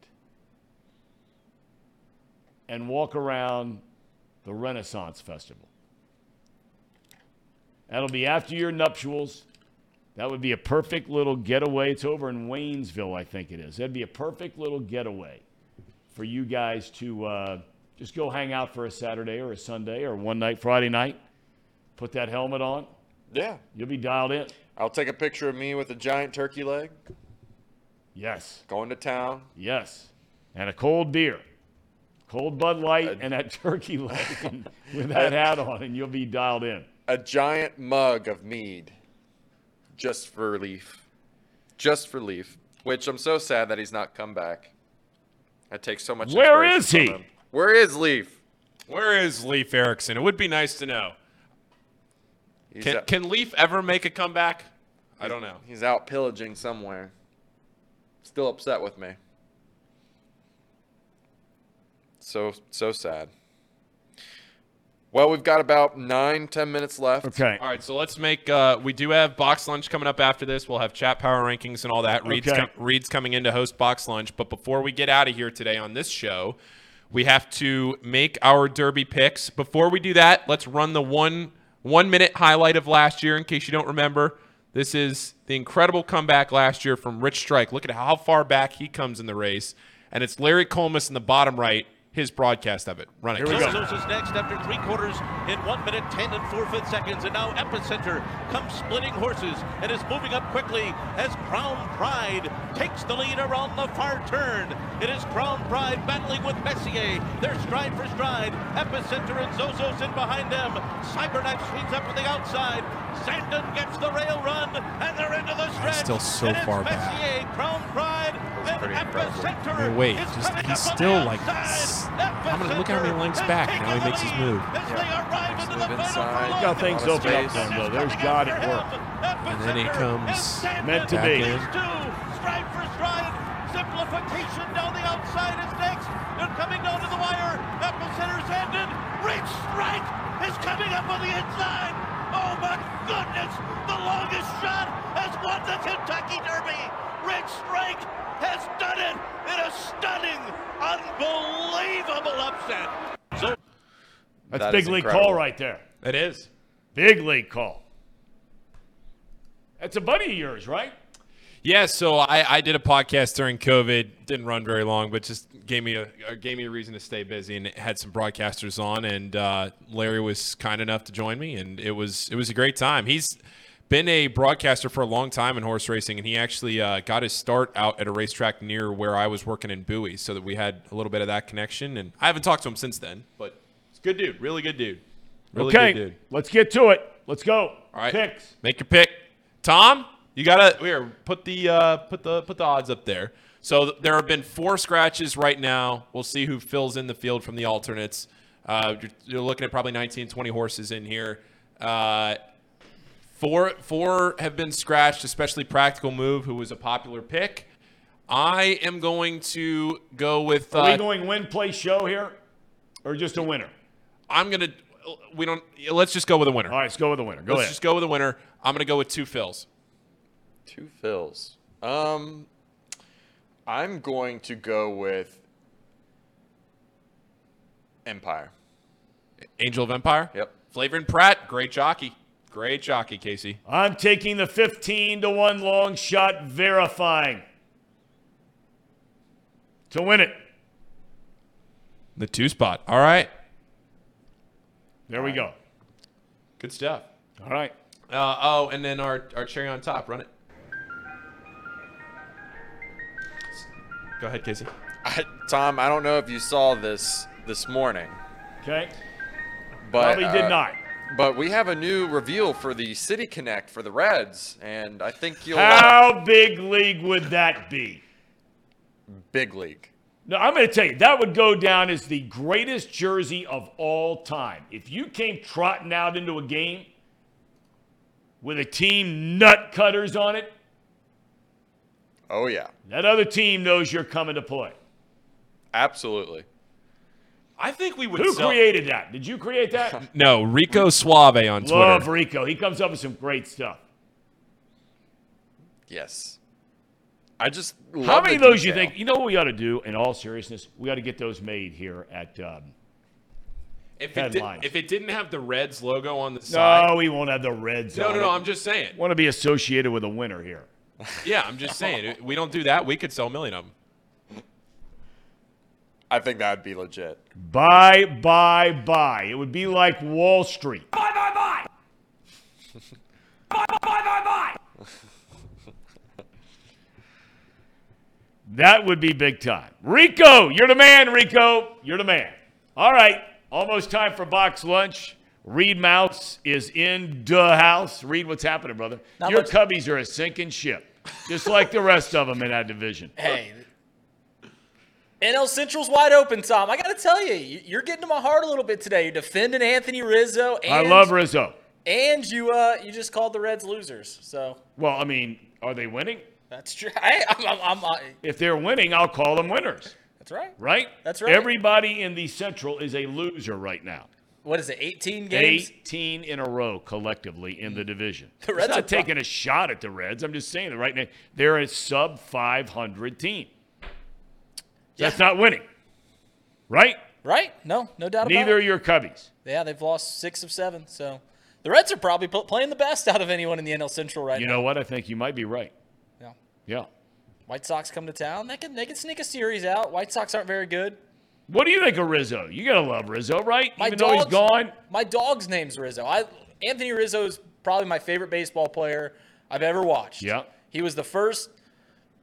and walk around the Renaissance Festival. That'll be after your nuptials. That would be a perfect little getaway. It's over in Waynesville, I think it is. That'd be a perfect little getaway for you guys to uh, just go hang out for a Saturday or a Sunday or one night, Friday night. Put that helmet on. Yeah. You'll be dialed in. I'll take a picture of me with a giant turkey leg. Yes. Going to town. Yes. And a cold beer. Cold Bud Light and that turkey [LAUGHS] leg and with that hat on, and you'll be dialed in. A giant mug of mead. Just for Leaf. Just for Leaf. Which I'm so sad that he's not come back. I take so much Where inspiration he? him. Where is Leaf? Where is Leaf Erickson? It would be nice to know. He's Can, out, can Leaf ever make a comeback? I don't know. he's out pillaging somewhere. Still upset with me. So so sad. Well, we've got about nine, ten minutes left. Okay. All right, so let's make. Uh, we do have box lunch coming up after this. We'll have chat power rankings and all that. Reed's, Okay. com- Reed's coming in to host box lunch. But before we get out of here today on this show, we have to make our derby picks. Before we do that, let's run the one one minute highlight of last year in case you don't remember. This is the incredible comeback last year from Rich Strike. Look at how far back he comes in the race, and it's Larry Collmus in the bottom right. His broadcast of it. Run it. Here we go. Zos is next after three quarters in one minute, 10 and four fifths seconds. And now Epicenter comes splitting horses and is moving up quickly as Crown Pride takes the lead around the far turn. It is Crown Pride battling with Messier. They're stride for stride. Epicenter and Zozos in behind them. Cyberknife swings up to the outside. Zandon gets the rail run, and they're into the stretch. still so and it's far back. Messier, Crown Pride, and pretty incredible. Epicenter. Hey, wait, is just- he's up on still, the like, outside. s- how many- look how many Epicenter lengths has back now he makes his move. as they arrive into the Move final inside. furlong. Got things A lot open up for him, though. There's God at work. And then he comes Meant to back be. in. Stride for stride. Simplification down the outside is next. They're coming down to the wire. Epicenter's ended. Rich Strike is coming up on the inside. Oh my goodness! The longest shot has won the Kentucky Derby. Rich Strike has done it in a stunning, unbelievable upset. So That's That big league incredible. call right there. It is. Big league call. That's a buddy of yours, right? Yeah, so I, I did a podcast during COVID. Didn't run very long, but just gave me a uh, gave me a reason to stay busy and it had some broadcasters on. And uh, Larry was kind enough to join me, and it was it was a great time. He's been a broadcaster for a long time in horse racing, and he actually uh, got his start out at a racetrack near where I was working in Bowie, so that we had a little bit of that connection. And I haven't talked to him since then, but it's a good dude, really good dude, really okay, good dude. let's get to it. Let's go. All right, Picks. Make your pick, Tom. You gotta here put the uh, put the put the odds up there. So th- there have been four scratches right now. We'll see who fills in the field from the alternates. Uh, you're, you're looking at probably 19, 20 horses in here. Uh, four four have been scratched, especially Practical Move, who was a popular pick. I am going to go with. Are we Uh, going win, play, show here, or just a winner? I'm gonna. We don't. Let's just go with a winner. All right, let's go with the winner. Go let's ahead. just go with a winner. I'm gonna go with Two Phil's. Two Phil's. Um, I'm going to go with Empire. Angel of Empire. Yep. Flavien Prat, great jockey. Great jockey, Casey. I'm taking the 15 to 1 long shot Verifying to win it. The two spot. All right. There we go. Good stuff. All right. Uh, oh, and then our, our cherry on top. Run it. Go ahead, Casey. I, Tom, I don't know if you saw this this morning, Okay. but Probably did uh, not. But we have a new reveal for the City Connect for the Reds, and I think you'll How big league would that be? big league. No, I'm going to tell you, that would go down as the greatest jersey of all time. If you came trotting out into a game with a team nut cutters on it, Oh yeah, that other team knows you're coming to play. absolutely. I think we would. Who sell- created that? Did you create that? [LAUGHS] No, Rico Suave on Twitter. Love Rico. He comes up with some great stuff. Yes. I just love How many the of those you think? You know what we ought to do? In all seriousness, we ought to get those made here at. Um, If it, did, if it didn't have the Reds logo on the side. no, we won't have the Reds. No, on no, no. it. I'm just saying. want to be associated with a winner here. Yeah, I'm just saying. [LAUGHS] We don't do that. We could sell a million of them. I think that would be legit. Buy, buy, buy. It would be like Wall Street. Buy, buy, buy. [LAUGHS] buy, buy, buy, buy. That would be big time. Rico, you're the man, Rico. You're the man. All right, almost time for box lunch. Reed Mouse is in the house. Reed, what's happening, brother? Not Your much. Cubbies are a sinking ship, just like the rest of them in that division. Hey, NL Central's wide open, Tom. I got to tell you, you- you're getting to my heart a little bit today. You're defending Anthony Rizzo, and I love Rizzo. and you uh you just called the Reds losers. So Well, I mean, are they winning? that's true. [LAUGHS] I, I'm, I'm, I'm, If they're winning, I'll call them winners. that's right. Right? That's right. Everybody in the Central is a loser right now. What is it? 18 games. 18 in a row collectively in the division. The Reds I'm are not pro- taking a shot at the Reds. I'm just saying that right now they're a sub 500 team. That's not winning. Right? Right? No, no doubt Neither about it. Neither are your Cubbies. Yeah, they've lost six of seven. So the Reds are probably playing the best out of anyone in the NL Central right You now. You know what? I think you might be right. Yeah. Yeah. White Sox come to town. They can they can sneak a series out. White Sox aren't very good. What do you think of Rizzo? You gotta love Rizzo, right? My Even though he's gone. My dog's name's Rizzo. I Anthony Rizzo is probably my favorite baseball player I've ever watched. Yeah. He was the first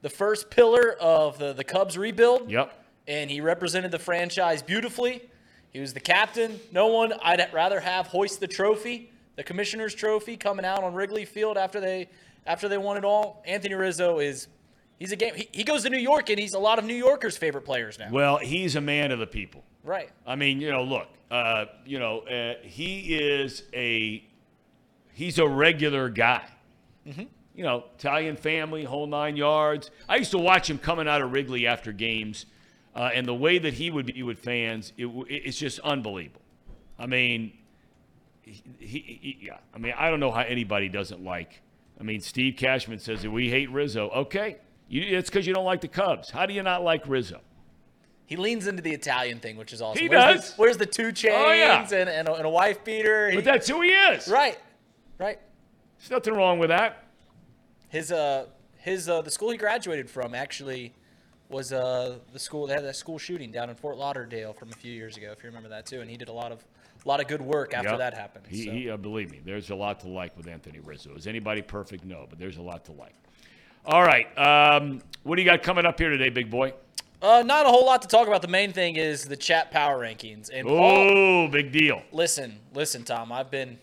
the first pillar of the, the Cubs rebuild. Yep. And he represented the franchise beautifully. He was the captain. No one I'd rather have hoist the trophy, the commissioner's trophy, coming out on Wrigley Field after they after they won it all. Anthony Rizzo is he's a game he, he goes to New York and he's a lot of New Yorkers' favorite players now. Well, he's a man of the people. Right. I mean, you know, look, uh, you know, uh, he is a he's a regular guy. Mhm. You know, Italian family, whole nine yards. I used to watch him coming out of Wrigley after games, uh, and the way that he would be with fans, it, it's just unbelievable. I mean, he, he, he- yeah. I mean, I don't know how anybody doesn't like. I mean, Steve Cashman says that we hate Rizzo. Okay, you, it's because you don't like the Cubs. How do you not like Rizzo? He leans into the Italian thing, which is awesome. He Where's does. The, where's the two chains Oh, yeah. and, and, a, and a wife beater? But that's who he is. Right. Right. There's nothing wrong with that. His uh his uh the school he graduated from actually was uh the school they had that school shooting down in Fort Lauderdale from a few years ago, if you remember that too. And he did a lot of a lot of good work after Yep. that happened. He, so. he uh, believe me, there's a lot to like with Anthony Rizzo. Is anybody perfect? No, but there's a lot to like. All right, um, what do you got coming up here today, big boy? Uh, not a whole lot to talk about. The main thing is the chat power rankings. And Paul, Oh, big deal. listen, listen, Tom. I've been,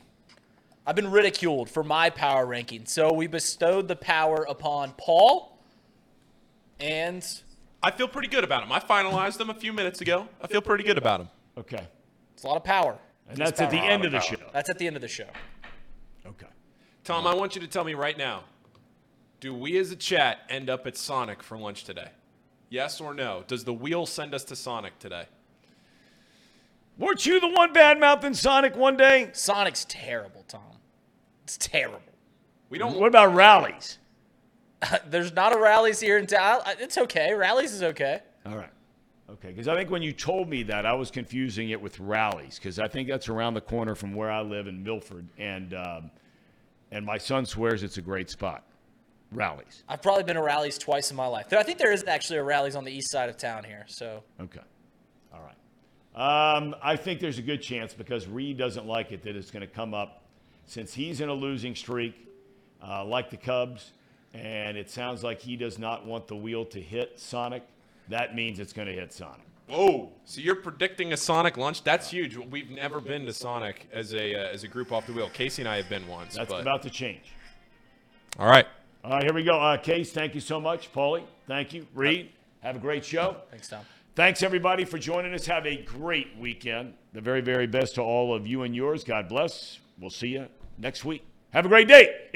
I've been ridiculed for my power ranking. So we bestowed the power upon Paul, and I feel pretty good about him. I finalized them a few minutes ago. I feel pretty good about him. Okay. it's a lot of power. And that's at the end of the show. That's at the end of the show. Okay. Tom, I want you to tell me right now do we as a chat end up at Sonic for lunch today? Yes or no? Does the wheel send us to Sonic today? Weren't you the one bad mouthing Sonic one day? Sonic's terrible, Tom. It's terrible. We don't. What about rallies? [LAUGHS] There's not a rallies here in town. It's okay. Rallies is okay. All right. Okay, because I think when you told me that, I was confusing it with rallies, because I think that's around the corner from where I live in Milford, and um, and my son swears it's a great spot. Rallies. I've probably been to rallies twice in my life. I think there is actually a rallies on the east side of town here. So Okay. All right. Um, I think there's a good chance because Reed doesn't like it that it's going to come up since he's in a losing streak, uh, like the Cubs, and it sounds like he does not want the wheel to hit Sonic. That means it's going to hit Sonic. Whoa! So you're predicting a Sonic lunch? That's huge. We've never been to Sonic as a uh, as a group off the wheel. Casey and I have been once. That's but... about to change. All right. All right, here we go. Uh, Case, thank you so much. Paulie, thank you. Reed, have a great show. thanks, Tom. Thanks, everybody, for joining us. Have a great weekend. The very, very best to all of you and yours. God bless. We'll see you next week. Have a great day.